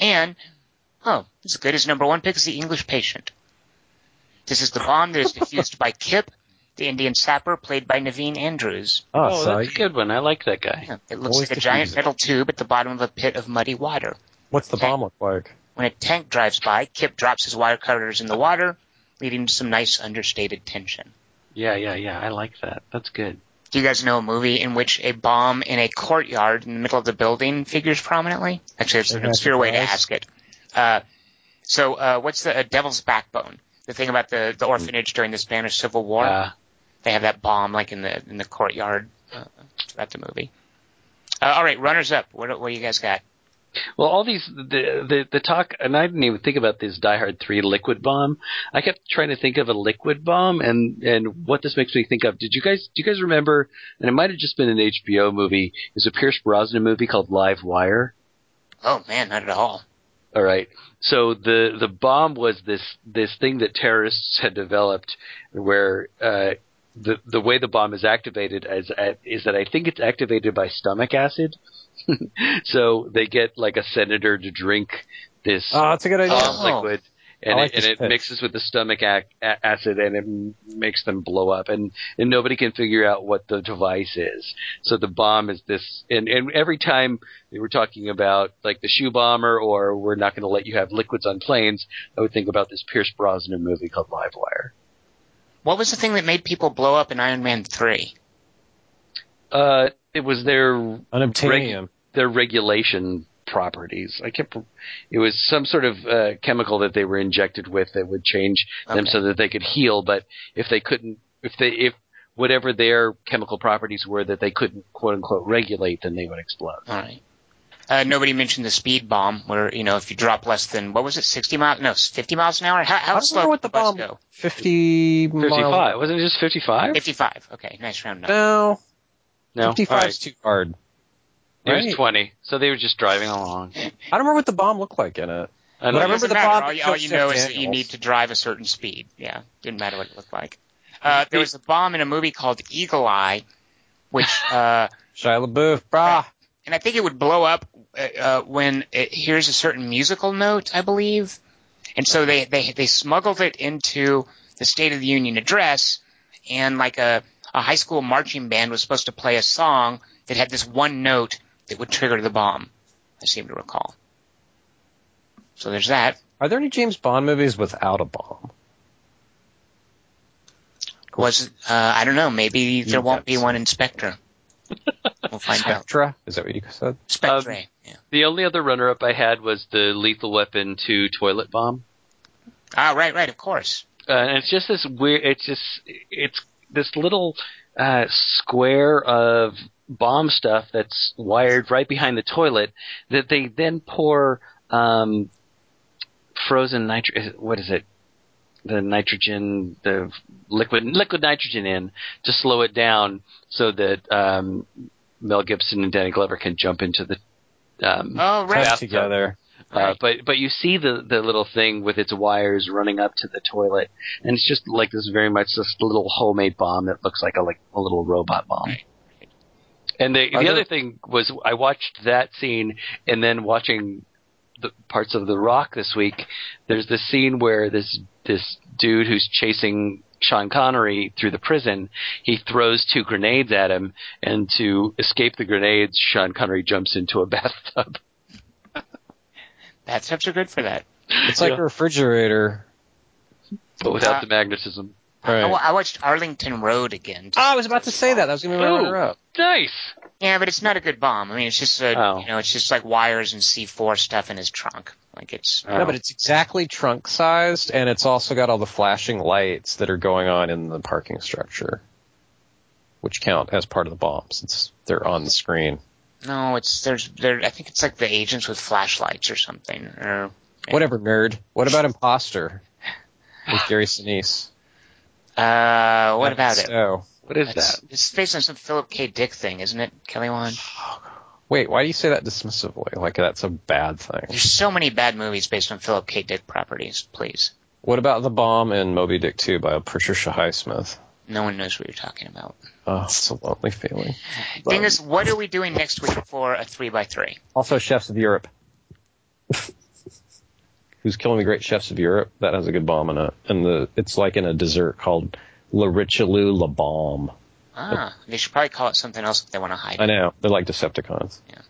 And, oh, as good as number one pick is the English patient. This is the bomb that is <laughs> diffused by Kip, the Indian sapper played by Naveen Andrews. Oh, Oh, so that's a good one. I like that guy. Yeah, It looks Always like a giant diffusing. metal tube at the bottom of a pit of muddy water. what's the bomb look like? When a tank drives by, Kip drops his wire cutters in the water, leading to some nice understated tension. Yeah, yeah, yeah. I like that. That's good. Do you guys know a movie in which a bomb in a courtyard in the middle of the building figures prominently? Actually, it's an Fantastic obscure way to ask it. Uh, so, uh, what's the uh, Devil's Backbone? The thing about the, the orphanage during the Spanish Civil War? Uh, they have that bomb like in the in the courtyard uh, throughout the movie. Uh, all right, runners up. What, what do you guys got? Well, all these the, the the talk, and I didn't even think about this Die Hard Three liquid bomb. I kept trying to think of a liquid bomb, and and what this makes me think of. Did you guys do you guys remember? And it might have just been an HBO movie. Is a Pierce Brosnan movie called Live Wire. Oh man, not at all. All right. So the the bomb was this this thing that terrorists had developed, where uh, the the way the bomb is activated is is that I think it's activated by stomach acid. <laughs> so they get like a senator to drink this Oh, that's a good idea. bomb liquid. And, like it, and it mixes with the stomach ac- acid and it makes them blow up and, and nobody can figure out what the device is. So the bomb is this, and, and every time they were talking about like the shoe bomber or we're not going to let you have liquids on planes, I would think about this Pierce Brosnan movie called Livewire. What was the thing that made people blow up in Iron Man three? Uh, it was their Unobtainium. their regulation properties. I kept it was some sort of uh, chemical that they were injected with that would change them so that they could heal. But if they couldn't, if they if whatever their chemical properties were that they couldn't quote unquote regulate, then they would explode. All right. Uh, nobody mentioned the speed bomb, where you know if you drop less than what was it, sixty miles? No, fifty miles an hour. How, I how don't slow remember what the bomb. go? Fifty Fifty miles. wasn't it just fifty five? Fifty-five. Okay, nice round number. No, No, fifty-five All right. is too hard. It was twenty, so they were just driving along. I don't remember what the bomb looked like in it. I But I remember doesn't the matter. bomb All, that you- all you know is that you need to drive a certain speed. Yeah, didn't matter what it looked like. Uh, there was a bomb in a movie called Eagle Eye, which, <laughs> uh, Shia LaBeouf, brah. and I think it would blow up uh, uh, when it hears a certain musical note, I believe. And so they, they they smuggled it into the State of the Union address, and like a a high school marching band was supposed to play a song that had this one note that would trigger the bomb. I seem to recall. So there's that. Are there any James Bond movies without a bomb? Was uh, I don't know. Maybe there won't be got one in Spectre. We'll find out. Spectra? Is that what you said? Spectre. Um, yeah. The only other runner up I had was the Lethal Weapon two toilet bomb. Ah, right, right. Of course. uh, and it's just this weird. It's just it's this little uh, square of bomb stuff that's wired right behind the toilet that they then pour um, frozen nitro. What is it? The nitrogen, the liquid liquid nitrogen in to slow it down so that um, Mel Gibson and Danny Glover can jump into the. Um, Oh, right. bathtub. Uh, but but you see the the little thing with its wires running up to the toilet, and it's just like this very much this little homemade bomb that looks like a like a little robot bomb. Right. And the Are the other thing was I watched that scene, and then watching the parts of The Rock this week. There's this scene where this this dude who's chasing Sean Connery through the prison, he throws two grenades at him, and to escape the grenades, Sean Connery jumps into a <laughs> bathtub. Bathtubs are good for that. It's like Yeah. a refrigerator. but without Uh, the magnetism. I, Right. wa- I watched Arlington Road again. Oh, I was about to say that. That was going to be my Ooh. runner up. Nice. Yeah, but it's not a good bomb. I mean, it's just a, Oh. you know, it's just like wires and C4 stuff in his trunk. Like it's No, but it's exactly trunk sized, and it's also got all the flashing lights that are going on in the parking structure, which count as part of the bomb since they're on the screen. No, it's there's there. I think it's like the agents with flashlights or something. Or Whatever, nerd. What about Impostor with <gasps> Gary Sinise? uh, what about it? So, What is It's, that? it's based on some Philip K. Dick thing, isn't it, Kelly Wand? Wait, why do you say that dismissively? Like that's a bad thing. There's so many bad movies based on Philip K. Dick properties. Please, What about the bomb in Moby Dick 2 by Patricia Highsmith? No one knows what you're talking about. Oh, it's a lonely feeling. <laughs> Thing is, what are we doing next week for a three by three? Also, Chefs of Europe. <laughs> Who's Killing the Great Chefs of Europe? That has a good bomb in it, and the it's like in a dessert called La Richelieu La Bombe. Ah, they should probably call it something else if they want to hide I it. know they're like Decepticons. Yeah.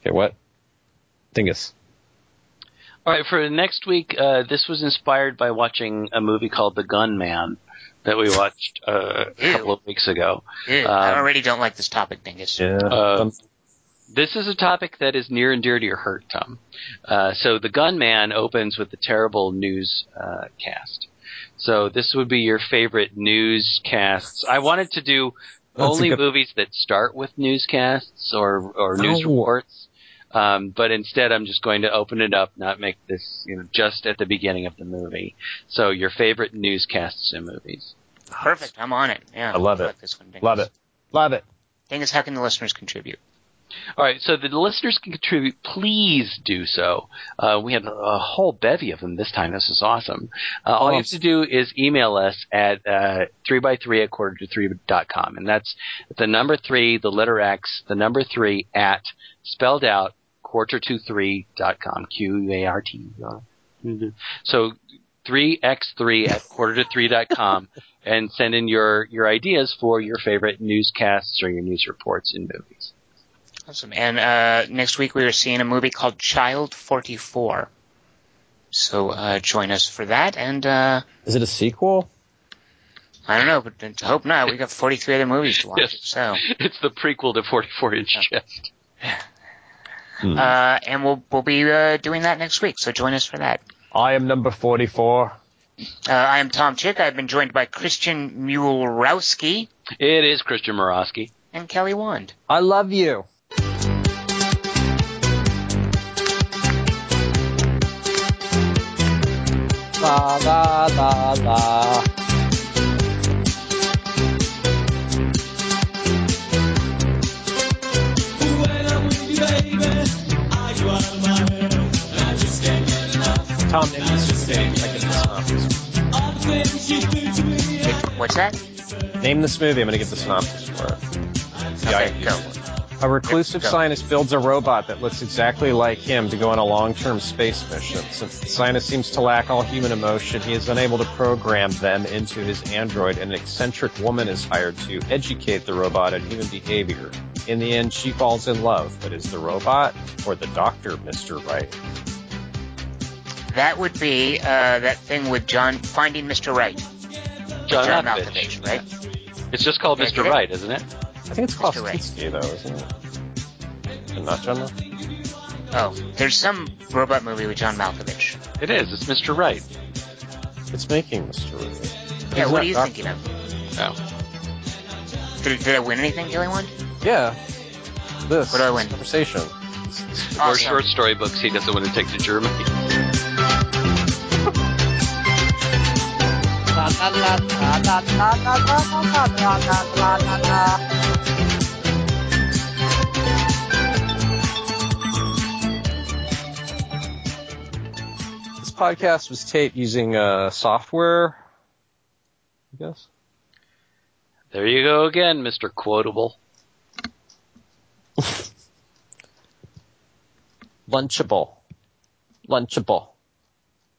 Okay, what? Dingus. All right, for next week, uh, this was inspired by watching a movie called The Gunman that we watched uh, a couple of weeks ago. Ew, I Um, already don't like this topic, Dingus. Yeah. Uh, Um, This is a topic that is near and dear to your heart, Tom. Uh, so the Gunman opens with the terrible news uh, cast. So this would be your favorite newscasts. I wanted to do That's only good- movies that start with newscasts or or news No. reports. Um, but instead, I'm just going to open it up, not make this you know just at the beginning of the movie. So your favorite newscasts in movies. Perfect, I'm on it. Yeah, I love it. this one, Dingus. Love it. Love it. Thing is, how can the listeners contribute? All right, so the listeners can contribute. Please do so. Uh, we had a whole bevy of them this time. This is awesome. Uh, all you have to do is email us at uh, three by three at quarter to three dot com, and that's the number three, the letter X, the number three at spelled out quarter to three dot com. Q A R T. So three x three at quarter to three dot com, <laughs> and send in your your ideas for your favorite newscasts or your news reports in movies. Awesome. And uh, next week we are seeing a movie called Child 44. So uh, join us for that. And uh, Is it a sequel? I don't know, but I hope not. We got 43 other movies to watch. <laughs> Yes. So, It's the prequel to 44 Inch Chest. <laughs> Hmm. uh, and we'll we'll be uh, doing that next week. So join us for that. I am number 44. Uh, I am Tom Chick. I've been joined by Christian Mulrowski It is Christian Morosky. and Kelly Wand. I love you. La la la la. Tom, name this movie. I get the synopsis. What's that? Name this movie. I'm going to get the synopsis for it. Okay, Yeah, go. A reclusive Go. scientist builds a robot that looks exactly like him to go on a long-term space mission. Since the scientist seems to lack all human emotion, he is unable to program them into his android, and an eccentric woman is hired to educate the robot on human behavior. In the end, she falls in love, but is the robot or the doctor Mr. Right? That would be uh, that thing with John finding Mr. Right. John, John Malkovich. Malkovich, right? It's just called Yeah, Mr. did it? Right, isn't it? I think it's called Mr. Right. Kostinsky, though, isn't it? And not John Malkovich? Oh, there's some robot movie with John Malkovich. It is. It's Mr. Right. It's making Mr. Right. Yeah, He's what are you Doc- thinking of? Oh. Did, did I win anything, Kelly Wand? Yeah. This. What do I win? Conversation. Or short story books he doesn't want to take to Germany. This podcast was taped using uh, software, I guess. There you go again, Mr. Quotable. <laughs> Lunchable. Lunchable.